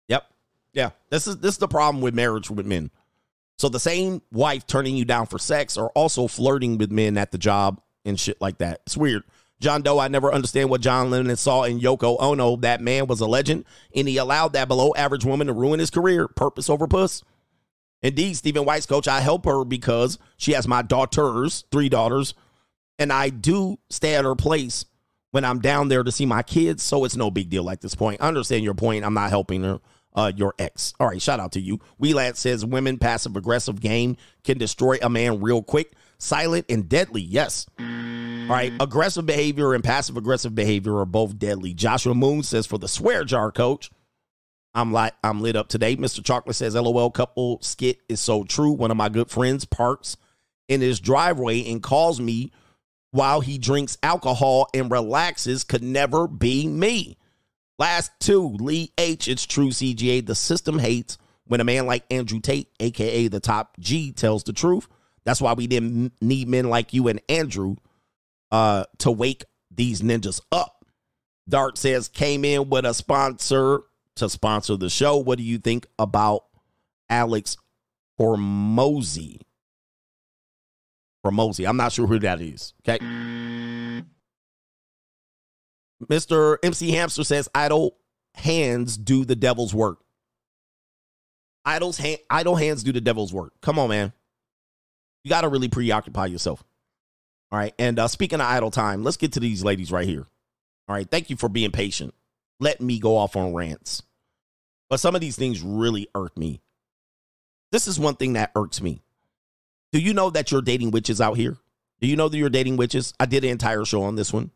Yep. Yeah. This is this is the problem with marriage with men. So the same wife turning you down for sex are also flirting with men at the job and shit like that. It's weird. John Doe, I never understand what John Lennon saw in Yoko Ono. That man was a legend, and he allowed that below average woman to ruin his career. Purpose over puss. Indeed, Stephen White's coach, I help her because she has my daughters, three daughters, and I do stay at her place when I'm down there to see my kids. So it's no big deal at this point. I understand your point. I'm not helping her. Uh, your ex. All right, shout out to you. Wheelat says women passive aggressive game can destroy a man real quick, silent and deadly. Yes. All right, aggressive behavior and passive aggressive behavior are both deadly. Joshua Moon says for the swear jar coach, I'm like I'm lit up today. Mr. Chocolate says, LOL couple skit is so true. One of my good friends parks in his driveway and calls me while he drinks alcohol and relaxes could never be me. Last two, Lee H. It's true, CGA. The system hates when a man like Andrew Tate, aka the top G, tells the truth. That's why we didn't need men like you and Andrew uh, to wake these ninjas up. Dart says came in with a sponsor to sponsor the show. What do you think about Alex Hormozi? Hormozi. I'm not sure who that is. Okay. Mr. MC Hamster says idle hands do the devil's work. Idle's hand, idle hands do the devil's work. Come on, man. You got to really preoccupy yourself. All right. And uh, speaking of idle time, let's get to these ladies right here. All right. Thank you for being patient. Let me go off on rants. But some of these things really irk me. This is one thing that irks me. Do you know that you're dating witches out here? Do you know that you're dating witches? I did an entire show on this one.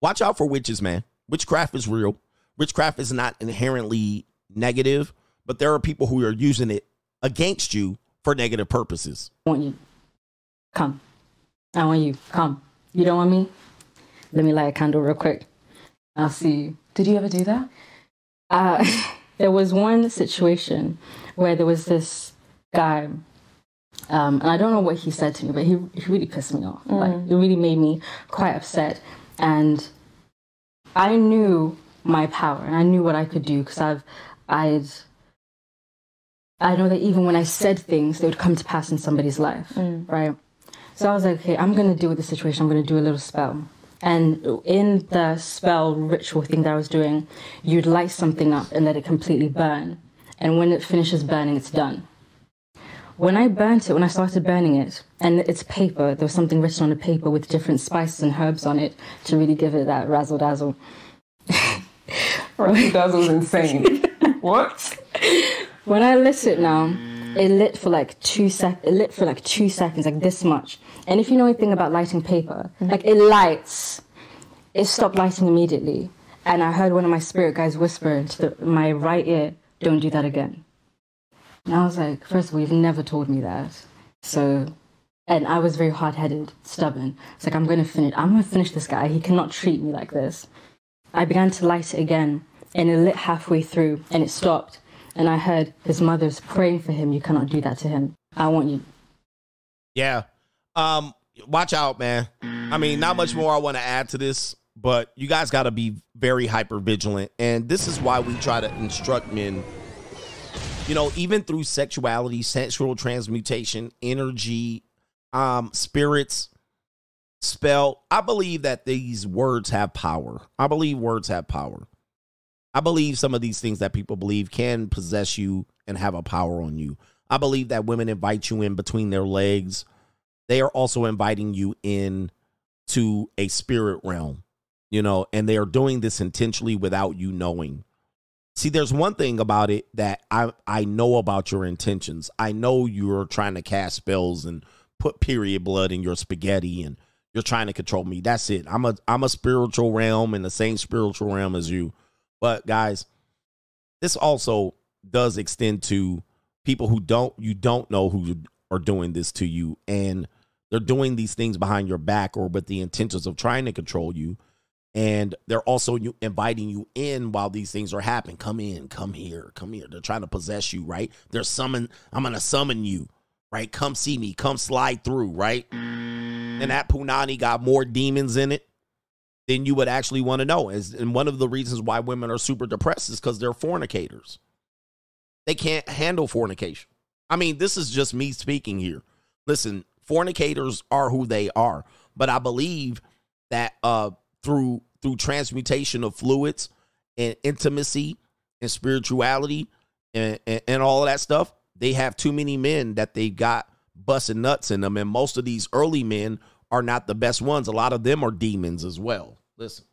Watch out for witches, man. Witchcraft is real. Witchcraft is not inherently negative, but there are people who are using it against you for negative purposes. I want you. Come. I want you. Come. You don't want me? Let me light a candle real quick. I'll see you. Did you ever do that? Uh, there was one situation where there was this guy, um, and I don't know what he said to me, but he, he really pissed me off. Like, it really made me quite upset. And I knew my power and I knew what I could do because I've, I'd, I know that even when I said things, they would come to pass in somebody's life, right? So I was like, okay, I'm going to deal with the situation. I'm going to do a little spell. And in the spell ritual thing that I was doing, you'd light something up and let it completely burn. And when it finishes burning, it's done. When I burnt it, when I started burning it, and it's paper, there was something written on the paper with different spices and herbs on it to really give it that razzle dazzle. razzle dazzle's insane. what? When I lit it now, it lit for like two sec. It lit for like two seconds, like this much. And if you know anything about lighting paper, mm-hmm. like it lights, it stopped lighting immediately. And I heard one of my spirit guys whisper into the, my right ear, "Don't do that again." And I was like, first of all, you've never told me that. So, and I was very hard headed, stubborn. It's like, I'm going to finish, I'm going to finish this guy. He cannot treat me like this. I began to light it again, and it lit halfway through, and it stopped. And I heard his mother's praying for him. You cannot do that to him. I want you. Yeah. Um, watch out, man. I mean, not much more I want to add to this, but you guys got to be very hyper vigilant. And this is why we try to instruct men, you know, even through sexuality, sexual transmutation, energy, um, spirits, spell. I believe that these words have power. I believe words have power. I believe some of these things that people believe can possess you and have a power on you. I believe that women invite you in between their legs. They are also inviting you in to a spirit realm, you know, and they are doing this intentionally without you knowing. See, there's one thing about it that I I know about your intentions. I know you're trying to cast spells and put period blood in your spaghetti and you're trying to control me. That's it. I'm a I'm a spiritual realm in the same spiritual realm as you. But guys, this also does extend to people who don't you don't know who are doing this to you and they're doing these things behind your back or with the intentions of trying to control you and they're also you inviting you in while these things are happening. Come in come here come here. They're trying to possess you right? They're summon i'm gonna summon you right? Come see me come slide through right? And that punani got more demons in it than you would actually want to know and one of the reasons why women are super depressed is because they're fornicators. They can't handle fornication. I mean, this is just me speaking here. Listen, fornicators are who they are, but I believe that uh through through transmutation of fluids and intimacy and spirituality and, and, and all that stuff, they have too many men that they got busting nuts in them. And most of these early men are not the best ones. A lot of them are demons as well. Listen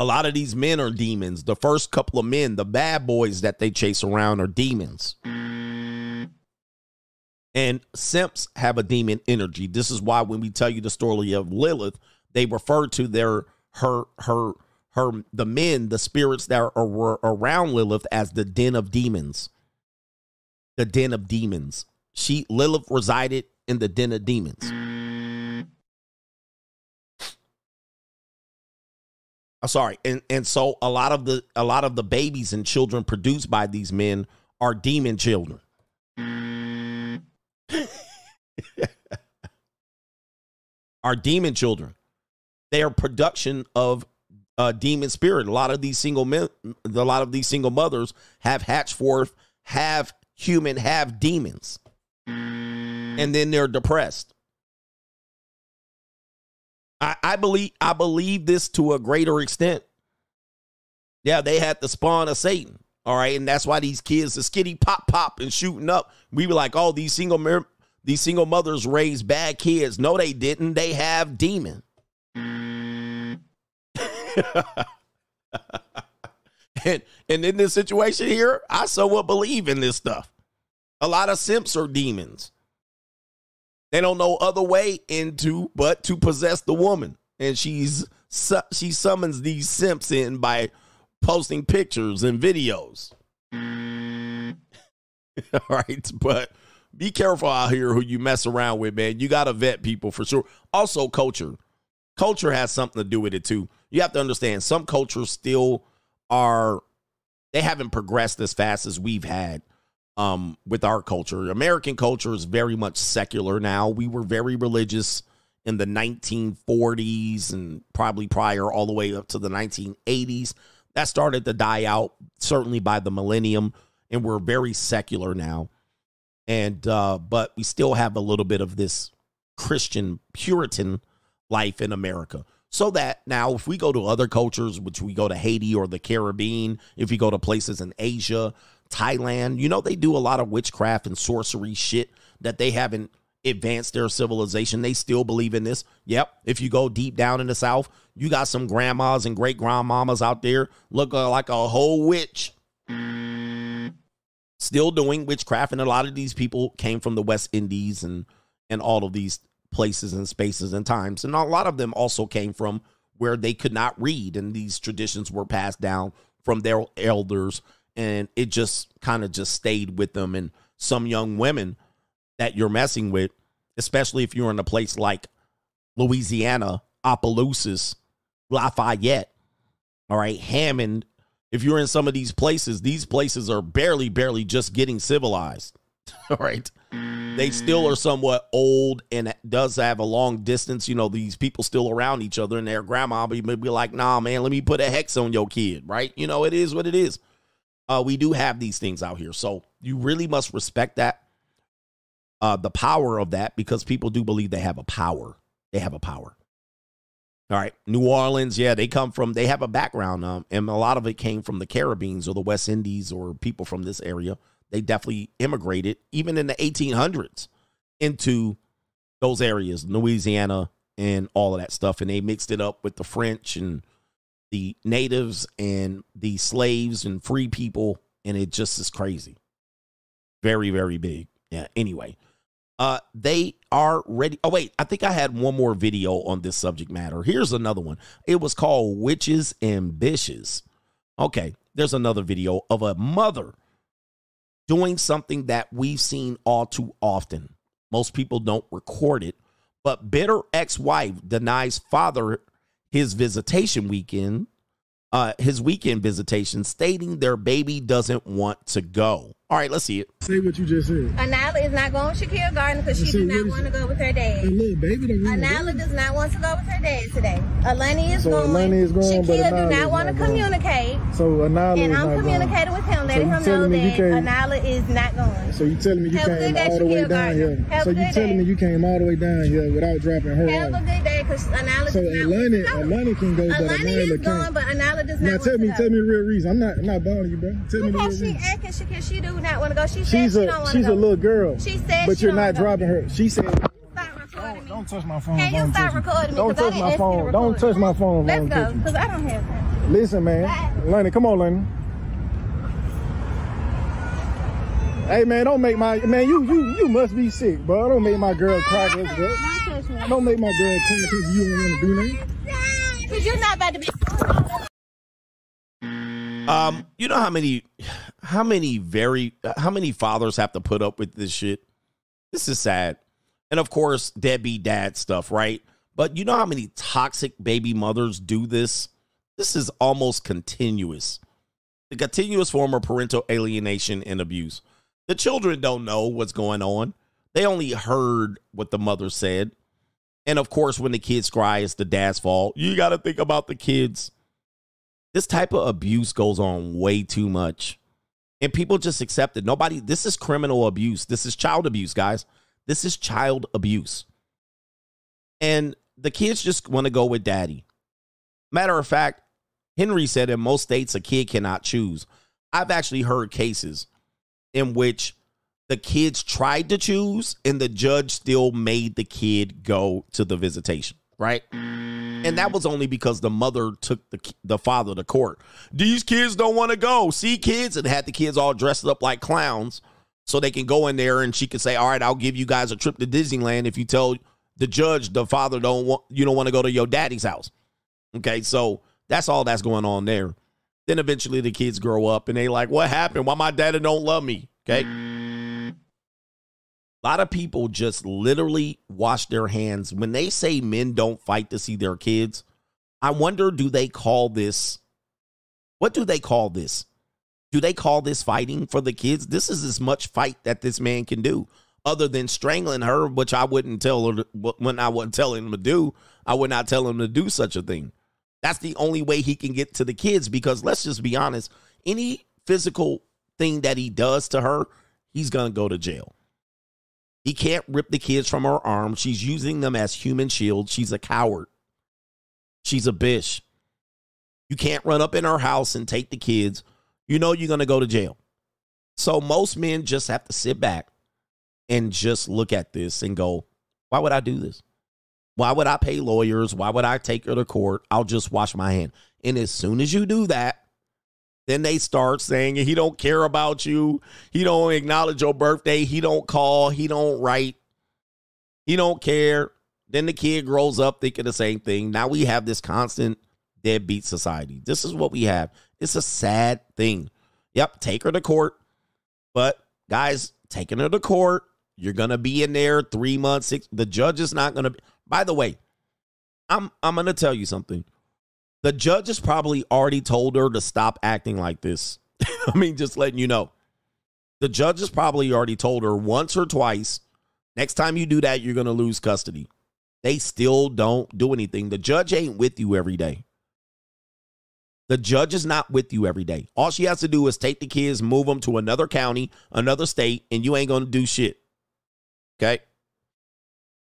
a lot of these men are demons. The first couple of men, the bad boys that they chase around, are demons. And simps have a demon energy. This is why when we tell you the story of Lilith, they refer to their her her her the men, the spirits that are ar- around Lilith as the den of demons. The den of demons. She Lilith resided in the den of demons. Uh, sorry and and so a lot of the a lot of the babies and children produced by these men are demon children are demon children they are production of uh, demon spirit a lot of these single men a lot of these single mothers have hatched forth have human have demons and then they're depressed I, I believe I believe this to a greater extent. Yeah, they had the spawn of Satan. All right, and that's why these kids are skitty pop pop and shooting up. We were like, oh, these single these single mothers raised bad kids. No, they didn't. They have demon. and and in this situation here, I so will believe in this stuff. A lot of simps are demons. They don't know other way into but to possess the woman, and she's she summons these simps in by posting pictures and videos. All right, but be careful out here who you mess around with, man. You got to vet people for sure. Also, culture. Culture has something to do with it too. You have to understand some cultures still are they haven't progressed as fast as we've had um, with our culture. American culture is very much secular now. We were very religious in the 1940s and probably prior all the way up to the 1980s. That started to die out certainly by the millennium, and we're very secular now. And uh, but we still have a little bit of this Christian Puritan life in America. So that now, if we go to other cultures, which we go to Haiti or the Caribbean, if you go to places in Asia, Thailand, you know, they do a lot of witchcraft and sorcery shit that they haven't advanced their civilization. They still believe in this. Yep. If you go deep down in the South, you got some grandmas and great grandmamas out there look uh, like a whole witch. Still doing witchcraft. And a lot of these people came from the West Indies and and all of these places and spaces and times. And a lot of them also came from where they could not read, and these traditions were passed down from their elders, and it just kind of just stayed with them. And some young women that you're messing with, especially if you're in a place like Louisiana, Opelousas, Lafayette, all right, Hammond. If you're in some of these places, these places are barely, barely just getting civilized. All right. They still are somewhat old and does have a long distance. You know, these people still around each other and their grandma may be like, nah, man, let me put a hex on your kid, right? You know, it is what it is. Uh, we do have these things out here. So you really must respect that, uh, the power of that, because people do believe they have a power. They have a power. All right. New Orleans, yeah, they come from, they have a background. Um, and a lot of it came from the Caribbeans or the West Indies or people from this area they definitely immigrated, even in the 1800s, into those areas, Louisiana and all of that stuff. And they mixed it up with the French and the natives and the slaves and free people. And it just is crazy. Very, very big. Yeah. Anyway, uh, they are ready. Oh, wait. I think I had one more video on this subject matter. Here's another one. It was called Witches and Bitches. Okay. There's another video of a mother doing something that we've seen all too often. Most people don't record it, but bitter ex-wife denies father his visitation weekend, uh, his weekend visitation, stating their baby doesn't want to go. All right, let's see it. Say what you just said. Anala is not going to Shakir Garden because she So does not want to go with her dad. Hey, little baby don't wanna Anala does not want to go with her dad today. Alani is So going. Alani is going, but Shakir Anala do not want to not going. communicate. So Anala and is I'm not communicating going. with him, letting you him know telling me you that can't- Anala is not going. So you telling me you Have came good day, all the way Shakir down here? Have so you good telling day. me you came all the way down here without dropping her Have a good day because Anala So does not Alani, want go. Alani can go, but Alani Anala is going, can't. but Anala does not Now tell me, tell me the real reason. I'm not, I'm not bothering you, bro. Tell me the real Because she reason. acting, she, can- she do not want to go. She said She's she a, don't want to she's go. a little girl. She said but she you're don't not wanna go. dropping her. She said, Stop recording don't touch my phone. Can you Don't stop touch recording me? Don't 'Cause I touch my ask to phone. Don't touch my phone. Let's Don't go, touch it. because I don't have time. Listen, man. Lenny, come on, Lenny. Hey man, don't make my man. You you you must be sick, bro. Don't make my girl cry, 'cause, bro. Don't touch me. Don't make my girl cry because you don't want to do nothing. Because you're not about to be. Um, you know how many, how many very, how many fathers have to put up with this shit? This is sad, and of course, deadbeat dad stuff, right? But you know how many toxic baby mothers do this? This is almost continuous. The continuous form of parental alienation and abuse. The children don't know what's going on. They only heard what the mother said. And of course, when the kids cry, it's the dad's fault. You got to think about the kids. This type of abuse goes on way too much. And people just accept it. Nobody, this is criminal abuse. This is child abuse, guys. This is child abuse. And the kids just want to go with daddy. Matter of fact, Henry said in most states, a kid cannot choose. I've actually heard cases in which the kids tried to choose and the judge still made the kid go to the visitation, right? And that was only because the mother took the the father to court. These kids don't want to go. See kids and had the kids all dressed up like clowns so they can go in there and she could say, "All right, I'll give you guys a trip to Disneyland if you tell the judge the father don't want you don't want to go to your daddy's house." Okay? So that's all that's going on there. Then eventually the kids grow up and they like, "What happened? Why my daddy don't love me?" Okay? A lot of people just literally wash their hands when they say men don't fight to see their kids. I wonder do they call this what do they call this? Do they call this fighting for the kids? This is as much fight that this man can do, other than strangling her, which I wouldn't tell her to- when I wouldn't tell him to do. I would not tell him to do such a thing. That's the only way he can get to the kids because let's just be honest, any physical thing that he does to her, he's gonna go to jail. He can't rip the kids from her arms. She's using them as human shields. She's a coward. She's a bitch. You can't run up in her house and take the kids. You know you're going to go to jail. So most men just have to sit back and just look at this and go, why would I do this? Why would I pay lawyers? Why would I take her to court? I'll just wash my hand. And as soon as you do that, then they start saying he don't care about you. He don't acknowledge your birthday. He don't call. He don't write. He don't care. Then the kid grows up thinking the same thing. Now we have this constant deadbeat society. This is what we have. It's a sad thing. Yep, take her to court. But guys, taking her to court, you're gonna be in there three months. Six, the judge is not gonna. be. By the way, I'm I'm gonna tell you something. The judge has probably already told her to stop acting like this. I mean, just letting you know. The judge has probably already told her once or twice. Next time you do that, you're gonna lose custody. They still don't do anything. The judge ain't with you every day. The judge is not with you every day. All she has to do is take the kids, move them to another county, another state, and you ain't going to do shit. Okay?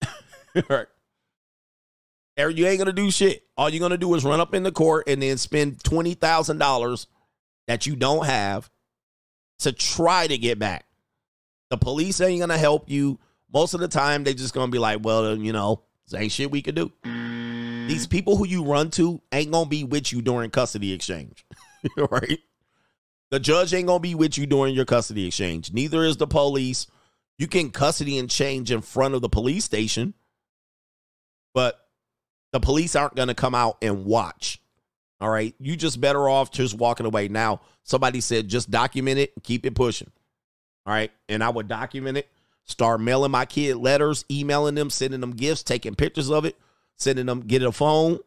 All right. You ain't to do shit. All you're to do is run up in the court and then spend $20,000 that you don't have to try to get back. The police ain't to help you. Most of the time, they just to be like, well, you know, this ain't shit we could do. These people who you run to ain't gonna be with you during custody exchange, right? The judge ain't gonna be with you during your custody exchange. Neither is the police. You can custody and change in front of the police station, but the police aren't gonna come out and watch. All right, you just better off just walking away. Now, somebody said just document it keep it pushing. All right, and I would document it. Start mailing my kid letters, emailing them, sending them gifts, taking pictures of it sending them get a phone.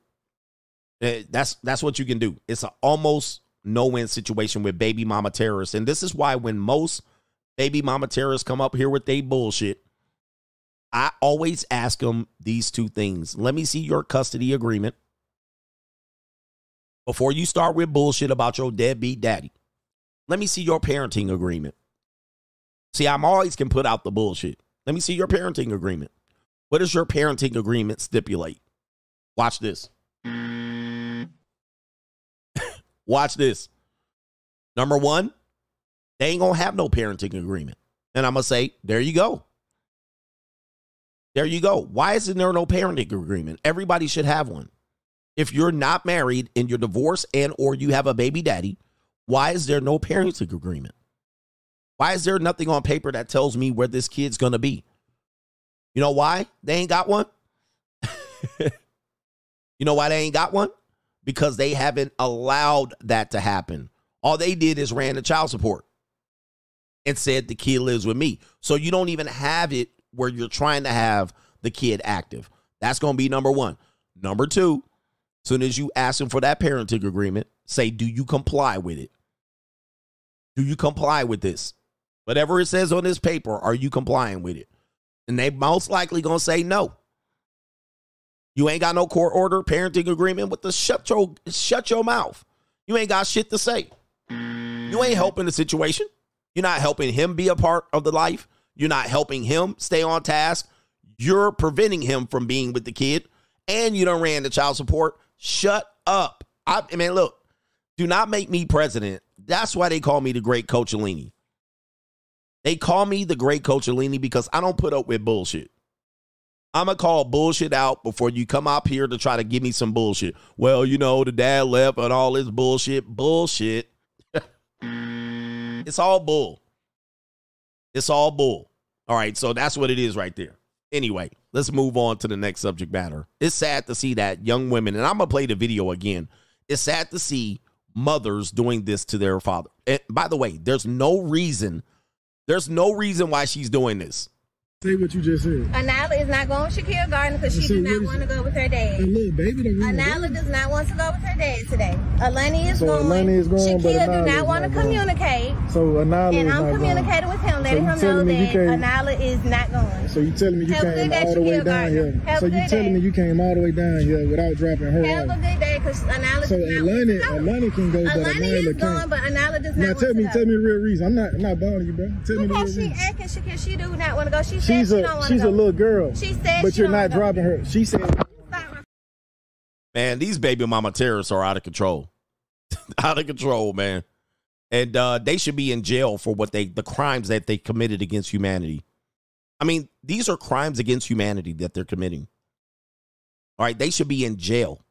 Eh, That's that's what you can do. It's an almost no win situation with baby mama terrorists, and this is why when most baby mama terrorists come up here with they bullshit, I always ask them these two things. Let me see your custody agreement before you start with bullshit about your deadbeat daddy. Let me see your parenting agreement. See, I'm always can put out the bullshit. Let me see your parenting agreement. What does your parenting agreement stipulate? Watch this. Watch this. Number one, they ain't gonna have no parenting agreement. And I'm gonna say, there you go. There you go. Why isn't there no parenting agreement? Everybody should have one. If you're not married and you're divorced and or you have a baby daddy, why is there no parenting agreement? Why is there nothing on paper that tells me where this kid's gonna be? You know why they ain't got one? you know why they ain't got one? Because they haven't allowed that to happen. All they did is ran the child support and said the kid lives with me. So you don't even have it where you're trying to have the kid active. That's going to be number one. Number two, soon as you ask them for that parenting agreement, say, do you comply with it? Do you comply with this? Whatever it says on this paper, are you complying with it? And they most likely gonna say no. You ain't got no court order, parenting agreement with the shut your shut your mouth. You ain't got shit to say. You ain't helping the situation. You're not helping him be a part of the life. You're not helping him stay on task. You're preventing him from being with the kid, and you don't ran the child support. Shut up. I, I mean, look, do not make me president. That's why they call me the great Coachellini. They call me the great Coachellini because I don't put up with bullshit. I'm gonna call bullshit out before you come up here to try to give me some bullshit. Well, you know, the dad left and all this bullshit. Bullshit. it's all bull. It's all bull. All right, so that's what it is right there. Anyway, let's move on to the next subject matter. It's sad to see that young women, and I'm gonna play the video again. It's sad to see mothers doing this to their father. And by the way, there's no reason, there's no reason why she's doing this. Say what you just said. Anala is not going with Shakira Gardner because she So does not want to go with her dad. Little baby don't Anala does not want to go with her dad today. Alani is So going. Alani is going, but Shakira Anala do not want to not going. communicate. So Anala and is I'm not communicating going. with him, So letting you him know telling me you that Anala is not going. So you telling me you Have came all the way Shakira down Gardner. here? Have So you telling day. me you came all the way down here without dropping her Have a good day because Anala So Alani, want to go. Alani can go, but Alani is going, but Anala does Now not tell want me, to tell me the real reason. I'm not, not bothering you, bro. Tell me the real Because she reason. acting, she, she do not want to go. She said She's a, don't want to she's go. a little girl. She said but she you're don't not go. dropping her. She said, Man, these baby mama terrorists are out of control. out of control, man. And uh, they should be in jail for what they the crimes that they committed against humanity. I mean, these are crimes against humanity that they're committing. All right, they should be in jail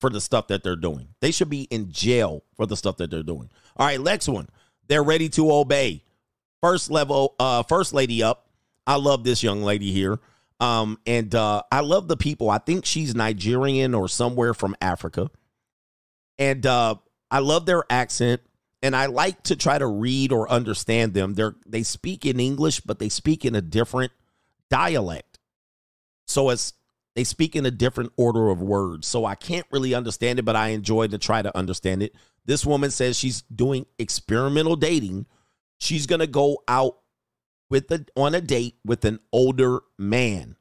for the stuff that they're doing. They should be in jail for the stuff that they're doing. All right, next one. They're ready to obey. First level, uh, first lady up. I love this young lady here. Um, and uh, I love the people. I think she's Nigerian or somewhere from Africa. And uh, I love their accent. And I like to try to read or understand them. They're they speak in English, but they speak in a different dialect. So it's they speak in a different order of words. So I can't really understand it, but I enjoy to try to understand it. This woman says she's doing experimental dating. She's gonna go out with a, on a date with an older man.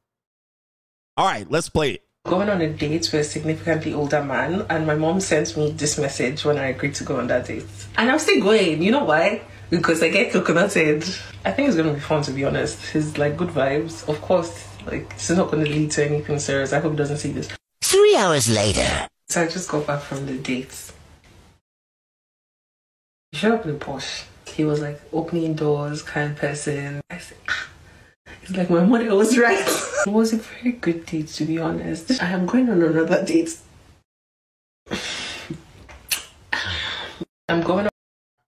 All right, let's play it. going on a date with a significantly older man, and my mom sent me this message when I agreed to go on that date. And I'm still going. You know why? Because I get coconutted. I think it's gonna be fun to be honest. He's like good vibes. Of course, like it's not gonna lead to anything serious. I hope he doesn't see this. Three hours later. So I just got back from the date. He showed up in the Porsche. He was like opening doors, kind person. I said, ah. It's like my mother was right. it was a very good date, to be honest. I am going on another date. I'm going on.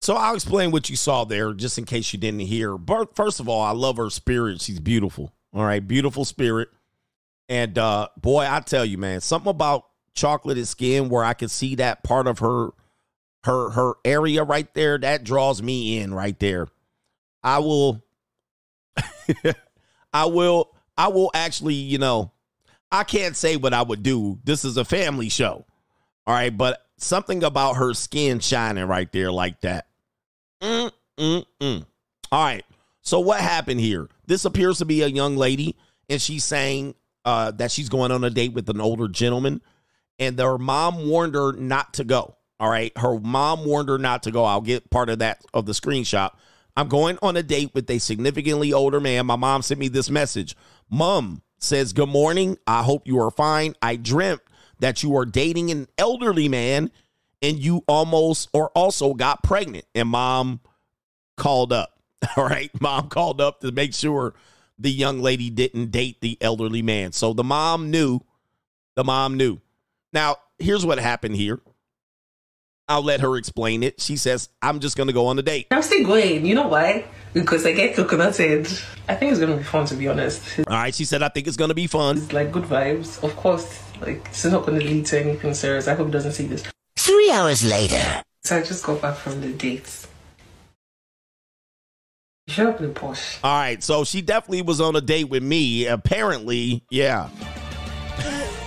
So I'll explain what you saw there, just in case you didn't hear. But first of all, I love her spirit. She's beautiful. All right, beautiful spirit. And uh, boy, I tell you, man, something about chocolated skin where I can see that part of her, her, her area right there. That draws me in right there. I will, I will, I will actually, you know, I can't say what I would do. This is a family show. All right, but something about her skin shining right there like that. Mm, mm, mm. All right. So what happened here? This appears to be a young lady, and she's saying uh, that she's going on a date with an older gentleman, and her mom warned her not to go. All right, her mom warned her not to go. I'll get part of that of the screenshot. I'm going on a date with a significantly older man. My mom sent me this message. Mom says, "Good morning. I hope you are fine. I dreamt that you are dating an elderly man and you almost or also got pregnant and mom called up all right mom called up to make sure the young lady didn't date the elderly man so the mom knew the mom knew now here's what happened here i'll let her explain it she says i'm just gonna go on a date I'm still going. You know why? Because I get coconutted. I think it's gonna be fun, to be honest. all right she said i think it's gonna be fun It's like good vibes. Of course, like it's not gonna lead to anything serious. I hope he doesn't see this. Three hours later. So I just got back from the date. He showed up in the Porsche. all right so she definitely was on a date with me apparently yeah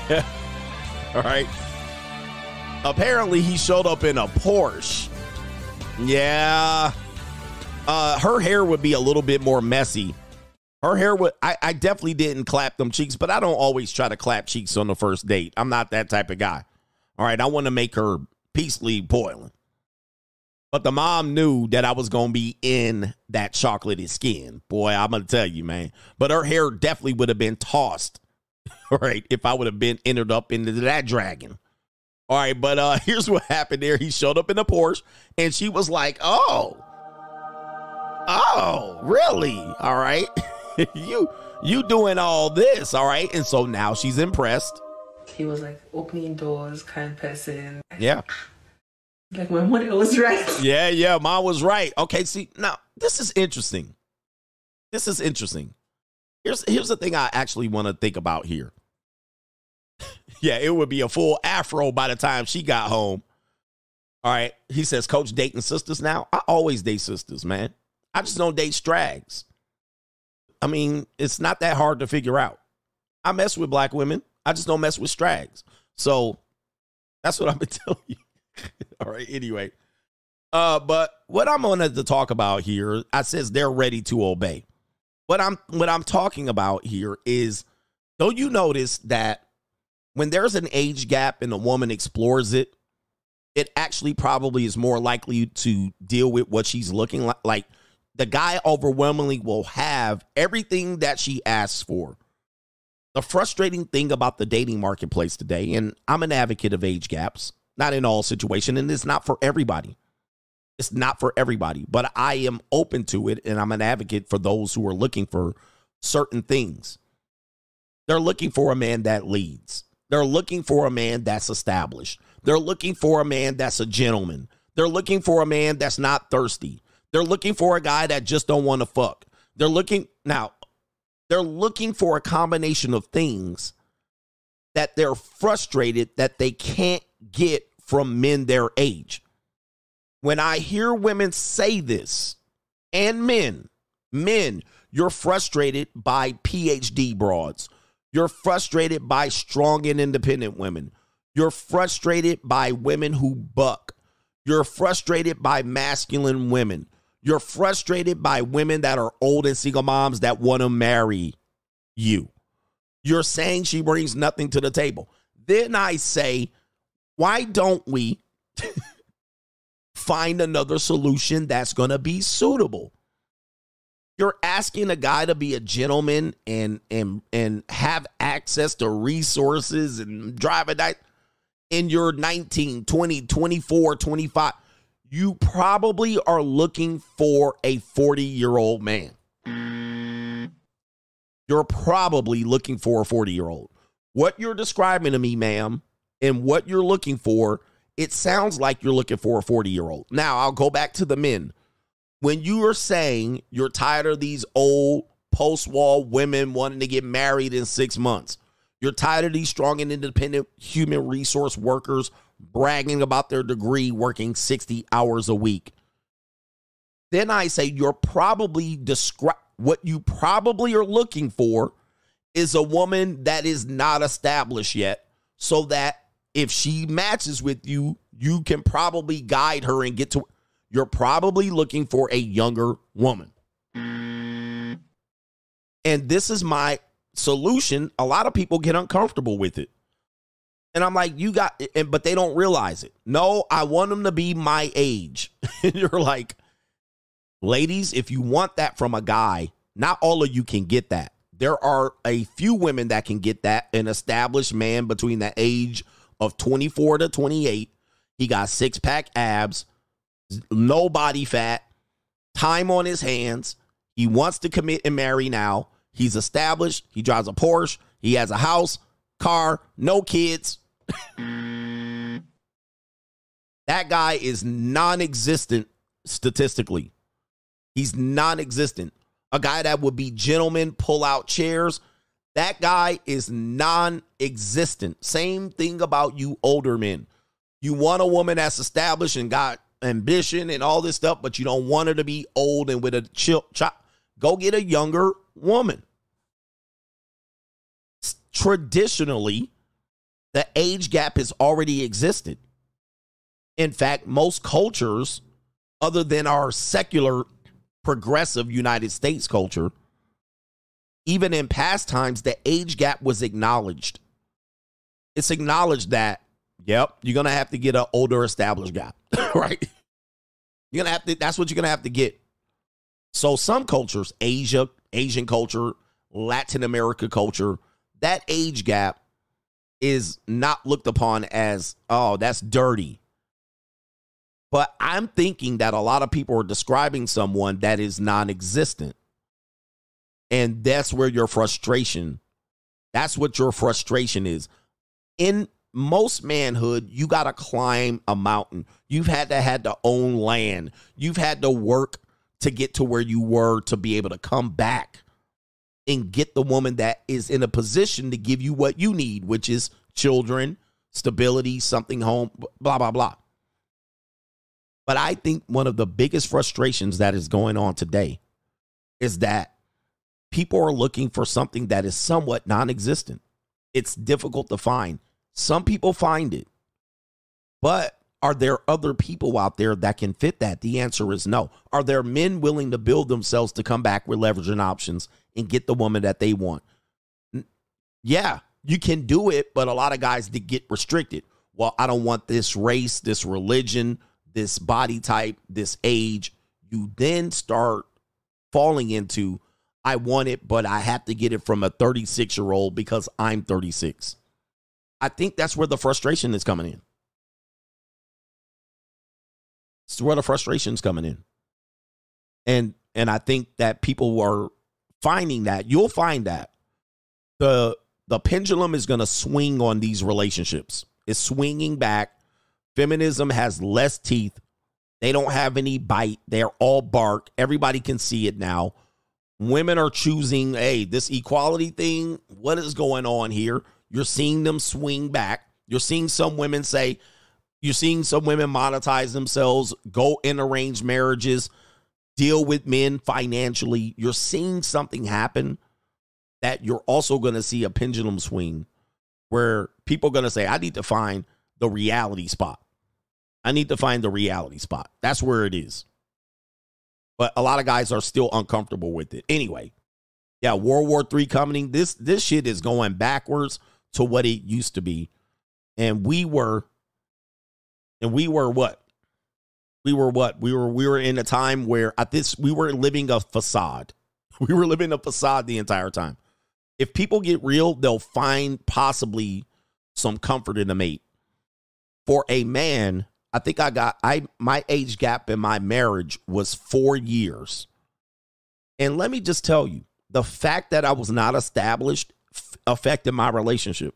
all right apparently he showed up in a porsche yeah uh her hair would be a little bit more messy her hair would I, I definitely didn't clap them cheeks but i don't always try to clap cheeks on the first date i'm not that type of guy all right i want to make her peacefully boiling but the mom knew that I was gonna be in that chocolatey skin. Boy, I'm gonna tell you, man. But her hair definitely would have been tossed, right, if I would have been entered up into that dragon. All right, but uh here's what happened there. He showed up in a Porsche and she was like, Oh, oh, really? All right. you you doing all this, all right? And so now she's impressed. He was like opening doors, kind of person. Yeah. Like my mother was right. Yeah, yeah, mom was right. Okay, see, now this is interesting. This is interesting. Here's here's the thing I actually want to think about here. Yeah, it would be a full afro by the time she got home. All right. He says, Coach dating sisters now. I always date sisters, man. I just don't date strags. I mean, it's not that hard to figure out. I mess with black women. I just don't mess with strags. So that's what I've been telling you. All right. Anyway, uh, but what I'm on to talk about here, I says they're ready to obey. What I'm what I'm talking about here is, don't you notice that when there's an age gap and a woman explores it, it actually probably is more likely to deal with what she's looking like. Like the guy overwhelmingly will have everything that she asks for. The frustrating thing about the dating marketplace today, and I'm an advocate of age gaps, not in all situations, and it's not for everybody. It's not for everybody, but I am open to it, and I'm an advocate for those who are looking for certain things. They're looking for a man that leads. They're looking for a man that's established. They're looking for a man that's a gentleman. They're looking for a man that's not thirsty. They're looking for a guy that just don't want to fuck. They're looking now, they're looking for a combination of things that they're frustrated that they can't get from men their age. When I hear women say this, and men, men, you're frustrated by PhD broads. You're frustrated by strong and independent women. You're frustrated by women who buck. You're frustrated by masculine women. You're frustrated by women that are old and single moms that want to marry you. You're saying she brings nothing to the table. Then I say, why don't we find another solution that's going to be suitable? You're asking a guy to be a gentleman and and and have access to resources and drive a night in your 19, 20, 24, 25 you probably are looking for a 40 year old man. You're probably looking for a 40 year old. What you're describing to me, ma'am, and what you're looking for, it sounds like you're looking for a 40 year old. Now, I'll go back to the men. When you are saying you're tired of these old post war women wanting to get married in six months, you're tired of these strong and independent human resource workers bragging about their degree working 60 hours a week. Then I say you're probably describe what you probably are looking for is a woman that is not established yet so that if she matches with you, you can probably guide her and get to you're probably looking for a younger woman. And this is my solution. A lot of people get uncomfortable with it. And I'm like, you got, and but they don't realize it. No, I want them to be my age. and you're like, ladies, if you want that from a guy, not all of you can get that. There are a few women that can get that. An established man between the age of 24 to 28. He got six pack abs, no body fat, time on his hands. He wants to commit and marry now. He's established. He drives a Porsche. He has a house, car, no kids. that guy is non existent statistically. He's non existent. A guy that would be gentleman, pull out chairs. That guy is non existent. Same thing about you older men. You want a woman that's established and got ambition and all this stuff, but you don't want her to be old and with a chill. Chop. Go get a younger woman. Traditionally, the age gap has already existed. In fact, most cultures, other than our secular, progressive United States culture, even in past times, the age gap was acknowledged. It's acknowledged that, yep, you're to have to get an older established guy, right? You're to have to, that's what you're to have to get. So some cultures, Asia, Asian culture, Latin America culture, that age gap is not looked upon as, oh, that's dirty. But I'm thinking that a lot of people are describing someone that is non existent. And that's where your frustration, that's what your frustration is. In most manhood, you got to climb a mountain. You've had to had to own land. You've had to work to get to where you were to be able to come back and get the woman that is in a position to give you what you need, which is children, stability, something home, blah, blah, blah. But I think one of the biggest frustrations that is going on today is that people are looking for something that is somewhat non existent. It's difficult to find. Some people find it, but are there other people out there that can fit that? The answer is no. Are there men willing to build themselves to come back with leverage and options and get the woman that they want? Yeah, you can do it, but a lot of guys get restricted. Well, I don't want this race, this religion, this body type, this age. You then start falling into I want it, but I have to get it from a 36 year old because I'm 36. I think that's where the frustration is coming in. It's where the frustration's coming in. And and I think that people are finding that. You'll find that the the pendulum is going to swing on these relationships. It's swinging back. Feminism has less teeth. They don't have any bite. They're all bark. Everybody can see it now. Women are choosing, hey, this equality thing, what is going on here? You're seeing them swing back. You're seeing some women say, you're seeing some women monetize themselves, go in arranged marriages, deal with men financially. You're seeing something happen that you're also going to see a pendulum swing where people are going to say, I need to find the reality spot. I need to find the reality spot. That's where it is. But a lot of guys are still uncomfortable with it. Anyway, yeah, World War III coming. This this shit is going backwards to what it used to be. And we were and we were what? We were what? We were we were in a time where at this we were living a facade. We were living a facade the entire time. If people get real, they'll find possibly some comfort in a mate. For a man, I think I got I my age gap in my marriage was 4 years. And let me just tell you, the fact that I was not established affected my relationship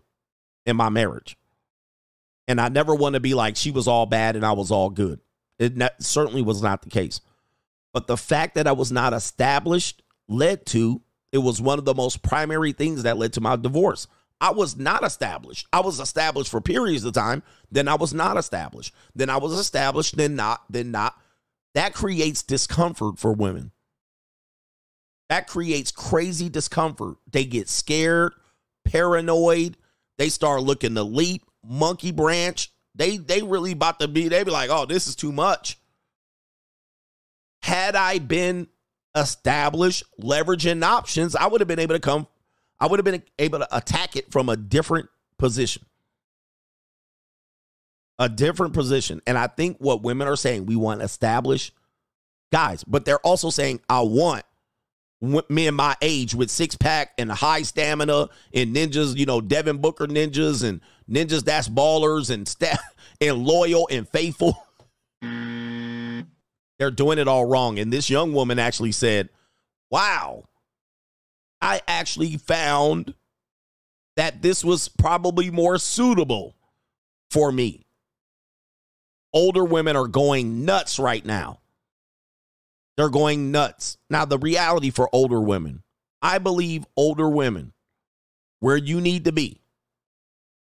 in my marriage. And I never want to be like she was all bad and I was all good. It ne- certainly was not the case. But the fact that I was not established led to it was one of the most primary things that led to my divorce. I was not established. I was established for periods of time, then I was not established. Then I was established, then not, then not. That creates discomfort for women. That creates crazy discomfort. They get scared, paranoid. They start looking to leap, monkey branch. They they really about to be. They be like, oh, this is too much. Had I been established, leveraging options, I would have been able to come. I would have been able to attack it from a different position. A different position. And I think what women are saying, we want established guys, but they're also saying, I want men my age with six pack and high stamina and ninjas, you know, Devin Booker ninjas and ninjas that's ballers and sta- and loyal and faithful. They're doing it all wrong. And this young woman actually said, Wow, I actually found that this was probably more suitable for me. Older women are going nuts right now. They're going nuts. Now, the reality for older women, I believe older women, where you need to be,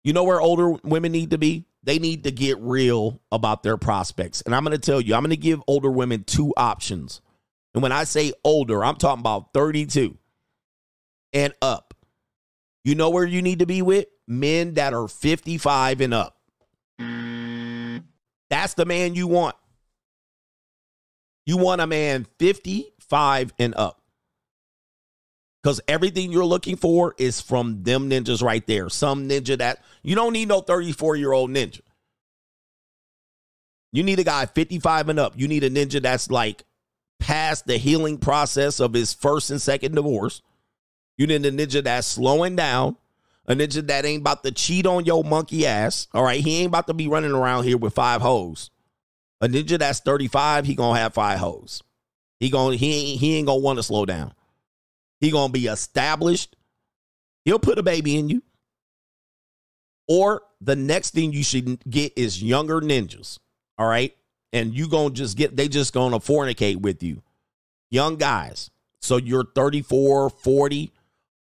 you know where older women need to be? They need to get real about their prospects. And I'm going to tell you, I'm going to give older women two options. And when I say older, I'm talking about 32 and up. You know where you need to be with? Men that are 55 and up. That's the man you want. You want a man 55 and up. Because everything you're looking for is from them ninjas right there. Some ninja that you don't need no 34 year old ninja. You need a guy 55 and up. You need a ninja that's like past the healing process of his first and second divorce. You need a ninja that's slowing down. A ninja that ain't about to cheat on your monkey ass. All right. He ain't about to be running around here with five hoes. A ninja that's 35, he gonna have five hoes. He gonna he ain't he ain't gonna want to slow down. He gonna be established. He'll put a baby in you. Or the next thing you should get is younger ninjas. All right. And you gonna just get they just gonna fornicate with you. Young guys. So you're 34, 40.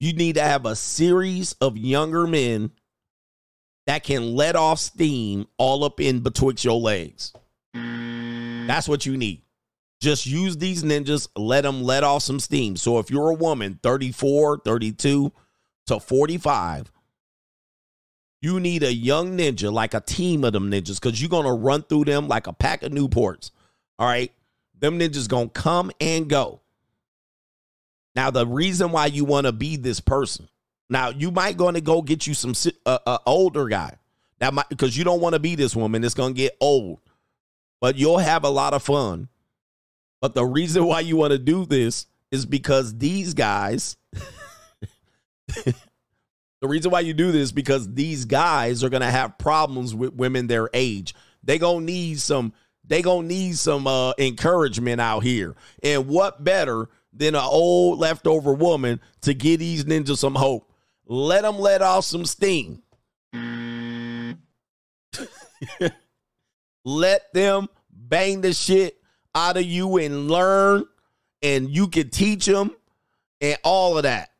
You need to have a series of younger men that can let off steam all up in betwixt your legs. That's what you need. Just use these ninjas, let them let off some steam. So if you're a woman, 34, 32 to 45, you need a young ninja, like a team of them ninjas, because you're gonna run through them like a pack of Newports. All right. Them ninjas gonna come and go. Now, the reason why you want to be this person. Now, you might going to go get you some uh, uh, older guy. That might because you don't want to be this woman. It's gonna get old, but you'll have a lot of fun. But the reason why you want to do this is because these guys. the reason why you do this because these guys are gonna have problems with women their age. They gonna need some. They gonna need some uh, encouragement out here. And what better than an old leftover woman to give these ninjas some hope? Let them let off some steam. let them bang the shit out of you and learn, and you can teach them and all of that.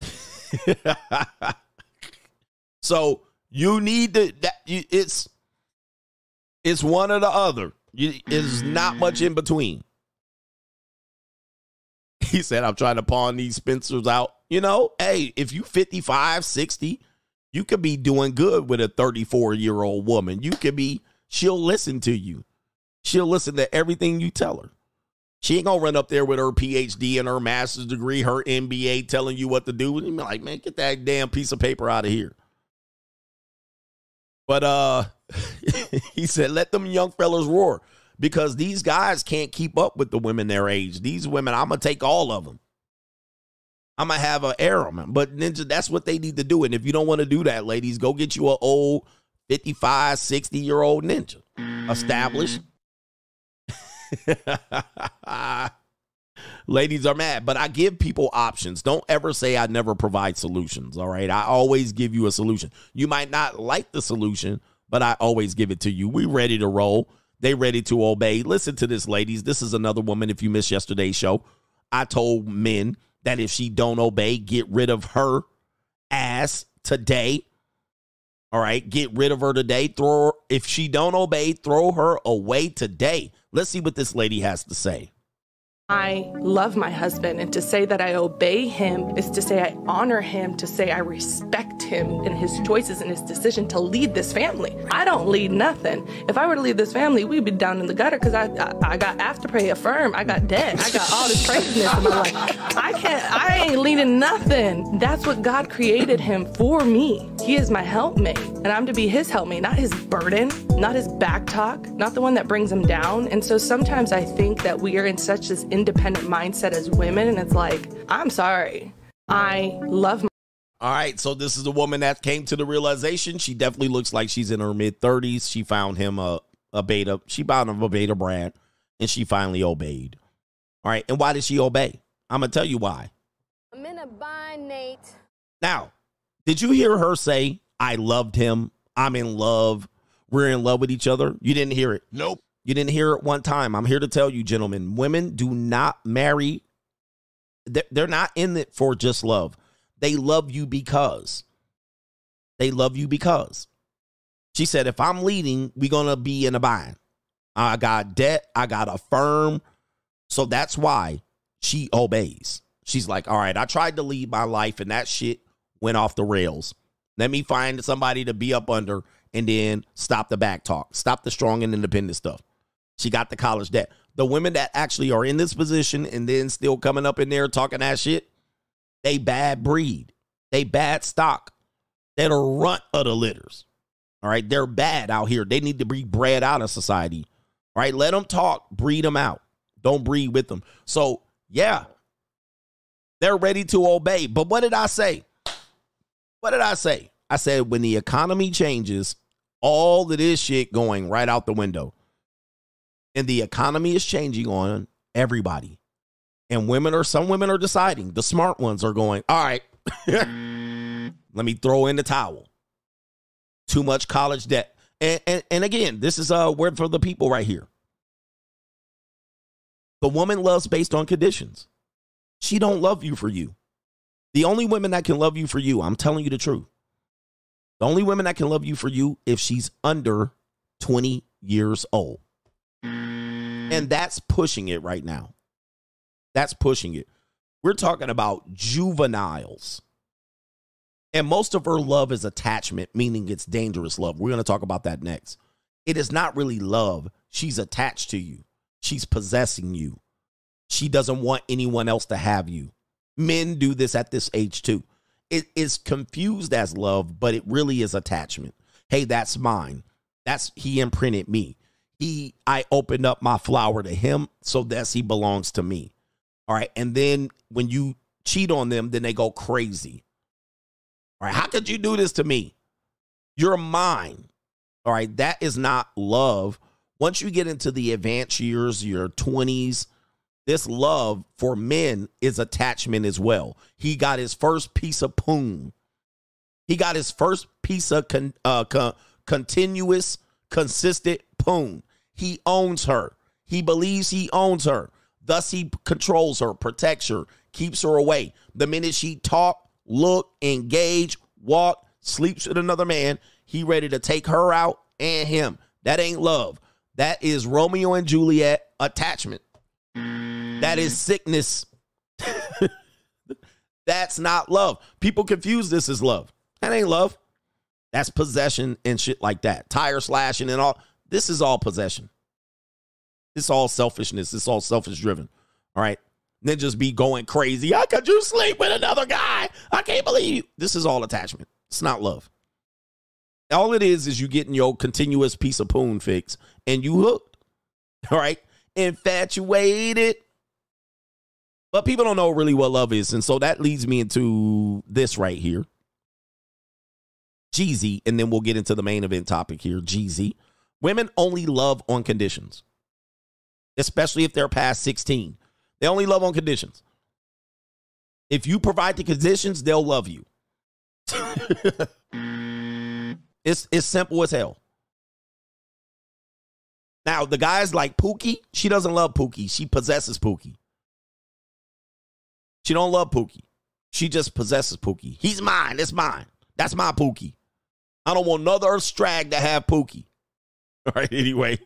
so you need to that you, it's it's one or the other. You, it's not much in between. He said, I'm trying to pawn these Spencers out. You know, hey, if you 55, 60, you could be doing good with a 34 year old woman. You could be, she'll listen to you. She'll listen to everything you tell her. She ain't gonna run up there with her PhD and her master's degree, her MBA telling you what to do. And be like, man, get that damn piece of paper out of here. But uh he said, let them young fellas roar because these guys can't keep up with the women their age. These women, I'm gonna take all of them. I'm gonna have an harem, but ninja, that's what they need to do. And if you don't want to do that, ladies, go get you an old 55, 60 year old ninja, established. ladies are mad, but I give people options. Don't ever say I never provide solutions. All right, I always give you a solution. You might not like the solution, but I always give it to you. We ready to roll. They ready to obey. Listen to this, ladies. This is another woman. If you missed yesterday's show, I told men that if she don't obey, get rid of her ass today. All right, get rid of her today. Throw her, if she don't obey, throw her away today. Let's see what this lady has to say. I love my husband, and to say that I obey him is to say I honor him, to say I respect him and his choices and his decision to lead this family. I don't lead nothing. If I were to lead this family, we'd be down in the gutter because I, I I got afterpay, Affirm, I got debt, I got all this craziness in my life. I can't, I ain't leading nothing. That's what God created him for me. He is my helpmate, and I'm to be his helpmate, not his burden, not his back talk, not the one that brings him down. And so sometimes I think that we are in such this independent mindset as women, and it's like, I'm sorry. I love my All right, so this is a woman that came to the realization. She definitely looks like she's in her mid 30s. She found him a, a beta. She found him a beta brand, and she finally obeyed. All right, and why did she obey? I'm going to tell you why. I'm in a bind, Nate. Now, did you hear her say, I loved him? I'm in love. We're in love with each other? You didn't hear it. Nope. You didn't hear it one time. I'm here to tell you, gentlemen, women do not marry. They're not in it for just love. They love you because. They love you because. She said, if I'm leading, we're going to be in a bind. I got debt. I got Affirm. So that's why she obeys. She's like, all right, I tried to lead my life and that shit went off the rails. Let me find somebody to be up under and then stop the back talk, stop the strong and independent stuff. She got the college debt. The women that actually are in this position and then still coming up in there talking that shit, they bad breed. They bad stock. They're the runt of the litters. All right. They're bad out here. They need to be bred out of society. All right. Let them talk, breed them out. Don't breed with them. So, yeah, they're ready to obey. But what did I say? What did I say? I said when the economy changes, all of this shit going right out the window. And the economy is changing on everybody. And women are some women are deciding. The smart ones are going, all right, let me throw in the towel. Too much college debt. And, and, and again, this is a word for the people right here. The woman loves based on conditions. She don't love you for you. The only women that can love you for you, I'm telling you the truth. The only women that can love you for you if she's under 20 years old. And mm-hmm. that's pushing it right now. That's pushing it. We're talking about juveniles. And most of her love is attachment, meaning it's dangerous love. We're going to talk about that next. It is not really love. She's attached to you, she's possessing you. She doesn't want anyone else to have you. Men do this at this age too. It is confused as love, but it really is attachment. Hey, that's mine. That's he imprinted me. He I opened up my flower to him, so that's he belongs to me. All right. And then when you cheat on them, then they go crazy. All right. How could you do this to me? You're mine. All right. That is not love. Once you get into the advanced years, your 20s, this love for men is attachment as well. He got his first piece of poon. He got his first piece of con, uh, con, continuous, consistent poon. He owns her. He believes he owns her. Thus, he controls her, protects her, keeps her away. The minute she talk, look, engage, walk, sleeps with another man, he ready to take her out and him. That ain't love. That is Romeo and Juliet attachment. That is sickness. That's not love. People confuse this as love. That ain't love. That's possession and shit like that. Tire slashing and all. This is all possession. It's all selfishness. It's all selfish driven. All right. then just be going crazy. How could you sleep with another guy? I can't believe you. This is all attachment. It's not love. All it is is you getting your continuous piece of poon fix and you hooked. All right. Infatuated. But people don't know really what love is. And so that leads me into this right here. Jeezy, and then we'll get into the main event topic here. Jeezy. Women only love on conditions, especially if they're past 16. They only love on conditions. If you provide the conditions, they'll love you. it's, it's simple as hell. Now, the guys like Pookie, she doesn't love Pookie. She possesses Pookie. She don't love Pookie. She just possesses Pookie. He's mine. It's mine. That's my Pookie. I don't want another strag to have Pookie. All right, anyway.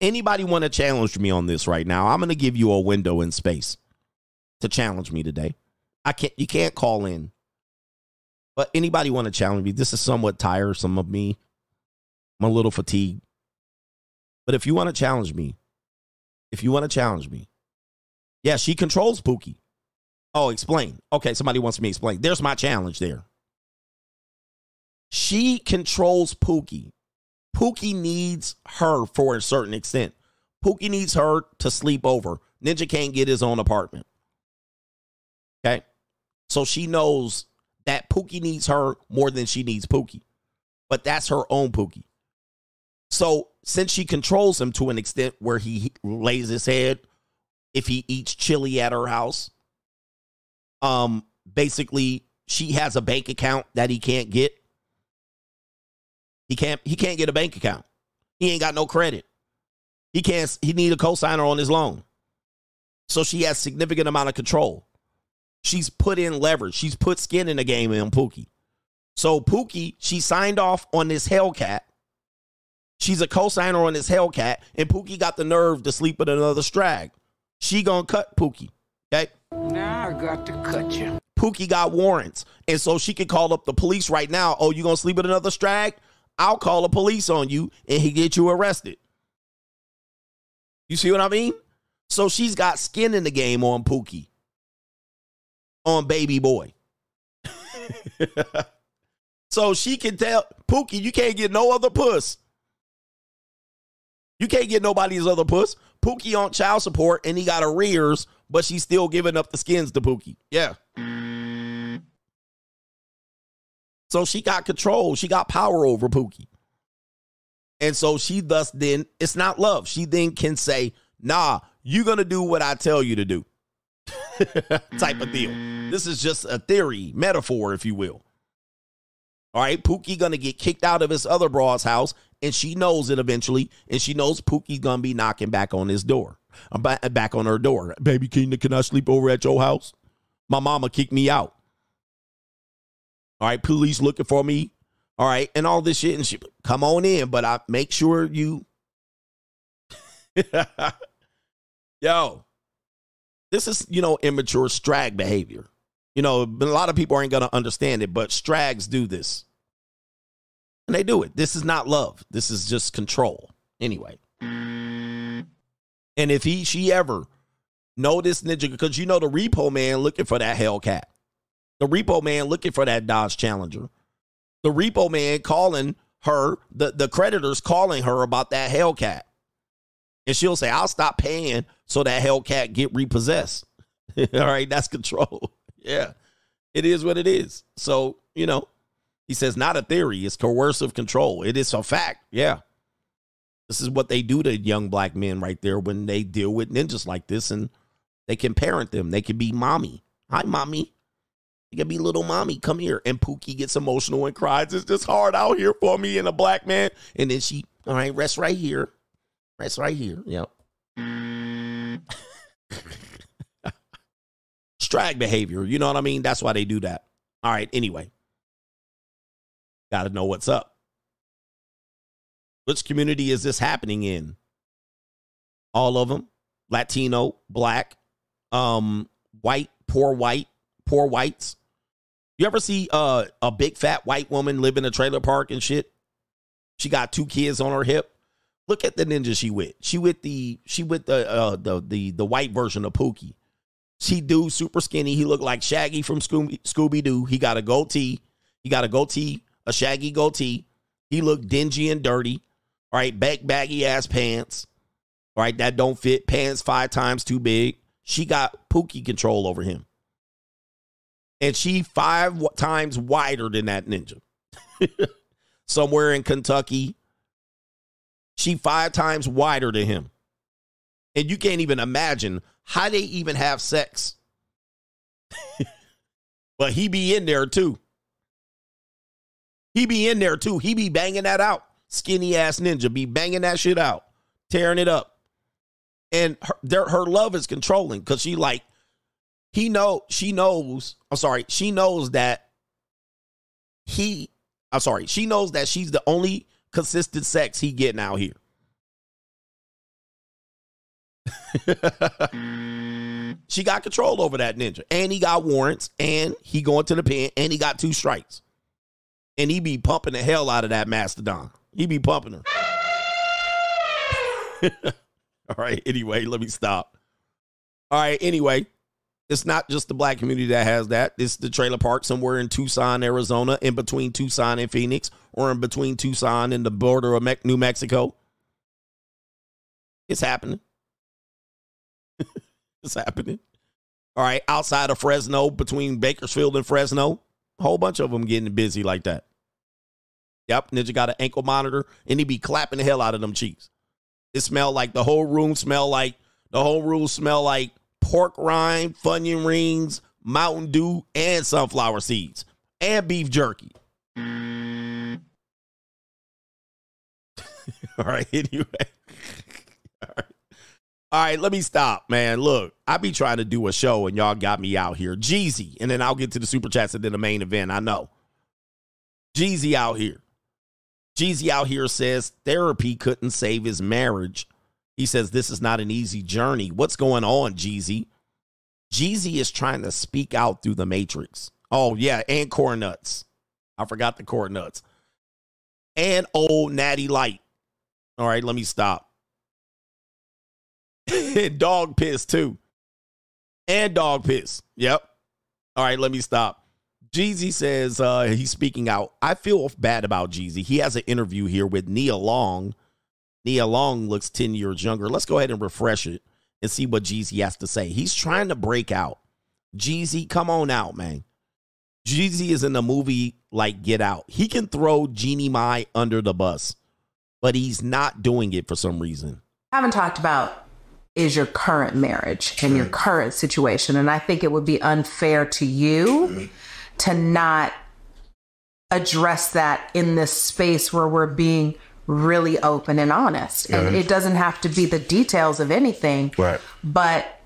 Anybody want to challenge me on this right now? I'm going to give you a window in space to challenge me today. I can't you can't call in. But anybody want to challenge me? This is somewhat tiresome of me. I'm a little fatigued. But if you want to challenge me, if you want to challenge me, yeah, she controls Pookie. Oh, explain. Okay, somebody wants me to explain. There's my challenge there. She controls Pookie. Pookie needs her for a certain extent. Pookie needs her to sleep over. Ninja can't get his own apartment. Okay. So she knows that Pookie needs her more than she needs Pookie. But that's her own Pookie. So since she controls him to an extent where he lays his head, if he eats chili at her house, um, basically she has a bank account that he can't get. He can't he can't get a bank account. He ain't got no credit. He can't he need a cosigner on his loan. So she has significant amount of control. She's put in leverage. She's put skin in the game in Pookie. So Pookie, she signed off on this Hellcat. She's a cosigner on this Hellcat, and Pookie got the nerve to sleep with another strag. She gonna cut Pookie. Okay. Now I got to cut you. Pookie got warrants, and so she could call up the police right now. Oh, you gonna sleep with another strag? I'll call the police on you, and he get you arrested. You see what I mean? So she's got skin in the game on Pookie, on baby boy. so she can tell Pookie, you can't get no other puss. You can't get nobody's other puss. Pookie on child support and he got arrears, but she's still giving up the skins to Pookie. Yeah. So she got control. She got power over Pookie. And so she thus then, it's not love. She then can say, nah, you're going to do what I tell you to do. type of deal. This is just a theory, metaphor, if you will. All right, Pookie gonna get kicked out of his other broad's house, and she knows it eventually, and she knows Pookie's gonna be knocking back on his door. Uh, back on her door. Baby, can, can I sleep over at your house? My mama kicked me out. All right, police looking for me. All right, and all this shit, and she come on in, but I make sure you Yo, this is, you know, immature strag behavior. You know, a lot of people aren't to understand it, but strags do this. And they do it. This is not love. This is just control. Anyway. And if he, she ever know this ninja, because you know the repo man looking for that Hellcat, the repo man looking for that Dodge Challenger, the repo man calling her, the, the creditors calling her about that Hellcat. And she'll say, I'll stop paying so that Hellcat get repossessed. All right, that's control. yeah. It is what it is. So, you know, he says, not a theory, it's coercive control. It is a fact. Yeah. This is what they do to young black men right there when they deal with ninjas like this and they can parent them. They can be mommy. Hi, mommy. You can be little mommy. Come here. And Pookie gets emotional and cries. It's just hard out here for me and a black man. And then she, all right, rest right here. Rest right here. Yep. Strag behavior. You know what I mean? That's why they do that. All right. Anyway, got to know what's up. Which community is this happening in? All of them Latino, black, um, white, poor white, poor whites. You ever see uh, a big fat white woman live in a trailer park and shit? She got two kids on her hip. Look at the ninja she with. She with the she with the uh, the the the white version of Pookie. She do super skinny. He looked like Shaggy from Scooby Scooby Doo. He got a goatee. He got a goatee, a shaggy goatee. He looked dingy and dirty. All right, back baggy ass pants. All right, that don't fit. Pants five times too big. She got Pookie control over him. And she five times wider than that ninja. Somewhere in Kentucky. She five times wider than him. And you can't even imagine how they even have sex. but he be in there too. He be in there too. He be banging that out. Skinny ass ninja be banging that shit out, tearing it up. And her, her love is controlling because she like, he know, she knows, I'm sorry, she knows that he, I'm sorry, she knows that she's the only consistent sex he getting out here. she got control over that ninja. And he got warrants. And he going to the pen. And he got two strikes. And he be pumping the hell out of that mastodon. He be pumping her. All right. Anyway, let me stop. All right. Anyway, it's not just the black community that has that. It's the trailer park somewhere in Tucson, Arizona, in between Tucson and Phoenix, or in between Tucson and the border of New Mexico. It's happening. it's happening. All right. Outside of Fresno, between Bakersfield and Fresno, a whole bunch of them getting busy like that. Yep. Ninja got an ankle monitor and he be clapping the hell out of them cheeks. It smelled like the whole room smell like the whole room smell like pork rind, funyun rings, Mountain Dew, and sunflower seeds, and beef jerky. All right, anyway. All right. All right, let me stop, man. Look, I be trying to do a show and y'all got me out here. Jeezy, and then I'll get to the super chats and then the main event. I know. Jeezy out here. Jeezy out here says therapy couldn't save his marriage. He says this is not an easy journey. What's going on, Jeezy? Jeezy is trying to speak out through the matrix. Oh, yeah, and corn nuts. I forgot the corn nuts. And old natty light. All right, let me stop. dog piss, too. And dog piss. Yep. All right, let me stop. Jeezy says uh, he's speaking out. I feel bad about Jeezy. He has an interview here with Nia Long. Nia Long looks 10 years younger. Let's go ahead and refresh it and see what Jeezy has to say. He's trying to break out. Jeezy, come on out, man. Jeezy is in the movie like Get Out. He can throw Jeannie Mai under the bus, but he's not doing it for some reason. haven't talked about is your current marriage and your current situation. And I think it would be unfair to you mm-hmm. to not address that in this space where we're being really open and honest. And it doesn't have to be the details of anything, Right. but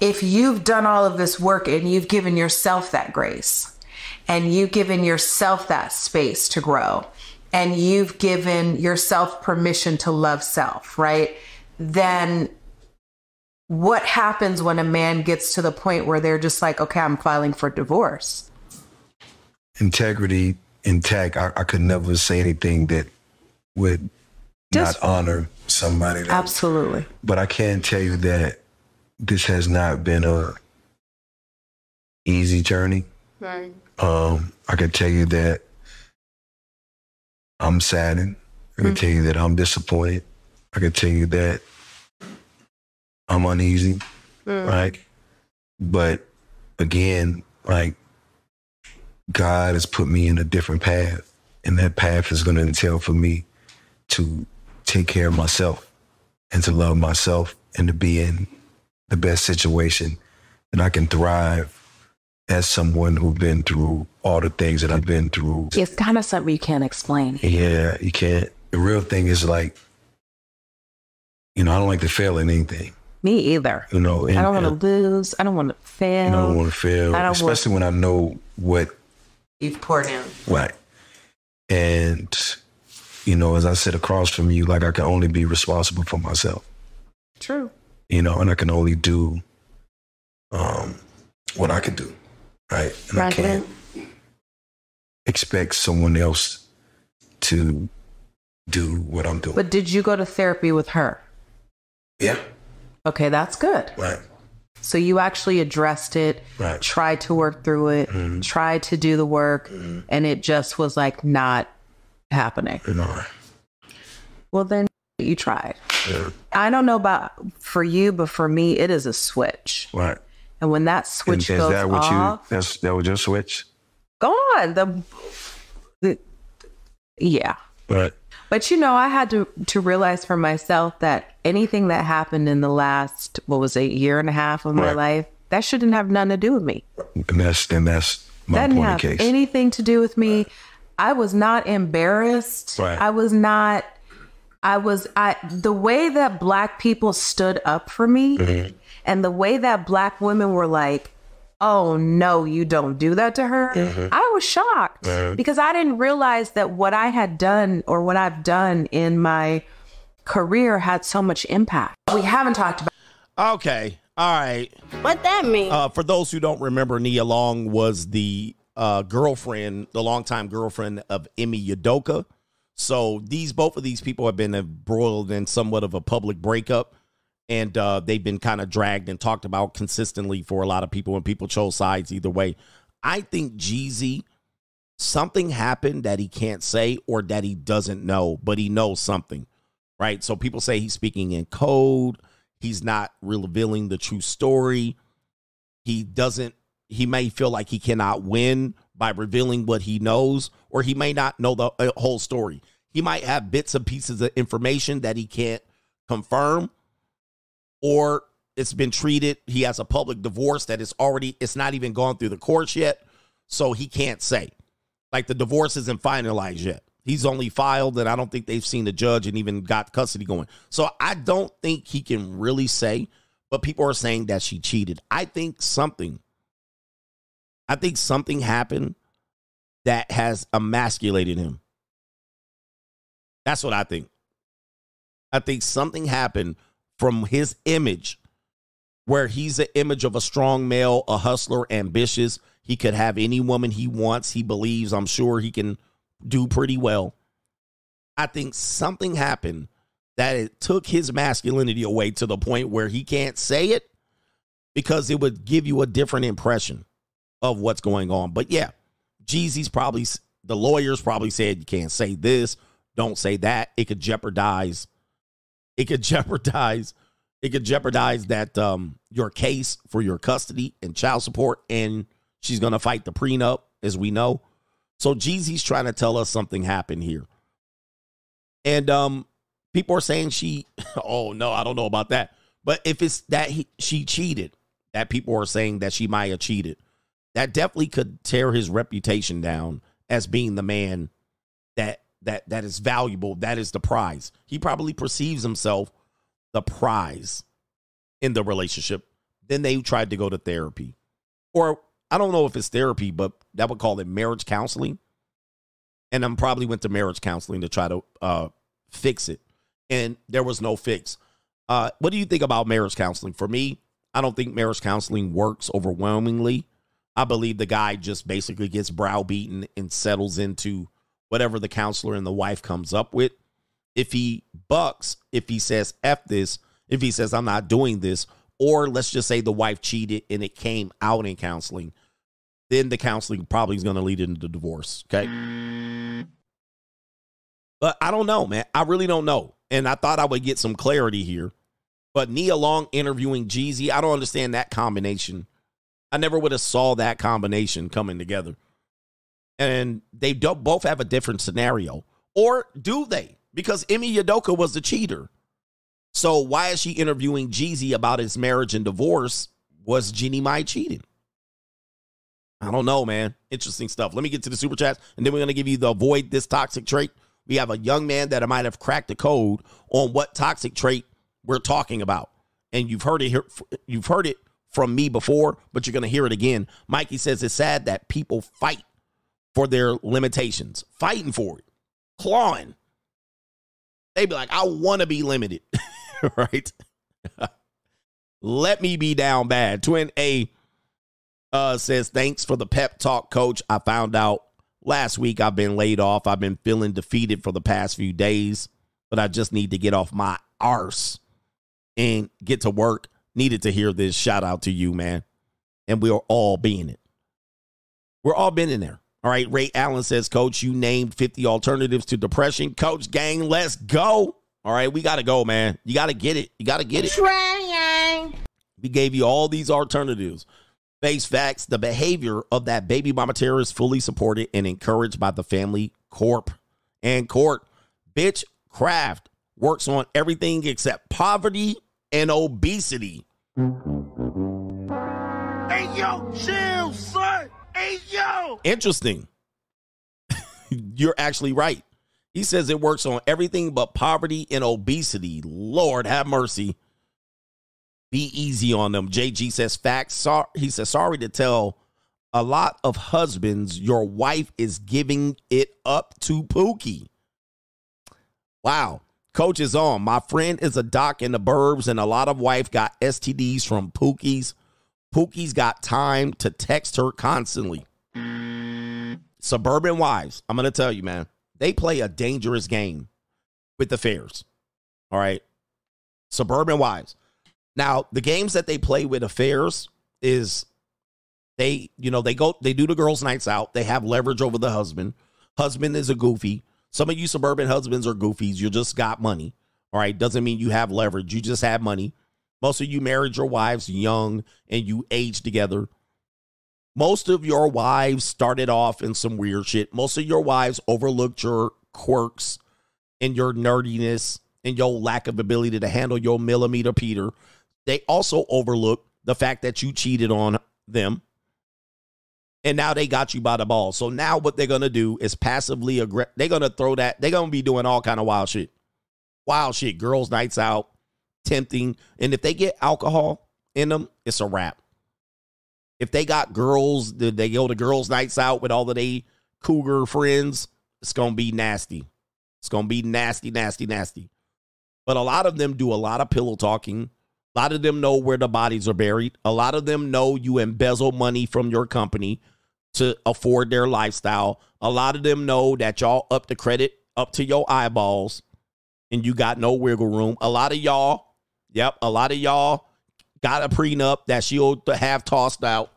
if you've done all of this work and you've given yourself that grace and you've given yourself that space to grow and you've given yourself permission to love self, right? Then what happens when a man gets to the point where they're just like, okay, I'm filing for divorce? integrity intact. I, I could never say anything that would Just- not honor somebody. That, Absolutely. but I can tell you that this has not been a easy journey. Right. Um, I can tell you that I'm saddened. I can tell you that I'm disappointed. I can tell you that I'm uneasy, right? But again, like God has put me in a different path, and that path is going to entail for me to take care of myself and to love myself and to be in the best situation that I can thrive as someone who's been through all the things that I've been through. It's kind of something you can't explain. Yeah, you can't. The real thing is like, you know, I don't like to fail in anything. Me either. You know, and, I don't want to uh, lose. I don't want to fail. I don't want to fail, I don't want- especially when I know what You've poured in. Right. And, you know, as I sit across from you, like I can only be responsible for myself, True. you know, and I can only do um, what I can do. Right. And I can't expect someone else to do what I'm doing. But did you go to therapy with her? yeah. Okay, that's good. Right. So you actually addressed it, Right. tried to work through it, Mhm. tried to do the work, and it just was like not happening. Know, Well, then you tried. yeah. I don't know about for you, but for me, it is a switch. Right. And when that And switch is goes that what off, you, that's, that was your switch? gone. The, the yeah. Right. But you know, I had to to realize for myself that anything that happened in the last what was it, year and a half of my Right. life, that shouldn't have nothing to do with me. And that's, and that's my that didn't point have of case. anything to do with me. I was not embarrassed. Right. I was not. I was. I the way that black people stood up for me, Mhm. and the way that black women were like, "Oh no, you don't do that to her." Mhm. I was shocked Mhm. because I didn't realize that what I had done or what I've done in my career had so much impact. We haven't talked about. Okay. All right. What that mean? Uh, for those who don't remember, Nia Long was the uh, girlfriend, the longtime girlfriend of Ime Udoka. So these both of these people have been embroiled in somewhat of a public breakup, and uh, they've been kind of dragged and talked about consistently for a lot of people, and people chose sides either way. I think Jeezy, something happened that he can't say or that he doesn't know, but he knows something, right? So people say he's speaking in code. He's not revealing the true story. He doesn't, he may feel like he cannot win by revealing what he knows, or he may not know the uh, whole story. He might have bits and pieces of information that he can't confirm, or it's been treated. He has a public divorce that is already, it's not even gone through the courts yet. So he can't say. Like the divorce isn't finalized yet. He's only filed, and I don't think they've seen the judge and even got custody going. So I don't think he can really say, but people are saying that she cheated. I think something, I think something happened that has emasculated him. That's what I think. I think something happened from his image where he's an image of a strong male, a hustler, ambitious. He could have any woman he wants. He believes, I'm sure he can do pretty well. I think something happened that it took his masculinity away to the point where he can't say it because it would give you a different impression of what's going on. But yeah, Jeezy's probably, the lawyers probably said you can't say this, don't say that. It could jeopardize, it could jeopardize, it could jeopardize that um your case for your custody and child support. And she's gonna fight the prenup, as we know. So Jeezy's trying to tell us something happened here. And um people are saying she oh no, I don't know about that. But if it's that he, she cheated, that people are saying that she might have cheated, that definitely could tear his reputation down as being the man that that that is valuable, that is the prize. He probably perceives himself the prize in the relationship. Then they tried to go to therapy. Or I don't know if it's therapy, but that would call it marriage counseling. and I'm probably went to marriage counseling to try to uh, fix it, and there was no fix. Uh, what do you think about marriage counseling? For me, I don't think marriage counseling works overwhelmingly. I believe the guy just basically gets browbeaten and settles into whatever the counselor and the wife comes up with. If he bucks, if he says F this, if he says I'm not doing this, or let's just say the wife cheated and it came out in counseling, then the counseling probably is going to lead into the divorce. Okay. But I don't know, man. I really don't know. And I thought I would get some clarity here. But Nia Long interviewing Jeezy, I don't understand that combination. I never would have saw that combination coming together. And they both have a different scenario. Or do they? Because Ime Udoka was the cheater. So why is she interviewing Jeezy about his marriage and divorce? Was Jeannie Mai cheating? I don't know, man. Interesting stuff. Let me get to the super chats, and then we're gonna give you the avoid this toxic trait. We have a young man that might have cracked the code on what toxic trait we're talking about, and you've heard it here. You've heard it from me before, but you're gonna hear it again. Mikey says it's sad that people fight for their limitations, fighting for it, clawing. They'd be like, I want to be limited, right? Let me be down bad. Twin A uh, says, Thanks for the pep talk, coach. I found out last week I've been laid off. I've been feeling defeated for the past few days, but I just need to get off my arse and get to work. Needed to hear this. Shout out to you, man. And we're all being it. We're all been in there. All right. Ray Allen says, Coach, you named 50 alternatives to depression. Coach, gang, let's go. All right. We got to go, man. You got to get it. You got to get it. Trying. We gave you all these alternatives. Face facts, the behavior of that baby mama terror is fully supported and encouraged by the family corp and court. Bitch Craft works on everything except poverty and obesity. Hey, yo, chill, son. Hey, yo. Interesting. You're actually right. He says it works on everything but poverty and obesity. Lord have mercy. Be easy on them. JG says facts. He says sorry to tell a lot of husbands your wife is giving it up to Pookie. Wow. Coach is on. My friend is a doc in the burbs, and a lot of wife got STDs from Pookie's. Pookie's got time to text her constantly. Suburban wives, I'm gonna tell you, man, they play a dangerous game with the fairs. All right. Suburban wives. Now, the games that they play with affairs is they, you know, they go, they do the girls' nights out. They have leverage over the husband. Husband is a goofy. Some of you suburban husbands are goofies. You just got money. All right. Doesn't mean you have leverage. You just have money. Most of you married your wives young and you aged together. Most of your wives started off in some weird shit. Most of your wives overlooked your quirks and your nerdiness and your lack of ability to handle your millimeter Peter. They also overlooked the fact that you cheated on them. And now they got you by the ball. So now what they're gonna do is passively aggressive. They're gonna throw that. They're gonna be doing all kind of wild shit, wild shit. Girls' nights out, tempting. And if they get alcohol in them, it's a wrap. If they got girls, they go to girls' nights out with all of they cougar friends, it's gonna be nasty. It's gonna be nasty, nasty, nasty. But a lot of them do a lot of pillow talking. A lot of them know where the bodies are buried. A lot of them know you embezzle money from your company to afford their lifestyle. A lot of them know that y'all up the credit up to your eyeballs and you got no wiggle room. A lot of y'all, yep, a lot of y'all got a prenup that she'll have tossed out.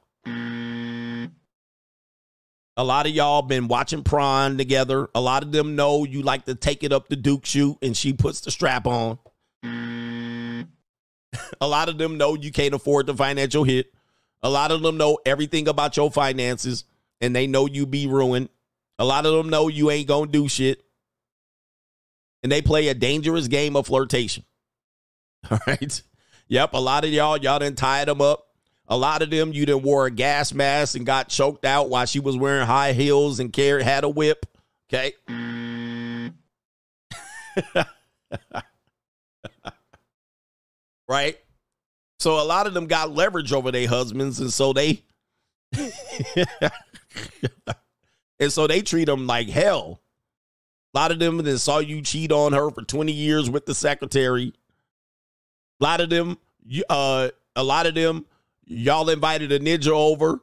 A lot of y'all been watching prawn together. A lot of them know you like to take it up the Duke shoot and she puts the strap on. a lot of them know you can't afford the financial hit. A lot of them know everything about your finances and they know you be ruined. A lot of them know you ain't gonna do shit. And they play a dangerous game of flirtation. All right. Yep. A lot of y'all, y'all didn't tie them up. A lot of them, you done wore a gas mask and got choked out while she was wearing high heels and carried had a whip. Okay. right? So a lot of them got leverage over their husbands, and so they And so they treat them like hell. A lot of them that saw you cheat on her for 20 years with the secretary. A lot of them, uh, a lot of them, y'all invited a ninja over,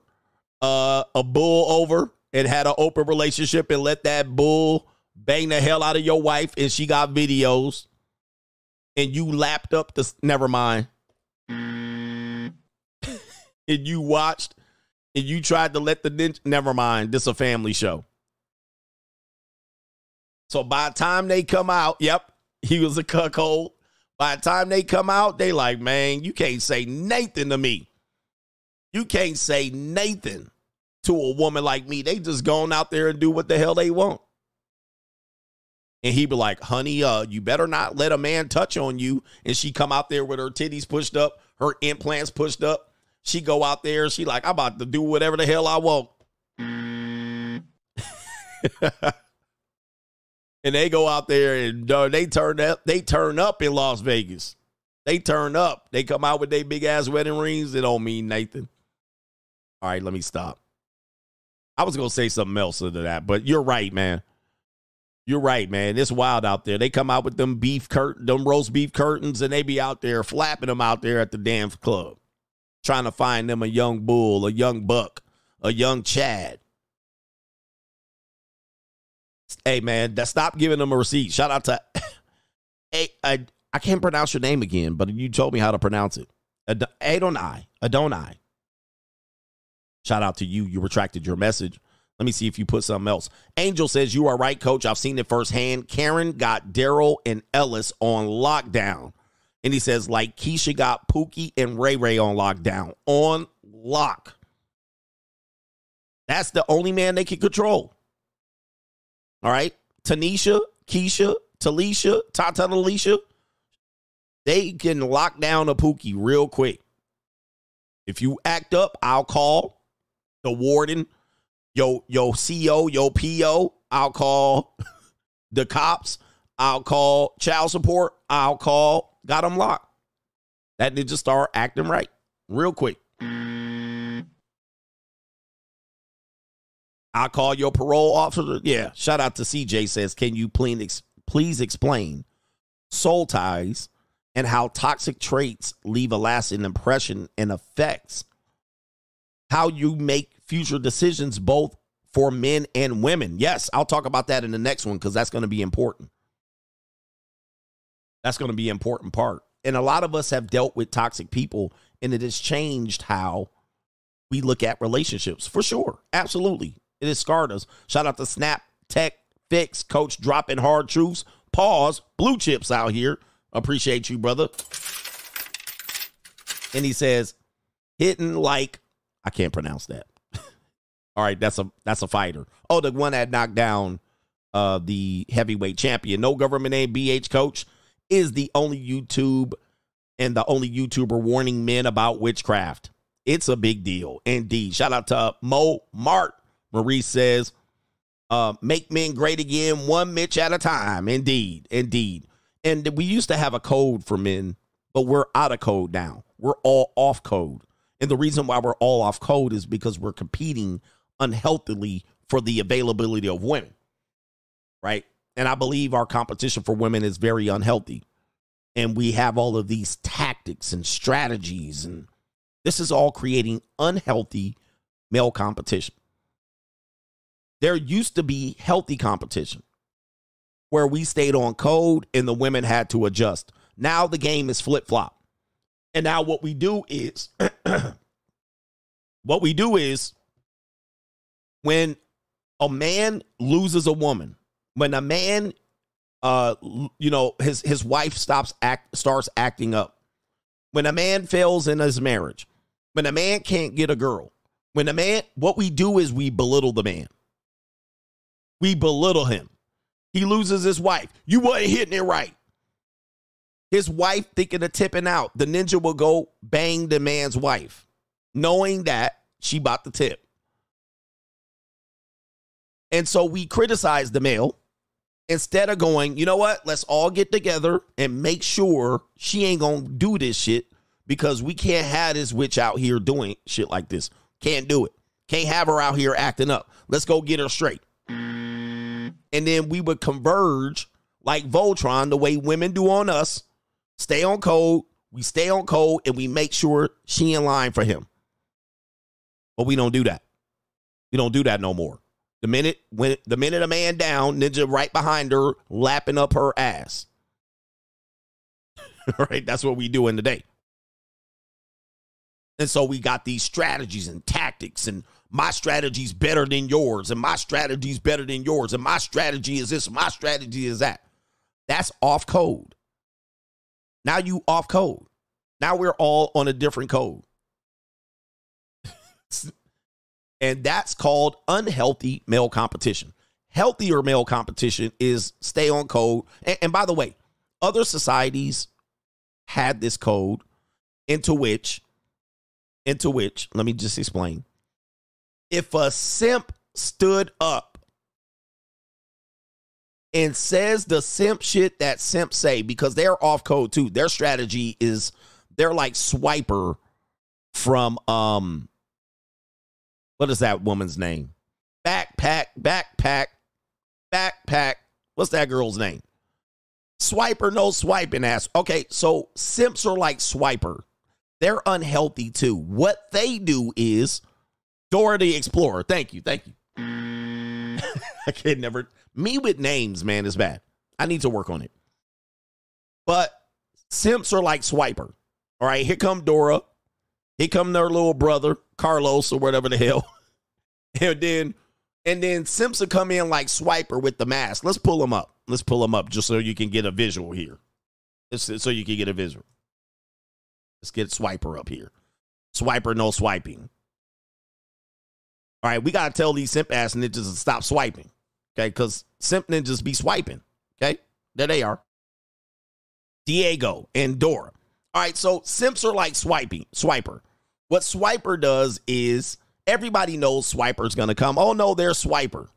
uh, a bull over, and had an open relationship and let that bull bang the hell out of your wife, and she got videos, and you lapped up the. Never mind. and you watched, and you tried to let the ninja. Never mind. This a family show. So by the time they come out, yep, he was a cuckold. By the time they come out, they like, man, you can't say Nathan to me. You can't say Nathan to a woman like me. They just gone out there and do what the hell they want. And he be like, honey, uh, you better not let a man touch on you. And she come out there with her titties pushed up, her implants pushed up. She go out there, she like, I'm about to do whatever the hell I want. and they go out there and uh, they turn up. They turn up in Las Vegas. They turn up. They come out with their big ass wedding rings. It don't mean Nathan. All right, let me stop. I was gonna say something else to that, but you're right, man. You're right, man. It's wild out there. They come out with them beef curtain, them roast beef curtains, and they be out there flapping them out there at the damn club, trying to find them a young bull, a young buck, a young Chad. Hey man, that stop giving them a receipt. Shout out to hey, I I can't pronounce your name again, but you told me how to pronounce it. Ad- Adonai. Adonai. Shout out to you. You retracted your message. Let me see if you put something else. Angel says, You are right, coach. I've seen it firsthand. Karen got Daryl and Ellis on lockdown. And he says, like Keisha got Pookie and Ray Ray on lockdown. On lock. That's the only man they can control. All right. Tanisha, Keisha, Talisha, Tata Alicia, they can lock down a Pookie real quick. If you act up, I'll call the warden, yo, yo CO, yo PO. I'll call the cops. I'll call child support. I'll call. Got them locked. That ninja start acting right real quick. I'll call your parole officer. Yeah. Shout out to CJ says, can you please please explain soul ties and how toxic traits leave a lasting impression and affects how you make future decisions both for men and women. Yes, I'll talk about that in the next one because that's going to be important. That's going to be an important part. And a lot of us have dealt with toxic people, and it has changed how we look at relationships for sure. Absolutely. It has scarred us. Shout out to Snap Tech Fix, Coach dropping hard truths. Pause. Blue chips out here. Appreciate you, brother. And he says, hitting like I can't pronounce that. All right, that's a that's a fighter. Oh, the one that knocked down uh the heavyweight champion. No government name BH coach is the only YouTube and the only YouTuber warning men about witchcraft. It's a big deal. Indeed. Shout out to Mo Mart. Marie says, uh, make men great again, one Mitch at a time. Indeed. Indeed. And we used to have a code for men, but we're out of code now. We're all off code. And the reason why we're all off code is because we're competing unhealthily for the availability of women. Right. And I believe our competition for women is very unhealthy. And we have all of these tactics and strategies. And this is all creating unhealthy male competition. There used to be healthy competition where we stayed on code and the women had to adjust. Now the game is flip flop. And now what we do is what we do is when a man loses a woman, when a man uh you know his his wife stops act starts acting up. When a man fails in his marriage, when a man can't get a girl, when a man what we do is we belittle the man. We belittle him. He loses his wife. You wasn't hitting it right. His wife thinking of tipping out. The ninja will go bang the man's wife, knowing that she bought the tip. And so we criticize the male instead of going, you know what? Let's all get together and make sure she ain't gonna do this shit because we can't have this witch out here doing shit like this. Can't do it. Can't have her out here acting up. Let's go get her straight. And then we would converge like Voltron, the way women do on us. Stay on code. We stay on code, and we make sure she in line for him. But we don't do that. We don't do that no more. The minute when the minute a man down, ninja right behind her, lapping up her ass. right, that's what we do in the day. And so we got these strategies and tactics, and my strategy's better than yours, and my strategy's better than yours, and my strategy is this, my strategy is that. That's off code. Now you off code. Now we're all on a different code. and that's called unhealthy male competition. Healthier male competition is stay on code. And, and by the way, other societies had this code into which into which, let me just explain. If a simp stood up and says the simp shit that simp say, because they're off code too, their strategy is they're like swiper from um what is that woman's name? Backpack, backpack, backpack. What's that girl's name? Swiper, no swiping ass. Okay, so simps are like swiper they're unhealthy too. What they do is Dora the Explorer. Thank you. Thank you. I can never. Me with names, man, is bad. I need to work on it. But simps are like Swiper. All right, here come Dora. Here come their little brother, Carlos, or whatever the hell. and then and then Simps will come in like Swiper with the mask. Let's pull him up. Let's pull him up just so you can get a visual here. So you can get a visual. Let's get Swiper up here. Swiper, no swiping. All right, we got to tell these simp ass ninjas to stop swiping. Okay, because simp ninjas be swiping. Okay, there they are. Diego and Dora. All right, so simps are like swiping, swiper. What swiper does is everybody knows swiper's gonna come. Oh no, they're swiper.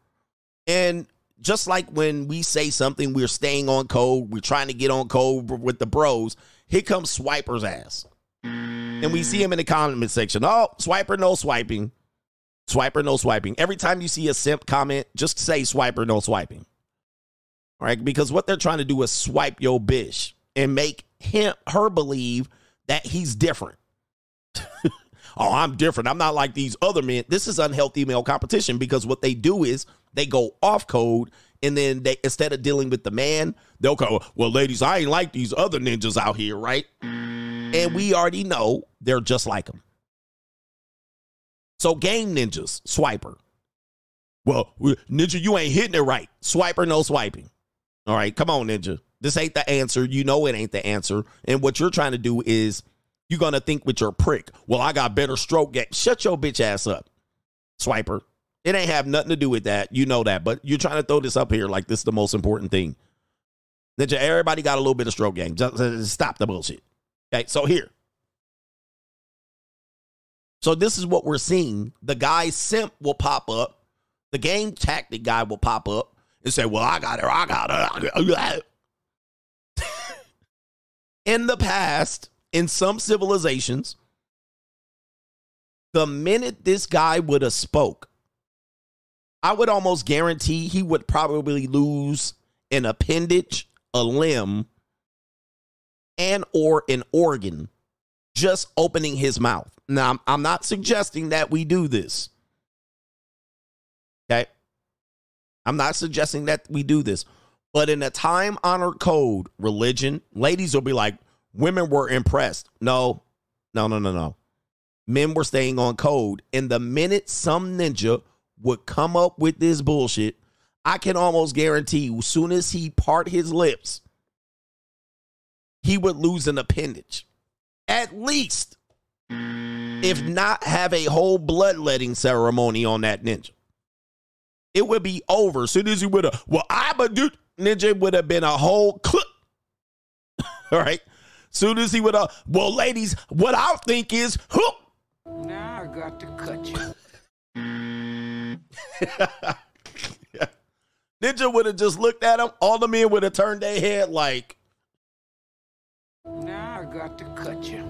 And just like when we say something, we're staying on code, we're trying to get on code with the bros, here comes swiper's ass. And we see him in the comment section. Oh, swiper, no swiping. Swiper, no swiping. Every time you see a simp comment, just say swiper, no swiping. All right, because what they're trying to do is swipe your bitch and make him her believe that he's different. oh, I'm different. I'm not like these other men. This is unhealthy male competition because what they do is they go off code and then they instead of dealing with the man, they'll go, "Well, ladies, I ain't like these other ninjas out here, right?" And we already know they're just like them. So game ninjas, swiper. Well, ninja, you ain't hitting it right. Swiper, no swiping. All right, come on, ninja. This ain't the answer. You know it ain't the answer. And what you're trying to do is you're gonna think with your prick. Well, I got better stroke game. Shut your bitch ass up, swiper. It ain't have nothing to do with that. You know that, but you're trying to throw this up here like this is the most important thing. Ninja, everybody got a little bit of stroke game. Just uh, stop the bullshit. Okay, so here. So this is what we're seeing. The guy simp will pop up. The game tactic guy will pop up and say, Well, I got her, I got her. in the past, in some civilizations, the minute this guy would have spoke, I would almost guarantee he would probably lose an appendage, a limb, and or an organ just opening his mouth. Now, I'm not suggesting that we do this. Okay? I'm not suggesting that we do this. But in a time honored code, religion, ladies will be like, women were impressed. No, no, no, no, no. Men were staying on code. And the minute some ninja would come up with this bullshit, I can almost guarantee as soon as he part his lips, he would lose an appendage. At least, if not have a whole bloodletting ceremony on that ninja. It would be over. As soon as he would have, well, I'm a dude, ninja would have been a whole clip. All right. Soon as he would have, well, ladies, what I think is, whoop. Now I got to cut you. Ninja would have just looked at him. All the men would have turned their head like, now I got to cut you.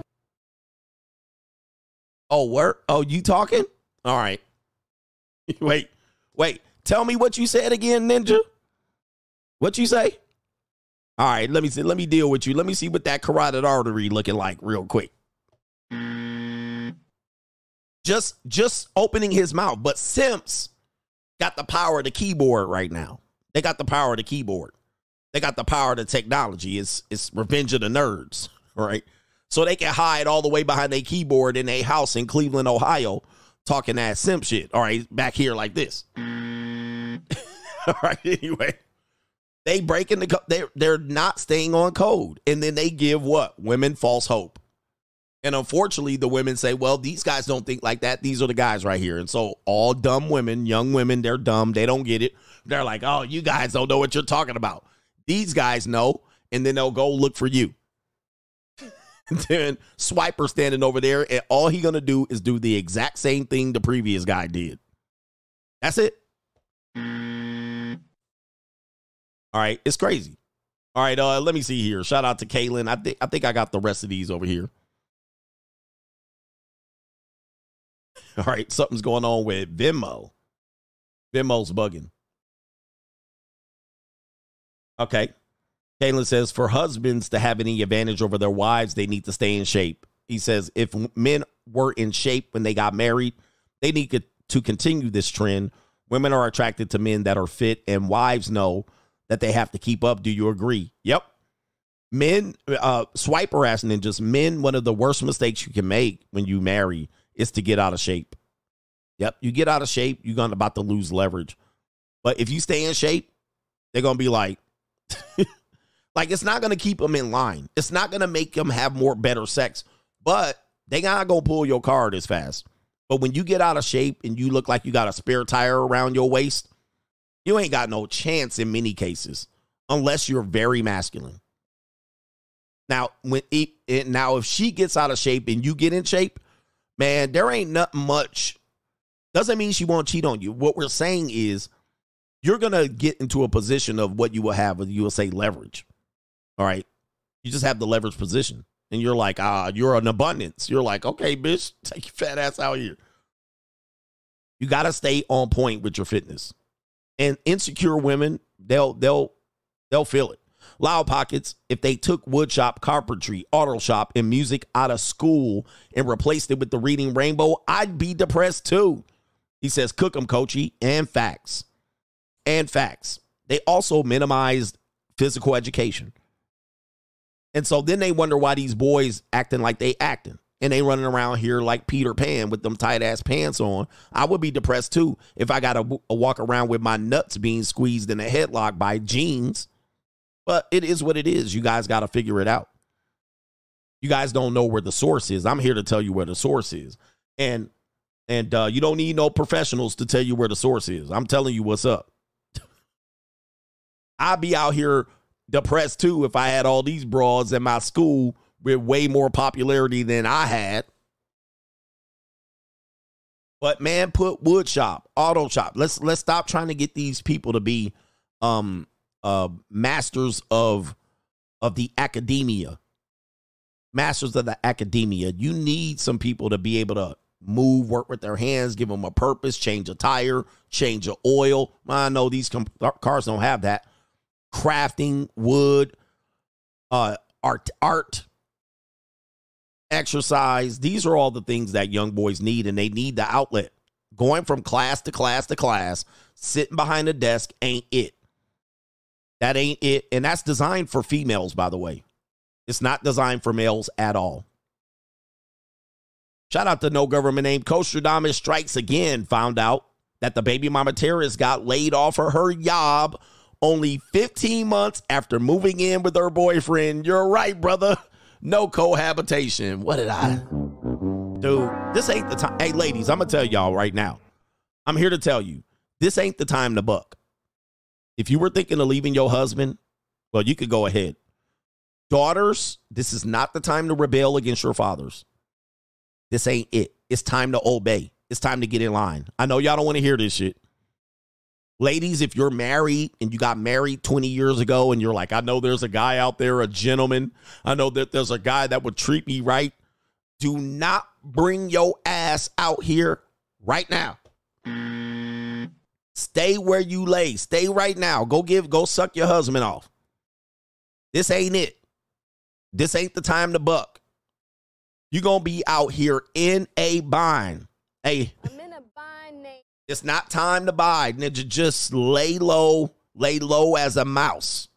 Oh, where? Oh, you talking? All right. wait, wait. Tell me what you said again, Ninja. What you say? All right, let me see. Let me deal with you. Let me see what that carotid artery looking like real quick. Just just opening his mouth. But Simps got the power of the keyboard right now. They got the power of the keyboard. They got the power of the technology. It's it's revenge of the nerds, right? So they can hide all the way behind their keyboard in a house in Cleveland, Ohio, talking that simp shit. All right, back here like this. all right, anyway. They breaking the they they're not staying on code. And then they give what? Women false hope. And unfortunately, the women say, well, these guys don't think like that. These are the guys right here. And so all dumb women, young women, they're dumb. They don't get it. They're like, oh, you guys don't know what you're talking about. These guys know, and then they'll go look for you. then Swiper standing over there, and all he gonna do is do the exact same thing the previous guy did. That's it. All right, it's crazy. All right, uh, let me see here. Shout out to Kaylin. I think I think I got the rest of these over here. All right, something's going on with Venmo. Venmo's bugging. Okay. Kaylin says for husbands to have any advantage over their wives, they need to stay in shape. He says if men were in shape when they got married, they need to, continue this trend. Women are attracted to men that are fit, and wives know that they have to keep up. Do you agree? Yep. Men, uh, swiper ass ninjas, men, one of the worst mistakes you can make when you marry is to get out of shape. Yep. You get out of shape, you're gonna about to lose leverage. But if you stay in shape, they're gonna be like, like it's not gonna keep them in line. It's not gonna make them have more better sex, but they not gonna pull your card as fast. But when you get out of shape and you look like you got a spare tire around your waist, you ain't got no chance in many cases unless you're very masculine. Now, when it, it, now if she gets out of shape and you get in shape, man, there ain't nothing much. Doesn't mean she won't cheat on you. What we're saying is you're gonna get into a position of what you will have, you will say leverage. All right. You just have the leverage position. And you're like, ah, you're an abundance. You're like, okay, bitch, take your fat ass out here. You gotta stay on point with your fitness. And insecure women, they'll they'll they'll feel it. Loud Pockets, if they took woodshop, carpentry, auto shop, and music out of school and replaced it with the reading rainbow, I'd be depressed too. He says, cook cook 'em, coachy, and facts. And facts. They also minimized physical education. And so then they wonder why these boys acting like they acting. And they running around here like Peter Pan with them tight ass pants on. I would be depressed too if I got to walk around with my nuts being squeezed in a headlock by jeans. But it is what it is. You guys got to figure it out. You guys don't know where the source is. I'm here to tell you where the source is. And and uh, you don't need no professionals to tell you where the source is. I'm telling you what's up. I'd be out here depressed too if I had all these broads in my school with way more popularity than I had. But man, put wood shop, auto shop. Let's let's stop trying to get these people to be um uh masters of of the academia. Masters of the academia. You need some people to be able to move, work with their hands, give them a purpose, change a tire, change a oil. I know these com- cars don't have that. Crafting, wood, uh, art, art, exercise. These are all the things that young boys need, and they need the outlet. Going from class to class to class, sitting behind a desk ain't it. That ain't it. And that's designed for females, by the way. It's not designed for males at all. Shout out to no government name. Coach Stradamus strikes again. Found out that the baby mama terrorist got laid off of her job only 15 months after moving in with her boyfriend. You're right, brother. No cohabitation. What did I? Dude, this ain't the time. Hey, ladies, I'm going to tell y'all right now. I'm here to tell you this ain't the time to buck. If you were thinking of leaving your husband, well, you could go ahead. Daughters, this is not the time to rebel against your fathers. This ain't it. It's time to obey. It's time to get in line. I know y'all don't want to hear this shit. Ladies, if you're married and you got married 20 years ago and you're like, I know there's a guy out there, a gentleman. I know that there's a guy that would treat me right. Do not bring your ass out here right now. Stay where you lay. Stay right now. Go give, go suck your husband off. This ain't it. This ain't the time to buck. You're gonna be out here in a bind. Hey, it's not time to buy. Ninja, just lay low, lay low as a mouse.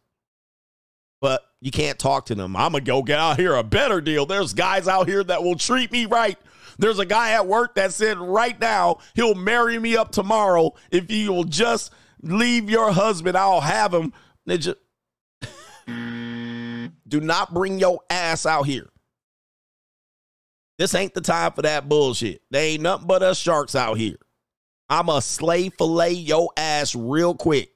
But you can't talk to them. I'm gonna go get out here a better deal. There's guys out here that will treat me right. There's a guy at work that said right now he'll marry me up tomorrow if you will just leave your husband. I'll have him. Ninja, do not bring your ass out here. This ain't the time for that bullshit. They ain't nothing but us sharks out here. I'ma slay fillet your ass real quick.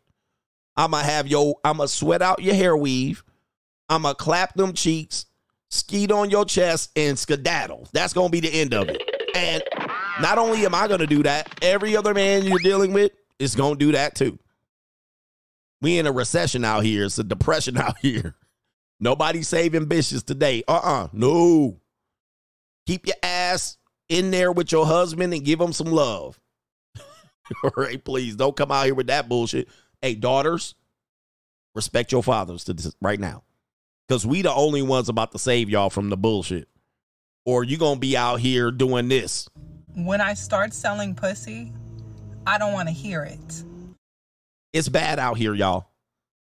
I'ma have your I'ma sweat out your hair weave. I'ma clap them cheeks, skeet on your chest, and skedaddle. That's gonna be the end of it. And not only am I gonna do that, every other man you're dealing with is gonna do that too. We in a recession out here. It's a depression out here. Nobody saving bitches today. Uh-uh. No. Keep your ass in there with your husband and give him some love. All right, please don't come out here with that bullshit. Hey, daughters, respect your fathers to this right now. Because we the only ones about to save y'all from the bullshit. Or you gonna be out here doing this. When I start selling pussy, I don't want to hear it. It's bad out here, y'all.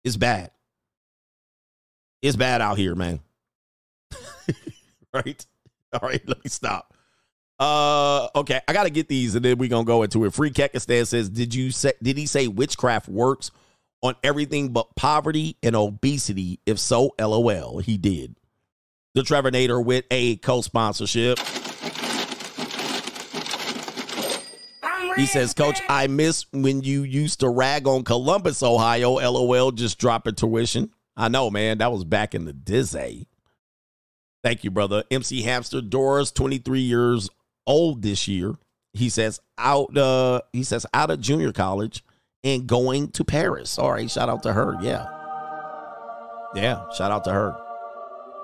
It's bad. It's bad out here, man. right? All right, let me stop. Uh okay, I gotta get these and then we're gonna go into it. Free Kekistan says, Did you say did he say witchcraft works on everything but poverty and obesity? If so, LOL. He did. The Trevor Nader with a co-sponsorship. He says, Coach, I miss when you used to rag on Columbus, Ohio. LOL, just dropping tuition. I know, man. That was back in the Dizzy. Thank you, brother. MC Hamster Doris, 23 years old this year. He says out uh he says out of junior college and going to Paris. All right, shout out to her. Yeah. Yeah, shout out to her.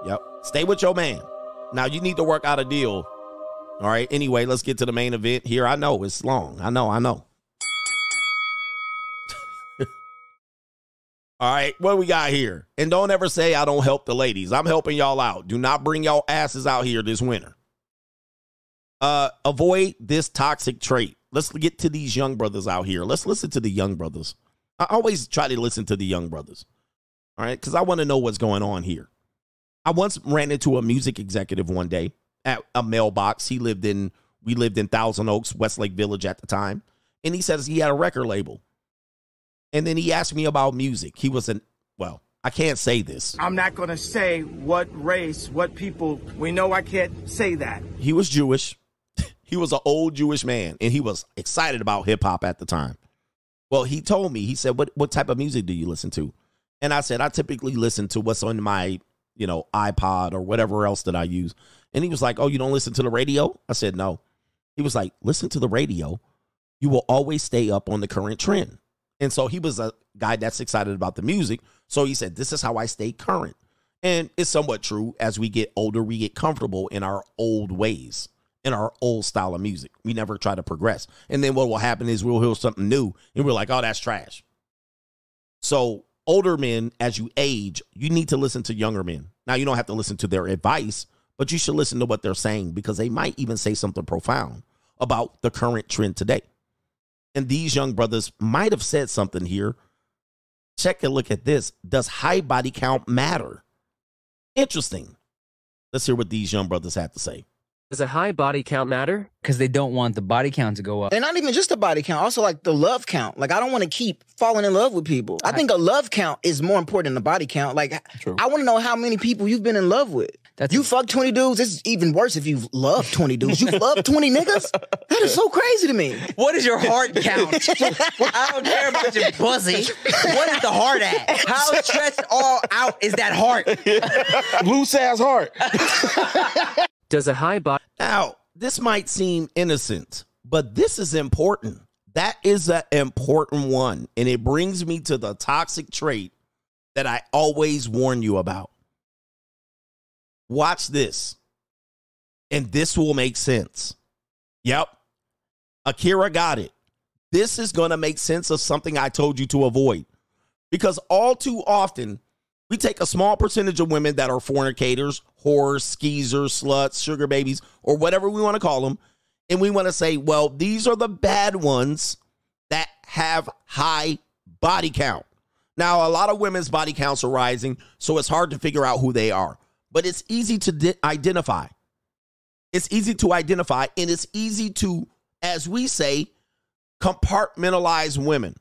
Yep. Stay with your man. Now you need to work out a deal. All right. Anyway, let's get to the main event here. I know it's long. I know, I know. All right, what we got here? And don't ever say I don't help the ladies. I'm helping y'all out. Do not bring y'all asses out here this winter. Uh, avoid this toxic trait. Let's get to these young brothers out here. Let's listen to the young brothers. I always try to listen to the young brothers. All right, because I want to know what's going on here. I once ran into a music executive one day at a mailbox. He lived in we lived in Thousand Oaks, Westlake Village at the time, and he says he had a record label. And then he asked me about music. He was an well, I can't say this. I'm not going to say what race, what people. We know I can't say that. He was Jewish. He was an old Jewish man, and he was excited about hip hop at the time. Well, he told me, he said, "What what type of music do you listen to?" And I said, "I typically listen to what's on my, you know, iPod or whatever else that I use." And he was like, "Oh, you don't listen to the radio?" I said, "No." He was like, "Listen to the radio. You will always stay up on the current trend." And so he was a guy that's excited about the music. So he said, This is how I stay current. And it's somewhat true. As we get older, we get comfortable in our old ways, in our old style of music. We never try to progress. And then what will happen is we'll hear something new and we're like, Oh, that's trash. So, older men, as you age, you need to listen to younger men. Now, you don't have to listen to their advice, but you should listen to what they're saying because they might even say something profound about the current trend today and these young brothers might have said something here. Check a look at this. Does high body count matter? Interesting. Let's hear what these young brothers have to say. Does a high body count matter? Because they don't want the body count to go up. And not even just the body count, also like the love count. Like I don't want to keep falling in love with people. I, think a love count is more important than the body count. Like True. I want to know how many people you've been in love with. you fuck 20 dudes, it's even worse if you've loved 20 dudes. You love 20 niggas? That is so crazy to me. What is your heart count? I don't care about your pussy. What is the heart at? How stretched all out is that heart? Loose ass heart. Does a high body Now, this might seem innocent, but this is important. That is an important one. And it brings me to the toxic trait that I always warn you about. Watch this. And this will make sense. Yep. Akira got it. this is going to make sense of something I told you to avoid. Because all too often, we take a small percentage of women that are fornicators, whores, skeezers, sluts, sugar babies, or whatever we want to call them, and we want to say, well, these are the bad ones that have high body count. Now, a lot of women's body counts are rising, so it's hard to figure out who they are, but it's easy to di- identify. It's easy to identify, and it's easy to, as we say, compartmentalize women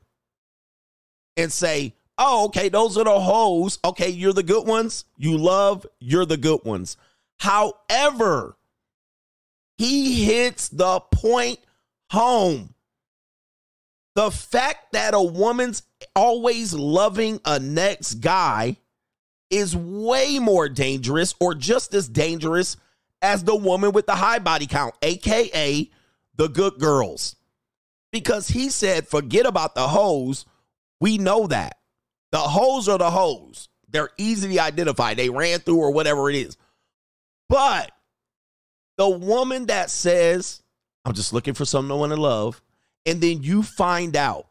and say, oh, okay, those are the hoes. Okay, you're the good ones. You love, you're the good ones. However, he hits the point home. The fact that a woman's always loving a next guy is way more dangerous or just as dangerous as the woman with the high body count, aka the good girls. Because he said, forget about the hoes. We know that. The hoes are the hoes. They're easily identified. They ran through or whatever it is. But the woman that says, I'm just looking for someone to love, and then you find out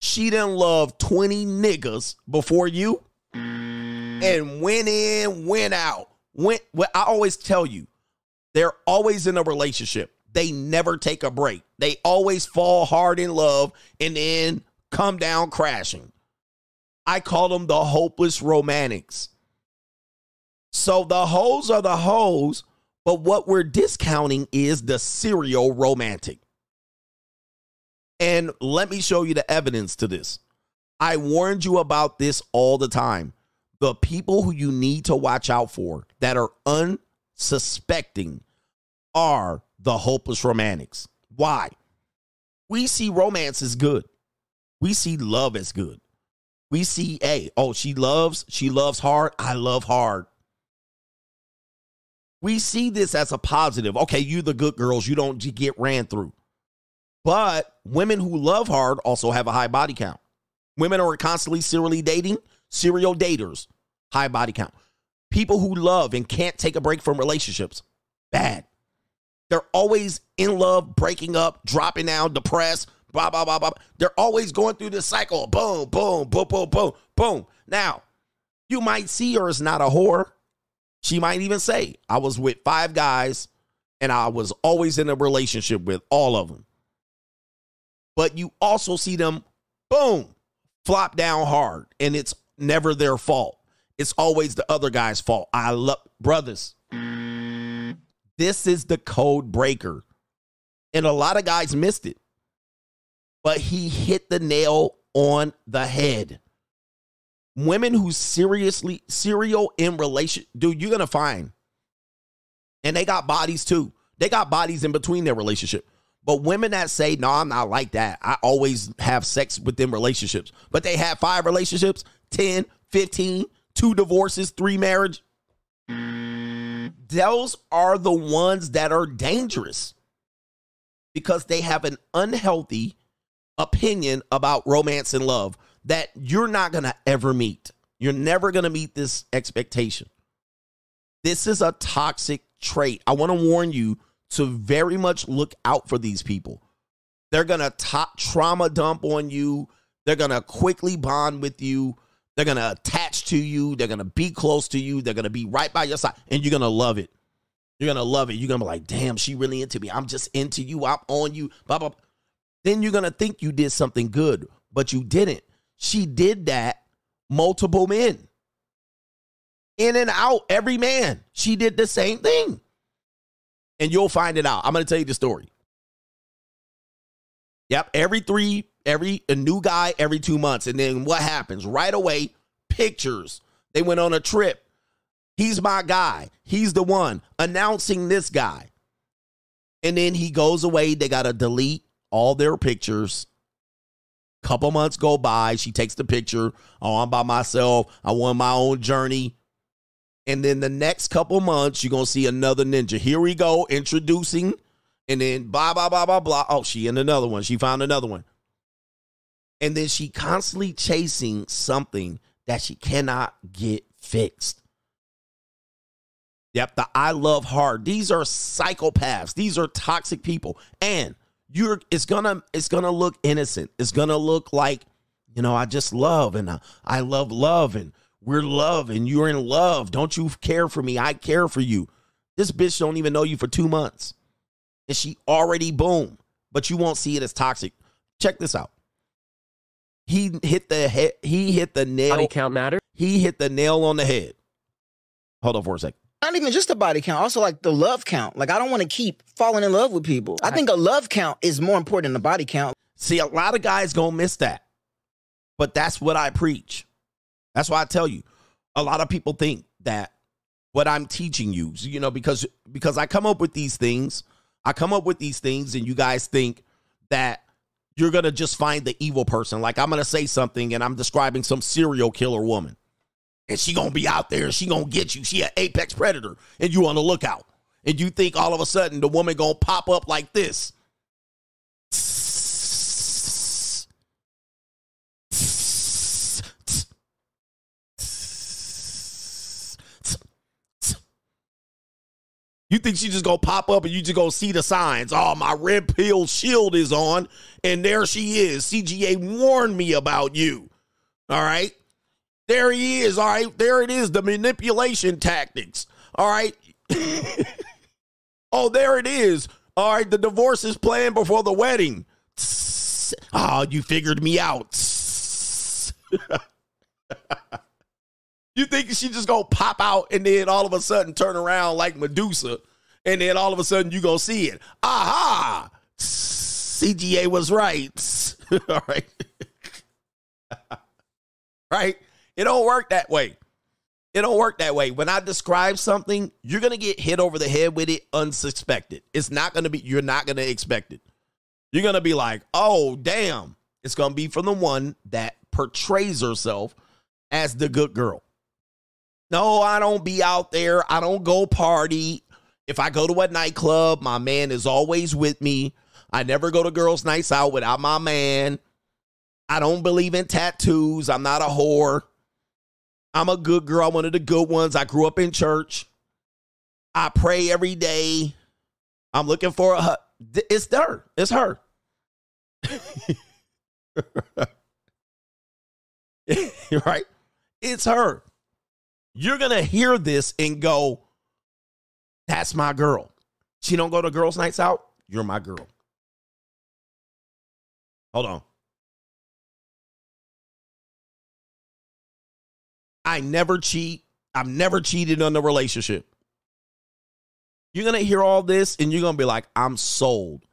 she didn't love 20 niggas before you and went in, went out. Went well, I always tell you, they're always in a relationship. They never take a break. They always fall hard in love and then come down crashing. I call them the hopeless romantics. So the hoes are the hoes, but what we're discounting is the serial romantic. And let me show you the evidence to this. I warned you about this all the time. The people who you need to watch out for that are unsuspecting are the hopeless romantics. Why? We see romance as good. We see love as good. We see, hey, oh, she loves, she loves hard. I love hard. We see this as a positive. Okay, you the good girls, you don't get ran through. But women who love hard also have a high body count. Women are constantly serially dating, serial daters, high body count. People who love and can't take a break from relationships, bad. They're always in love, breaking up, dropping out, depressed, blah, blah, blah, blah. They're always going through this cycle. Boom, boom, boom, boom, boom, boom. Now, you might see her as not a whore. She might even say, I was with five guys and I was always in a relationship with all of them. But you also see them, boom, flop down hard. And it's never their fault. It's always the other guy's fault. I love brothers. This is the code breaker. And a lot of guys missed it. But he hit the nail on the head. Women who seriously serial in relation, dude, you're gonna find. And they got bodies too. They got bodies in between their relationship. But women that say, no, I'm not like that. I always have sex within relationships. But they have five relationships, 10, 15, two divorces, three marriage. Those are the ones that are dangerous because they have an unhealthy opinion about romance and love that you're not going to ever meet. You're never going to meet this expectation. This is a toxic trait. I want to warn you to very much look out for these people. They're going to trauma dump on you. They're going to quickly bond with you. They're going to attach to you. They're going to be close to you. They're going to be right by your side and you're going to love it. You're going to love it. You're going to be like, damn, she really into me. I'm just into you. I'm on you. Blah, blah. Then you're going to think you did something good, but you didn't. She did that multiple men. In and out, every man. She did the same thing. And you'll find it out. I'm going to tell you the story. Yep, every three, every a new guy every two months. And then what happens? Right away, pictures. They went on a trip. He's my guy. He's the one announcing this guy. And then he goes away. They got to delete all their pictures. Couple months go by. She takes the picture. Oh, I'm by myself. I won my own journey. And then the next couple months, you're going to see another ninja. Here we go, introducing. And then blah, blah, blah, blah, blah. Oh, she in another one. She found another one. And then she constantly chasing something that she cannot get fixed. Yep, the I love hard. These are psychopaths. These are toxic people. And you're it's gonna it's gonna look innocent. It's gonna look like, you know, I just love and I, I love love and we're love and you're in love. Don't you care for me? I care for you. This bitch don't even know you for two months. And she already boom. But you won't see it as toxic. Check this out. He hit the head, he hit the nail. Body count matter? He hit the nail on the head. Hold on for a second. Not even just the body count, also like the love count. Like I don't want to keep falling in love with people. I think a love count is more important than the body count. See, a lot of guys gonna miss that. But that's what I preach. That's why I tell you. A lot of people think that what I'm teaching you, you know, because because I come up with these things, I come up with these things, and you guys think that you're gonna just find the evil person. Like I'm gonna say something and I'm describing some serial killer woman. And she gonna be out there and she gonna get you. She an apex predator, and you on the lookout. And you think all of a sudden the woman gonna pop up like this. You think she just gonna pop up and you just gonna see the signs? Oh, my red pill shield is on, and there she is. CGA warned me about you. All right. There he is. All right. There it is. The manipulation tactics. All right. oh, there it is. All right. The divorce is planned before the wedding. Oh, you figured me out. you think she just gonna pop out and then all of a sudden turn around like Medusa, and then all of a sudden you gonna see it. Aha! CGA was right. all right. right? It don't work that way. It don't work that way. When I describe something, you're gonna get hit over the head with it unsuspected. It's not gonna be. You're not gonna expect it. You're gonna be like, oh damn. It's gonna be from the one that portrays herself as the good girl. No, I don't be out there. I don't go party. If I go to a nightclub, my man is always with me. I never go to girls' nights out without my man. I don't believe in tattoos. I'm not a whore. I'm a good girl, one of the good ones. I grew up in church. I pray every day. I'm looking for a it's her. It's her. right? It's her. You're to hear this and go, that's my girl. She don't go to girls' nights out. You're my girl. Hold on. I never cheat. I've never cheated on the relationship. You're going to hear all this and you're going to be like, I'm sold.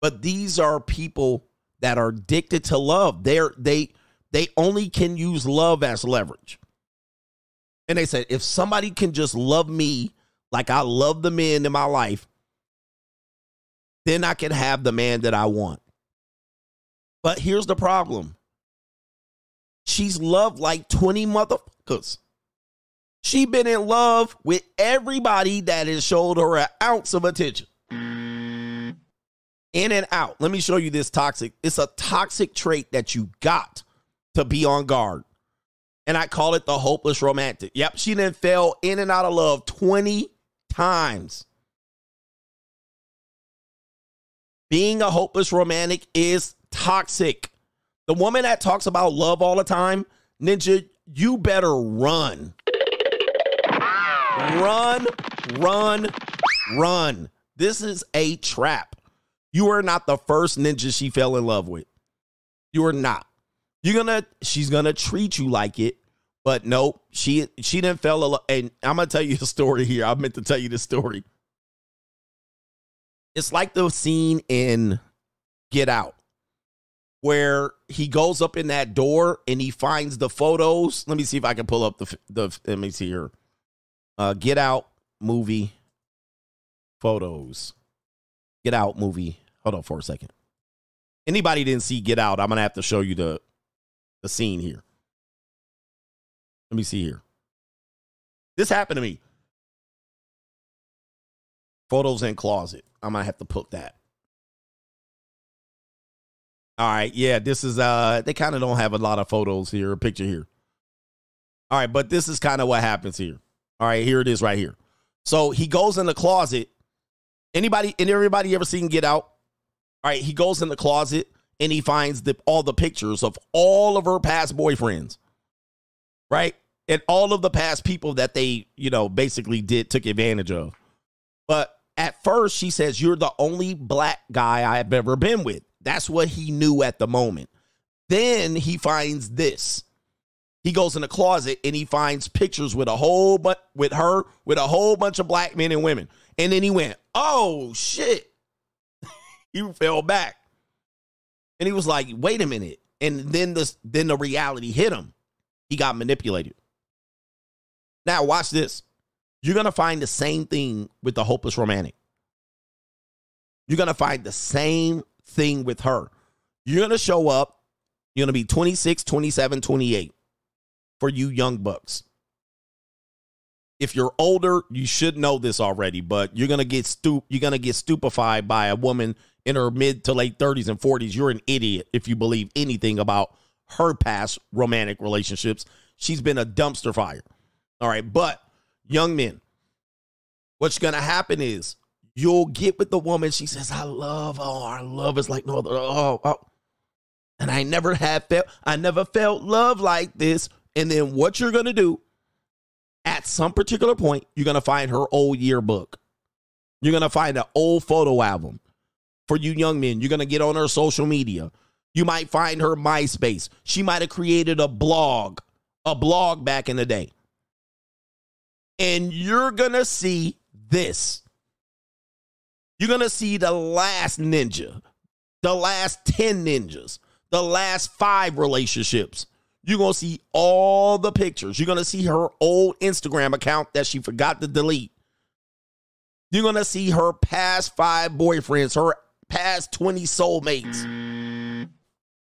But these are people that are addicted to love. They're they they only can use love as leverage. And they said, if somebody can just love me like I love the men in my life, then I can have the man that I want. But here's the problem. She's loved like 20 motherfuckers. Cause she been in love with everybody that has showed her an ounce of attention. In and out. Let me show you this toxic. It's a toxic trait that you got to be on guard. And I call it the hopeless romantic. Yep, she then fell in and out of love 20 times. Being a hopeless romantic is toxic. The woman that talks about love all the time, Ninja, you better run. Run, run, run. This is a trap. You are not the first ninja she fell in love with. You are not. You're gonna, she's gonna treat you like it, but nope, she she didn't fell in love. And I'm gonna tell you a story here. I meant to tell you the story. It's like the scene in Get Out where he goes up in that door and he finds the photos. Let me see if I can pull up the the. Let me see here. Uh, Get Out movie photos. Get Out movie. Hold on for a second. Anybody didn't see Get Out? I'm gonna have to show you the the scene here. Let me see here. This happened to me. Photos in closet. I might have to put that. All right, yeah, this is uh they kind of don't have a lot of photos here, a picture here. All right, but this is kind of what happens here. All right, here it is right here. So he goes in the closet. Anybody and everybody ever seen Get Out? All right, he goes in the closet and he finds the, all the pictures of all of her past boyfriends, right? And all of the past people that they, you know, basically did, took advantage of. But at first, she says, You're the only black guy I've ever been with. That's what he knew at the moment. Then he finds this. He goes in the closet and he finds pictures with a whole but with her with a whole bunch of black men and women. And then he went, "Oh shit." he fell back. And he was like, "Wait a minute." And then this then the reality hit him. He got manipulated. Now watch this. You're going to find the same thing with the hopeless romantic. You're going to find the same thing with her. You're going to show up. You're going to be 26, 27, 28 for you young bucks. If you're older, you should know this already, but you're going to get stup- you're going to get stupefied by a woman in her mid to late 30s and 40s. You're an idiot if you believe anything about her past romantic relationships. She's been a dumpster fire. All right, but young men, what's going to happen is you'll get with the woman. She says, I love, oh, our love is like no other. Oh, oh. And I never have felt, I never felt love like this. And then what you're going to do at some particular point, you're going to find her old yearbook. You're going to find an old photo album for you young men. You're going to get on her social media. You might find her MySpace. She might have created a blog, a blog back in the day. And you're going to see this. You're going to see the last ninja, the last 10 ninjas, the last five relationships. You're going to see all the pictures. You're going to see her old Instagram account that she forgot to delete. You're going to see her past five boyfriends, her past 20 soulmates.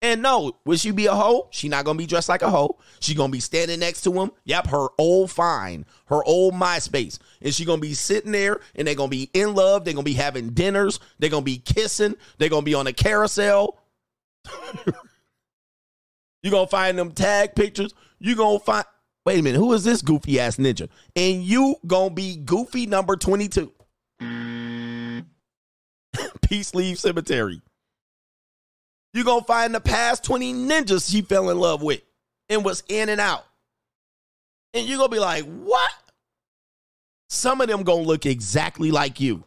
And no, will she be a hoe? She not gonna be dressed like a hoe. She gonna be standing next to him. Yep, her old fine, her old MySpace, and she gonna be sitting there, and they gonna be in love. They're gonna be having dinners. They're gonna be kissing. They're gonna be on a carousel. you gonna find them tag pictures. You gonna find. Wait a minute, who is this goofy ass ninja? And you gonna be goofy number twenty two. Peace Leave Cemetery. You're going to find the past 20 ninjas she fell in love with and was in and out. And you're going to be like, what? Some of them going to look exactly like you.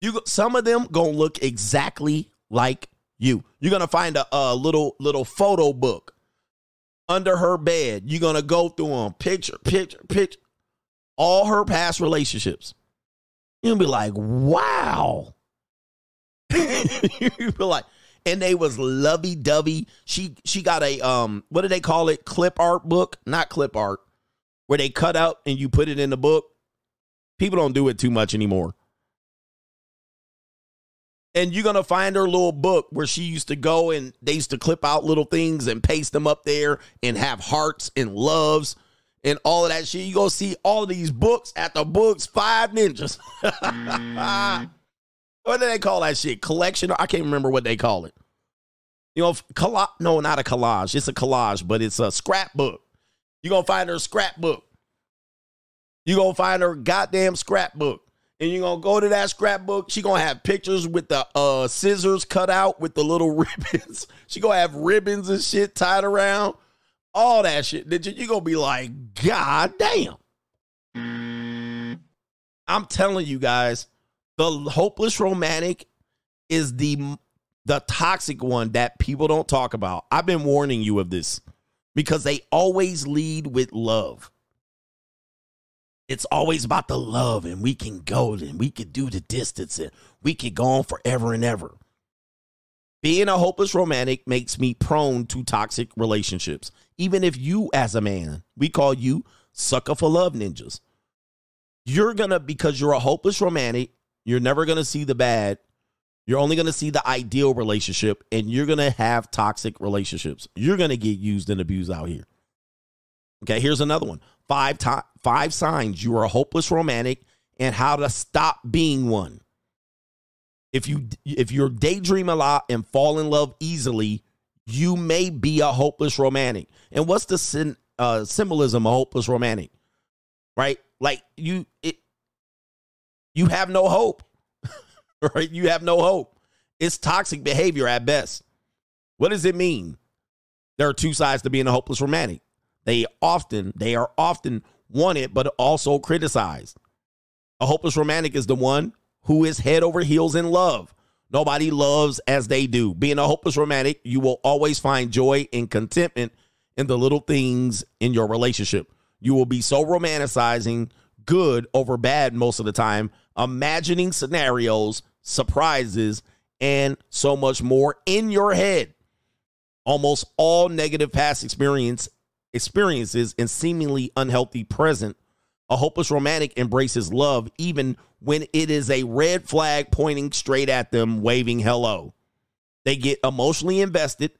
You some of them going to look exactly like you. You're going to find a, a little little photo book under her bed. You're going to go through them picture, picture, picture all her past relationships. You'll be like, wow. You be like, and they was lovey dovey. She she got a um, what do they call it? Clip art book, not clip art, where they cut out and you put it in the book. People don't do it too much anymore. And you're gonna find her little book where she used to go and they used to clip out little things and paste them up there and have hearts and loves and all of that shit. You gonna see all these books at the books, five ninjas. what do they call that shit? Collection? I can't remember what they call it. You know, collage. No, not a collage. It's a collage, but it's a scrapbook. You're gonna find her scrapbook. You're gonna find her goddamn scrapbook. And you're gonna go to that scrapbook. She gonna have pictures with the uh, scissors cut out with the little ribbons. She gonna have ribbons and shit tied around all that shit, that you're gonna be like, God damn. I'm telling you guys, the hopeless romantic is the the toxic one that people don't talk about. I've been warning you of this because they always lead with love. It's always about the love, and we can go and we can do the distance and we can go on forever and ever. Being a hopeless romantic makes me prone to toxic relationships. Even if you, as a man, we call you sucker for love ninjas. You're gonna, because you're a hopeless romantic, you're never gonna see the bad. You're only gonna see the ideal relationship, and you're gonna have toxic relationships. You're gonna get used and abused out here. Okay, here's another one. Five to- five signs you are a hopeless romantic and how to stop being one. If you if you're daydream a lot and fall in love easily, you may be a hopeless romantic. And what's the sin, uh, symbolism of hopeless romantic? Right? Like you it you have no hope. Right? You have no hope. It's toxic behavior at best. What does it mean? There are two sides to being a hopeless romantic. They often, they are often wanted, but also criticized. A hopeless romantic is the one who is head over heels in love. Nobody loves as they do. Being a hopeless romantic, you will always find joy and contentment in the little things in your relationship. You will be so romanticizing good over bad most of the time, imagining scenarios, surprises, and so much more in your head. Almost all negative past experience experiences and seemingly unhealthy present. A hopeless romantic embraces love even when it is a red flag pointing straight at them, waving hello. They get emotionally invested,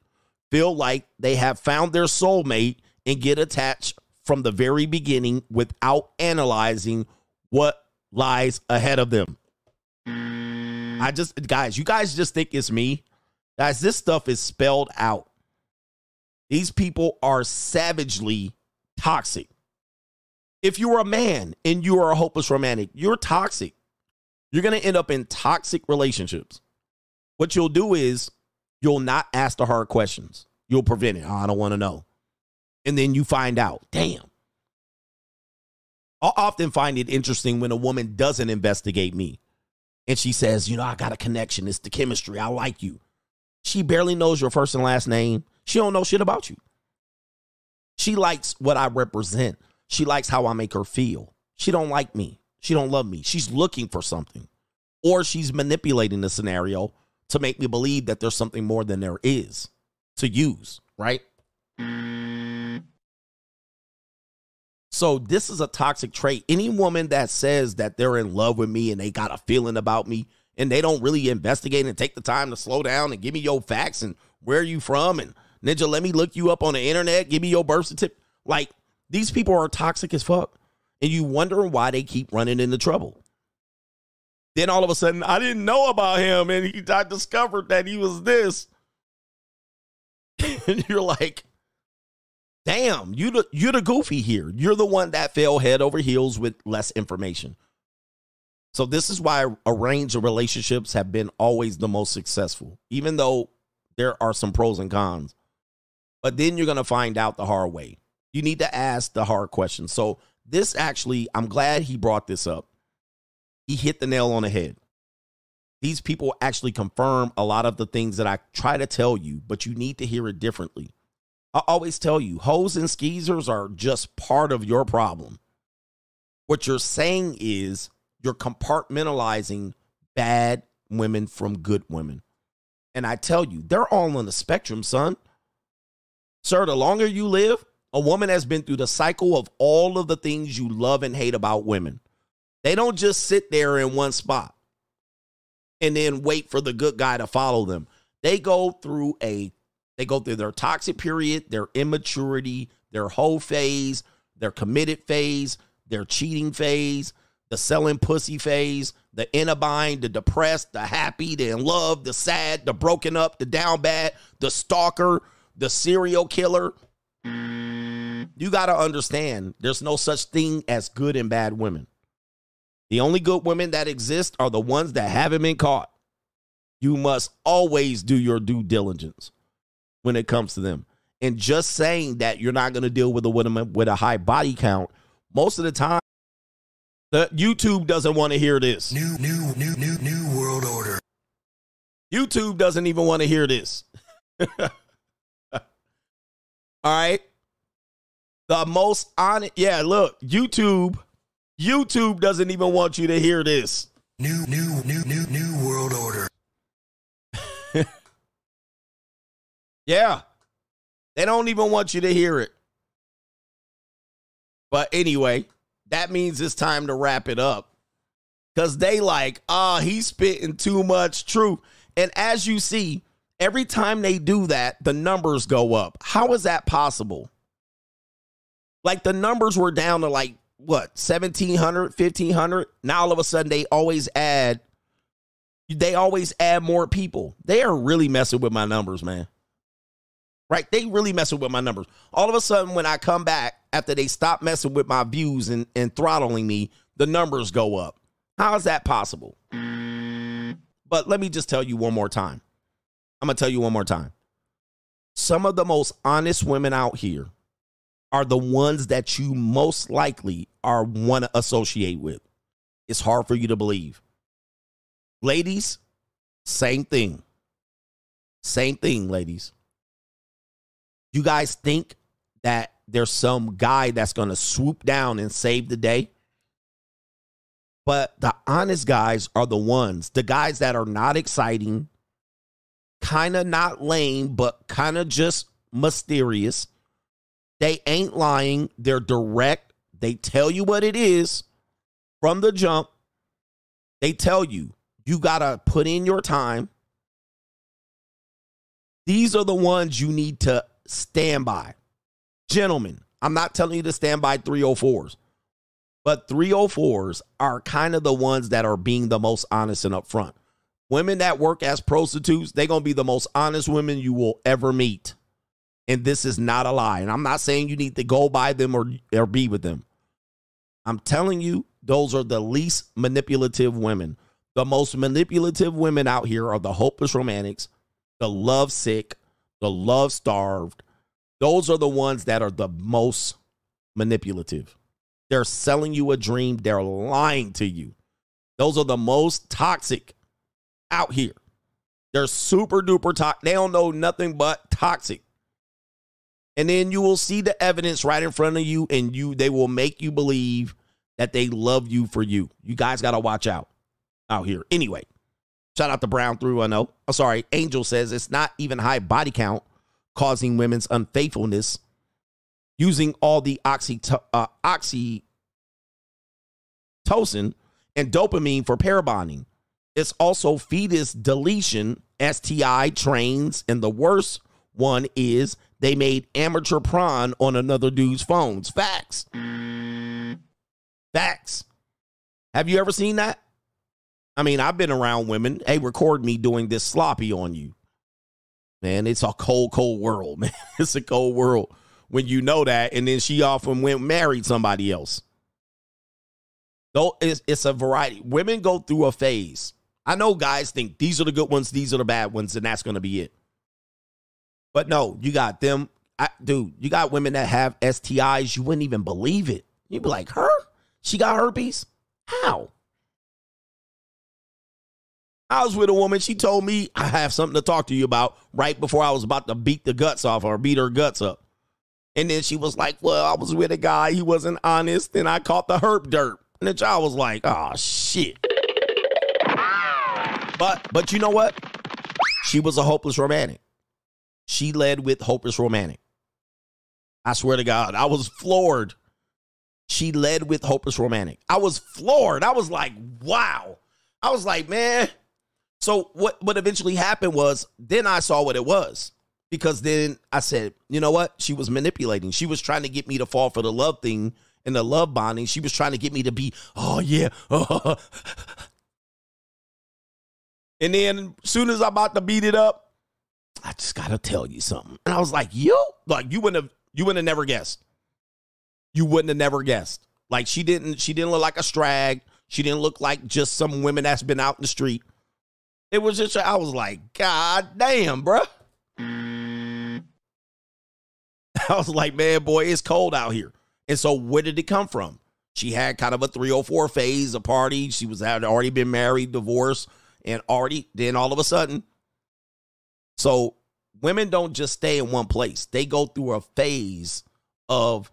feel like they have found their soulmate, and get attached from the very beginning without analyzing what lies ahead of them. Mm. I just, guys, you guys just think it's me. Guys, this stuff is spelled out. These people are savagely toxic. If you're a man and you are a hopeless romantic, you're toxic. You're going to end up in toxic relationships. What you'll do is you'll not ask the hard questions. You'll prevent it. Oh, I don't want to know. And then you find out, damn. I often find it interesting when a woman doesn't investigate me and she says, you know, I got a connection. It's the chemistry. I like you. She barely knows your first and last name. She don't know shit about you. She likes what I represent. She likes how I make her feel. She don't like me. She don't love me. She's looking for something. Or she's manipulating the scenario to make me believe that there's something more than there is to use, right? So this is a toxic trait. Any woman that says that they're in love with me and they got a feeling about me and they don't really investigate and take the time to slow down and give me your facts and where you from and Ninja, let me look you up on the internet, give me your birth certificate. Like these people are toxic as fuck. And you wonder why they keep running into trouble. Then all of a sudden, I didn't know about him, and he, I discovered that he was this. and you're like, damn, you the, you're the goofy here. You're the one that fell head over heels with less information. So this is why arranged relationships have been always the most successful, even though there are some pros and cons. But then you're gonna find out the hard way. You need to ask the hard questions. So this actually, I'm glad he brought this up. He hit the nail on the head. These people actually confirm a lot of the things that I try to tell you, but you need to hear it differently. I always tell you, hoes and skeezers are just part of your problem. What you're saying is you're compartmentalizing bad women from good women. And I tell you, they're all on the spectrum, son. Sir, the longer you live, a woman has been through the cycle of all of the things you love and hate about women. They don't just sit there in one spot and then wait for the good guy to follow them. They go through a they go through their toxic period, their immaturity, their whole phase, their committed phase, their cheating phase, the selling pussy phase, the in a bind, the depressed, the happy, the in love, the sad, the broken up, the down bad, the stalker, the serial killer. You got to understand there's no such thing as good and bad women. The only good women that exist are the ones that haven't been caught. You must always do your due diligence when it comes to them. And just saying that you're not going to deal with a woman with a high body count, most of the time, the YouTube doesn't want to hear this. New, new, new, new, new world order. YouTube doesn't even want to hear this. All right. The most honest, yeah, look, YouTube, YouTube doesn't even want you to hear this. New, new, new, new, new world order. Yeah. They don't even want you to hear it. But anyway, that means it's time to wrap it up. Cause they like, ah, oh, he's spitting too much truth. And as you see, every time they do that, the numbers go up. How is that possible? Like the numbers were down to like what 1700 1500 now all of a sudden they always add they always add more people they are really messing with my numbers man right they really messing with my numbers all of a sudden when i come back after they stop messing with my views and, and throttling me the numbers go up how is that possible But let me just tell you one more time. I'm going to tell you one more time. Some of the most honest women out here are the ones that you most likely are want to associate with. It's hard for you to believe. Ladies, same thing. Same thing, ladies. You guys think that there's some guy that's going to swoop down and save the day? But the honest guys are the ones, the guys that are not exciting, kind of not lame, but kind of just mysterious. They ain't lying. They're direct. They tell you what it is from the jump. They tell you, you got to put in your time. These are the ones you need to stand by. Gentlemen, I'm not telling you to stand by 304s, but 304s are kind of the ones that are being the most honest and upfront. Women that work as prostitutes, they're going to be the most honest women you will ever meet. And this is not a lie. And I'm not saying you need to go by them or, or be with them. I'm telling you, those are the least manipulative women. The most manipulative women out here are the hopeless romantics, the love sick, the love starved. Those are the ones that are the most manipulative. They're selling you a dream, they're lying to you. Those are the most toxic out here. They're super duper toxic. They don't know nothing but toxic. And then you will see the evidence right in front of you, and you they will make you believe that they love you for you. You guys got to watch out out here. Anyway, shout out to Brown through I know. Oh, sorry, Angel says it's not even high body count causing women's unfaithfulness. Using all the oxy uh, oxytocin and dopamine for pair bonding. It's also fetus deletion, STI trains, and the worst one is they made amateur prawn on another dude's phones. Facts. Facts. Have you ever seen that? I mean, I've been around women. Hey, record me doing this sloppy on you. Man, it's a cold, cold world, man. It's a cold world when you know that. And then she often went married somebody else. Though it's, it's a variety. Women go through a phase. I know guys think these are the good ones, these are the bad ones, and that's going to be it. But no, you got them. I, dude, you got women that have STIs. You wouldn't even believe it. You'd be like, her? She got herpes? How? I was with a woman. She told me I have something to talk to you about right before I was about to beat the guts off her, beat her guts up. And then she was like, Well, I was with a guy. He wasn't honest. And I caught the herp dirt. And the child was like, Oh, shit. But, but you know what? She was a hopeless romantic. She led with hopeless romantic. I swear to God, I was floored. She led with hopeless romantic. I was floored. I was like, wow. I was like, man, so what what eventually happened was then I saw what it was. Because then I said, you know what? She was manipulating. She was trying to get me to fall for the love thing and the love bonding. She was trying to get me to be, oh yeah. and then soon as I'm about to beat it up, I just gotta tell you something. And I was like, you like you wouldn't have you wouldn't have never guessed. You wouldn't have never guessed. Like she didn't she didn't look like a strag. She didn't look like just some women that's been out in the street. It was just, I was like, God damn, bruh. I was like, man, boy, it's cold out here. And so, where did it come from? She had kind of a 304 phase, a party. She was had already been married, divorced, and already, then all of a sudden. So, women don't just stay in one place, they go through a phase of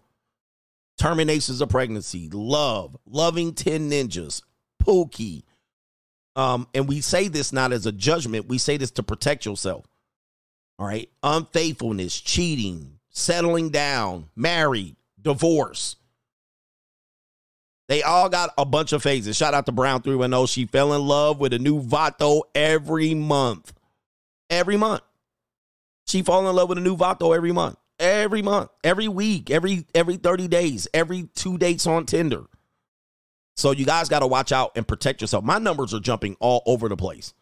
terminations of pregnancy, love, loving 10 ninjas, Pookie, um, and we say this not as a judgment, we say this to protect yourself. All right. Unfaithfulness, cheating, settling down, married, divorce. They all got a bunch of phases. Shout out to Brown 310. She fell in love with a new Vato every month. Every month. She fall in love with a new Vato every month. Every month. Every week. Every every 30 days. Every two dates on Tinder. So you guys got to watch out and protect yourself. My numbers are jumping all over the place.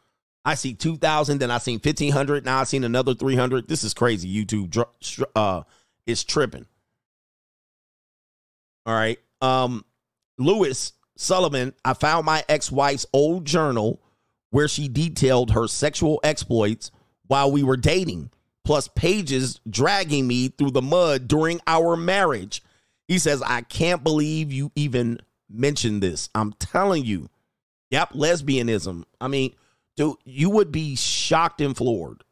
I see 2,000, then I seen 1,500. Now I seen another 300. This is crazy. YouTube uh, is tripping. All right. Um, Lewis Sullivan, I found my ex wife's old journal where she detailed her sexual exploits while we were dating, plus pages dragging me through the mud during our marriage. He says, I can't believe you even mentioned this. I'm telling you. Yep, lesbianism. I mean, dude, you would be shocked and floored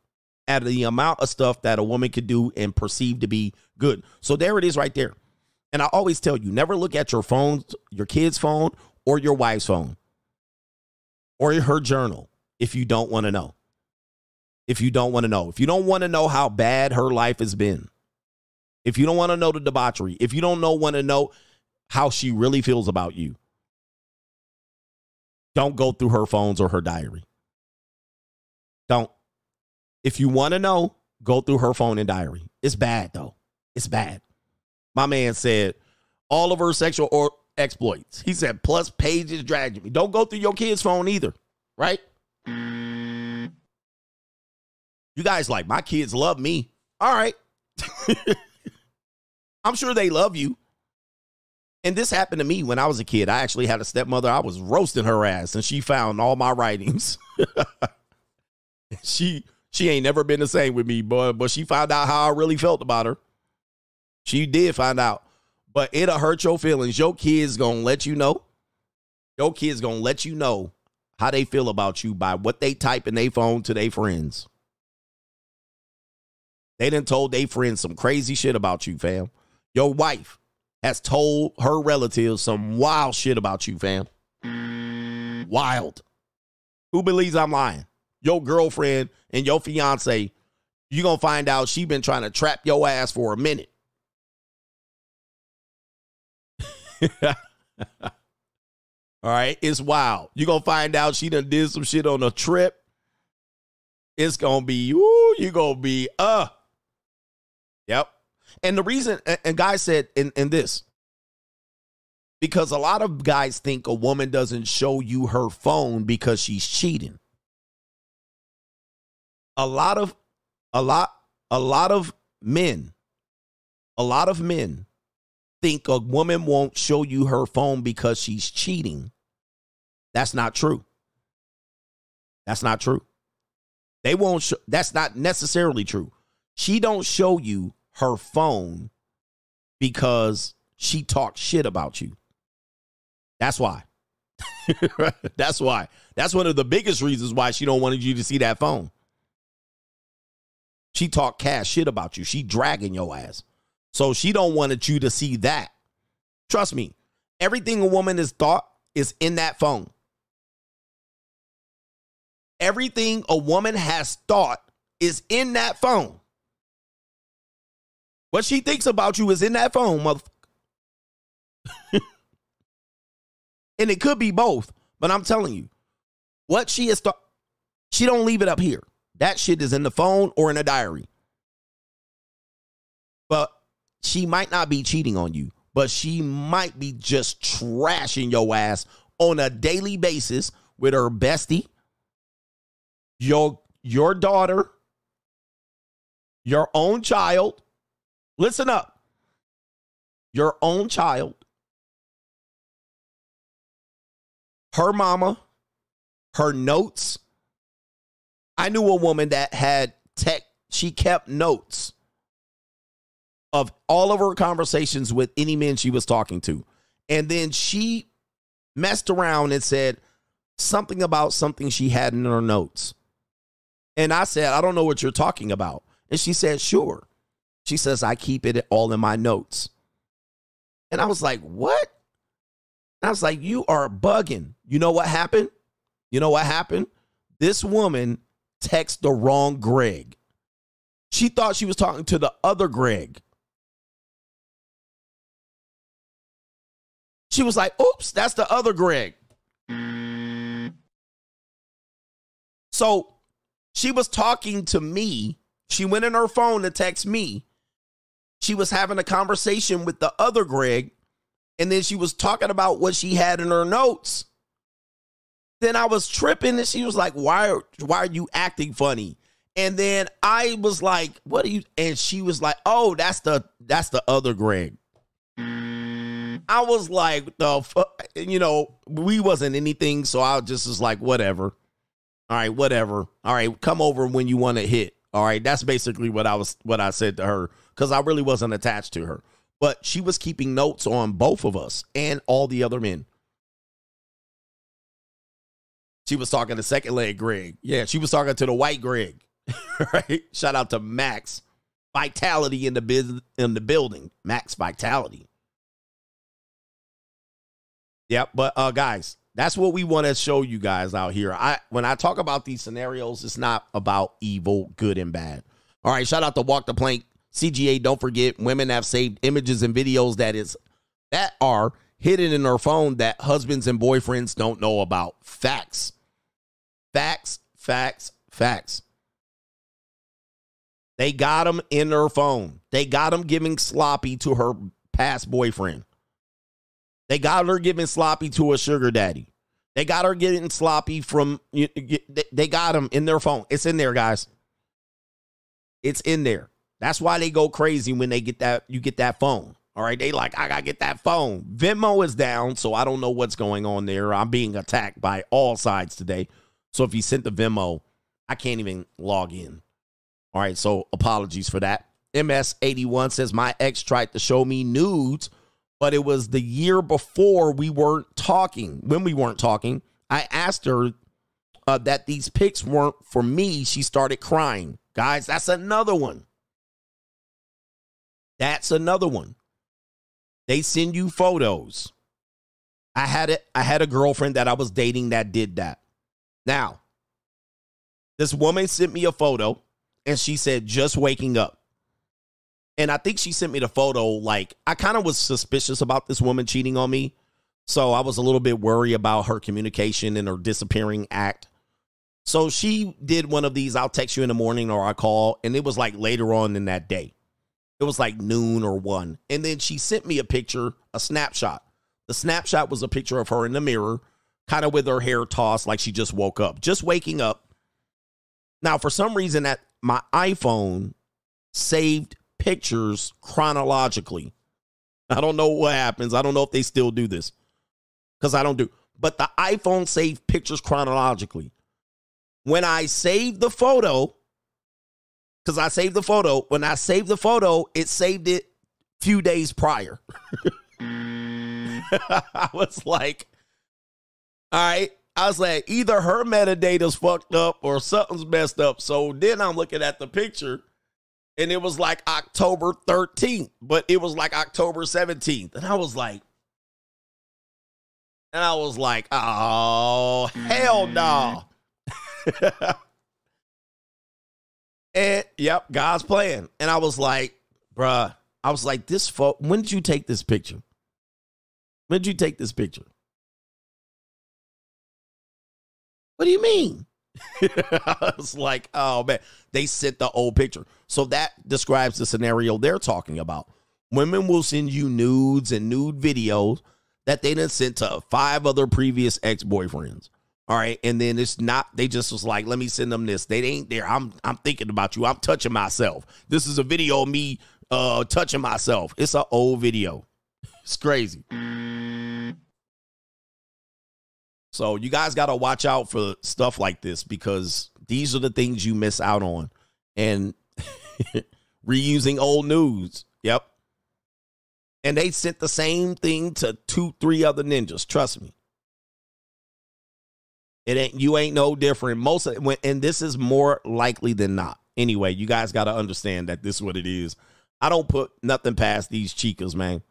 at the amount of stuff that a woman could do and perceive to be good. So there it is right there. And I always tell you, never look at your phone, your kid's phone, or your wife's phone, or her journal if you don't want to know. If you don't want to know. If you don't want to know how bad her life has been. If you don't want to know the debauchery. If you don't know want to know how she really feels about you. Don't go through her phones or her diary. Don't. If you want to know, go through her phone and diary. It's bad though. It's bad. My man said all of her sexual or exploits. He said plus pages dragging me. Don't go through your kid's phone either, right? You guys like my kids love me. All right. I'm sure they love you. And this happened to me when I was a kid. I actually had a stepmother. I was roasting her ass and she found all my writings. she she ain't never been the same with me, but but she found out how I really felt about her. She did find out. But it'll hurt your feelings. Your kids gonna let you know. Your kids gonna let you know how they feel about you by what they type in their phone to their friends. They done told their friends some crazy shit about you, fam. Your wife has told her relatives some wild shit about you, fam. Wild. Who believes I'm lying? Your girlfriend and your fiance, you gonna find out she been trying to trap your ass for a minute. All right, it's wild. you gonna find out she done did some shit on a trip. It's gonna be, ooh, you gonna be, uh. Yep. And the reason, and guys said in, in this, because a lot of guys think a woman doesn't show you her phone because she's cheating. A lot of, a lot, a lot of men, a lot of men think a woman won't show you her phone because she's cheating. That's not true. That's not true. They won't show, that's not necessarily true. She don't show you her phone because she talked shit about you. That's why. that's why. That's one of the biggest reasons why she don't want you to see that phone. She talked cash shit about you. She dragging your ass. So she don't want you to see that. Trust me, everything a woman has thought is in that phone. Everything a woman has thought is in that phone. What she thinks about you is in that phone, motherfucker. and it could be both, but I'm telling you, what she is thought, she don't leave it up here. That shit is in the phone or in a diary. But she might not be cheating on you, but she might be just trashing your ass on a daily basis with her bestie, your your daughter, your own child. Listen up. Your own child, her mama, her notes. I knew a woman that had tech, she kept notes of all of her conversations with any men she was talking to. And then she messed around and said something about something she had in her notes. And I said, I don't know what you're talking about. And she said, sure. She says, I keep it all in my notes. And I was like, what? And I was like, you are bugging. You know what happened? You know what happened? This woman texted the wrong Greg. She thought she was talking to the other Greg. She was like, oops, that's the other Greg. So she was talking to me. She went in her phone to text me. She was having a conversation with the other Greg. And then she was talking about what she had in her notes. Then I was tripping and she was like, why are, why are you acting funny? And then I was like, what are you? And she was like, oh, that's the that's the other Greg. I was like, the fuck, you know, we wasn't anything, so I just was like, whatever. All right, whatever. All right, come over when you want to hit. All right, that's basically what I was what I said to her because I really wasn't attached to her. But she was keeping notes on both of us and all the other men. She was talking to second leg Greg. Yeah, she was talking to the white Greg. right? Shout out to Max Vitality in the biz- in the building. Max Vitality. Yep, but uh guys, that's what we want to show you guys out here. I when I talk about these scenarios, it's not about evil, good and bad. All right, shout out to Walk the Plank CGA. Don't forget, women have saved images and videos that is that are hidden in their phone that husbands and boyfriends don't know about. Facts, facts, facts, facts. They got them in her phone. They got him giving sloppy to her past boyfriend. They got her giving sloppy to a sugar daddy. They got her getting sloppy from. They got him in their phone. It's in there, guys. It's in there. That's why they go crazy when they get that. You get that phone. All right, they like I gotta get that phone. Venmo is down, so I don't know what's going on there. I'm being attacked by all sides today. So if you sent the Venmo, I can't even log in. All right, so apologies for that. MS81 says my ex tried to show me nudes, but it was the year before we weren't talking. When we weren't talking, I asked her uh, that these pics weren't for me. She started crying. Guys, that's another one. That's another one. They send you photos. I had it. I had a girlfriend that I was dating that did that. Now, this woman sent me a photo and she said just waking up. And I think she sent me the photo like I kind of was suspicious about this woman cheating on me. So I was a little bit worried about her communication and her disappearing act. So she did one of these I'll text you in the morning or I call and it was like later on in that day. It was like noon or 1. And then she sent me a picture, a snapshot. The snapshot was a picture of her in the mirror, kind of with her hair tossed like she just woke up, just waking up. Now, for some reason, that my iPhone saved pictures chronologically. I don't know what happens. I don't know if they still do this because I don't do. But the iPhone saved pictures chronologically. When I saved the photo, because I saved the photo, when I saved the photo, it saved it few days prior. I was like, all right, I was like, either her metadata's fucked up or something's messed up. So then I'm looking at the picture and it was like October 13th, but it was like October 17th. And I was like, and I was like, oh, hell mm-hmm. no. and yep, God's plan. And I was like, bruh, I was like, this photo, when did you take this picture? When did you take this picture? What do you mean? I was like, oh man, they sent the old picture. So that describes the scenario they're talking about. Women will send you nudes and nude videos that they done sent to five other previous ex-boyfriends. All right. And then it's not, they just was like, let me send them this. They ain't there. I'm I'm thinking about you. I'm touching myself. This is a video of me uh touching myself. It's an old video. It's crazy. So you guys got to watch out for stuff like this because these are the things you miss out on. And reusing old news. Yep. And they sent the same thing to two, three other ninjas. Trust me. It ain't you ain't no different. Most of, and this is more likely than not. Anyway, you guys got to understand that this is what it is. I don't put nothing past these chicas, man.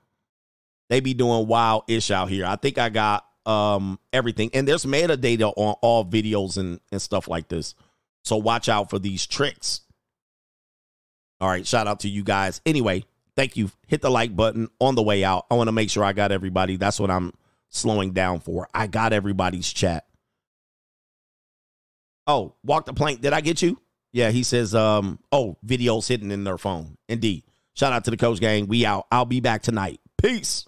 They be doing wild ish out here. I think I got um everything. And there's metadata on all videos and and stuff like this. So watch out for these tricks. All right shout out to you guys. Anyway thank you. Hit the like button on the way out. I want to make sure i got everybody. That's what i'm slowing down for. I got everybody's chat. Oh walk the plank. Did i get you? Yeah he says um oh videos hidden in their phone. Indeed. Shout out to the coach gang. We out. I'll be back tonight. Peace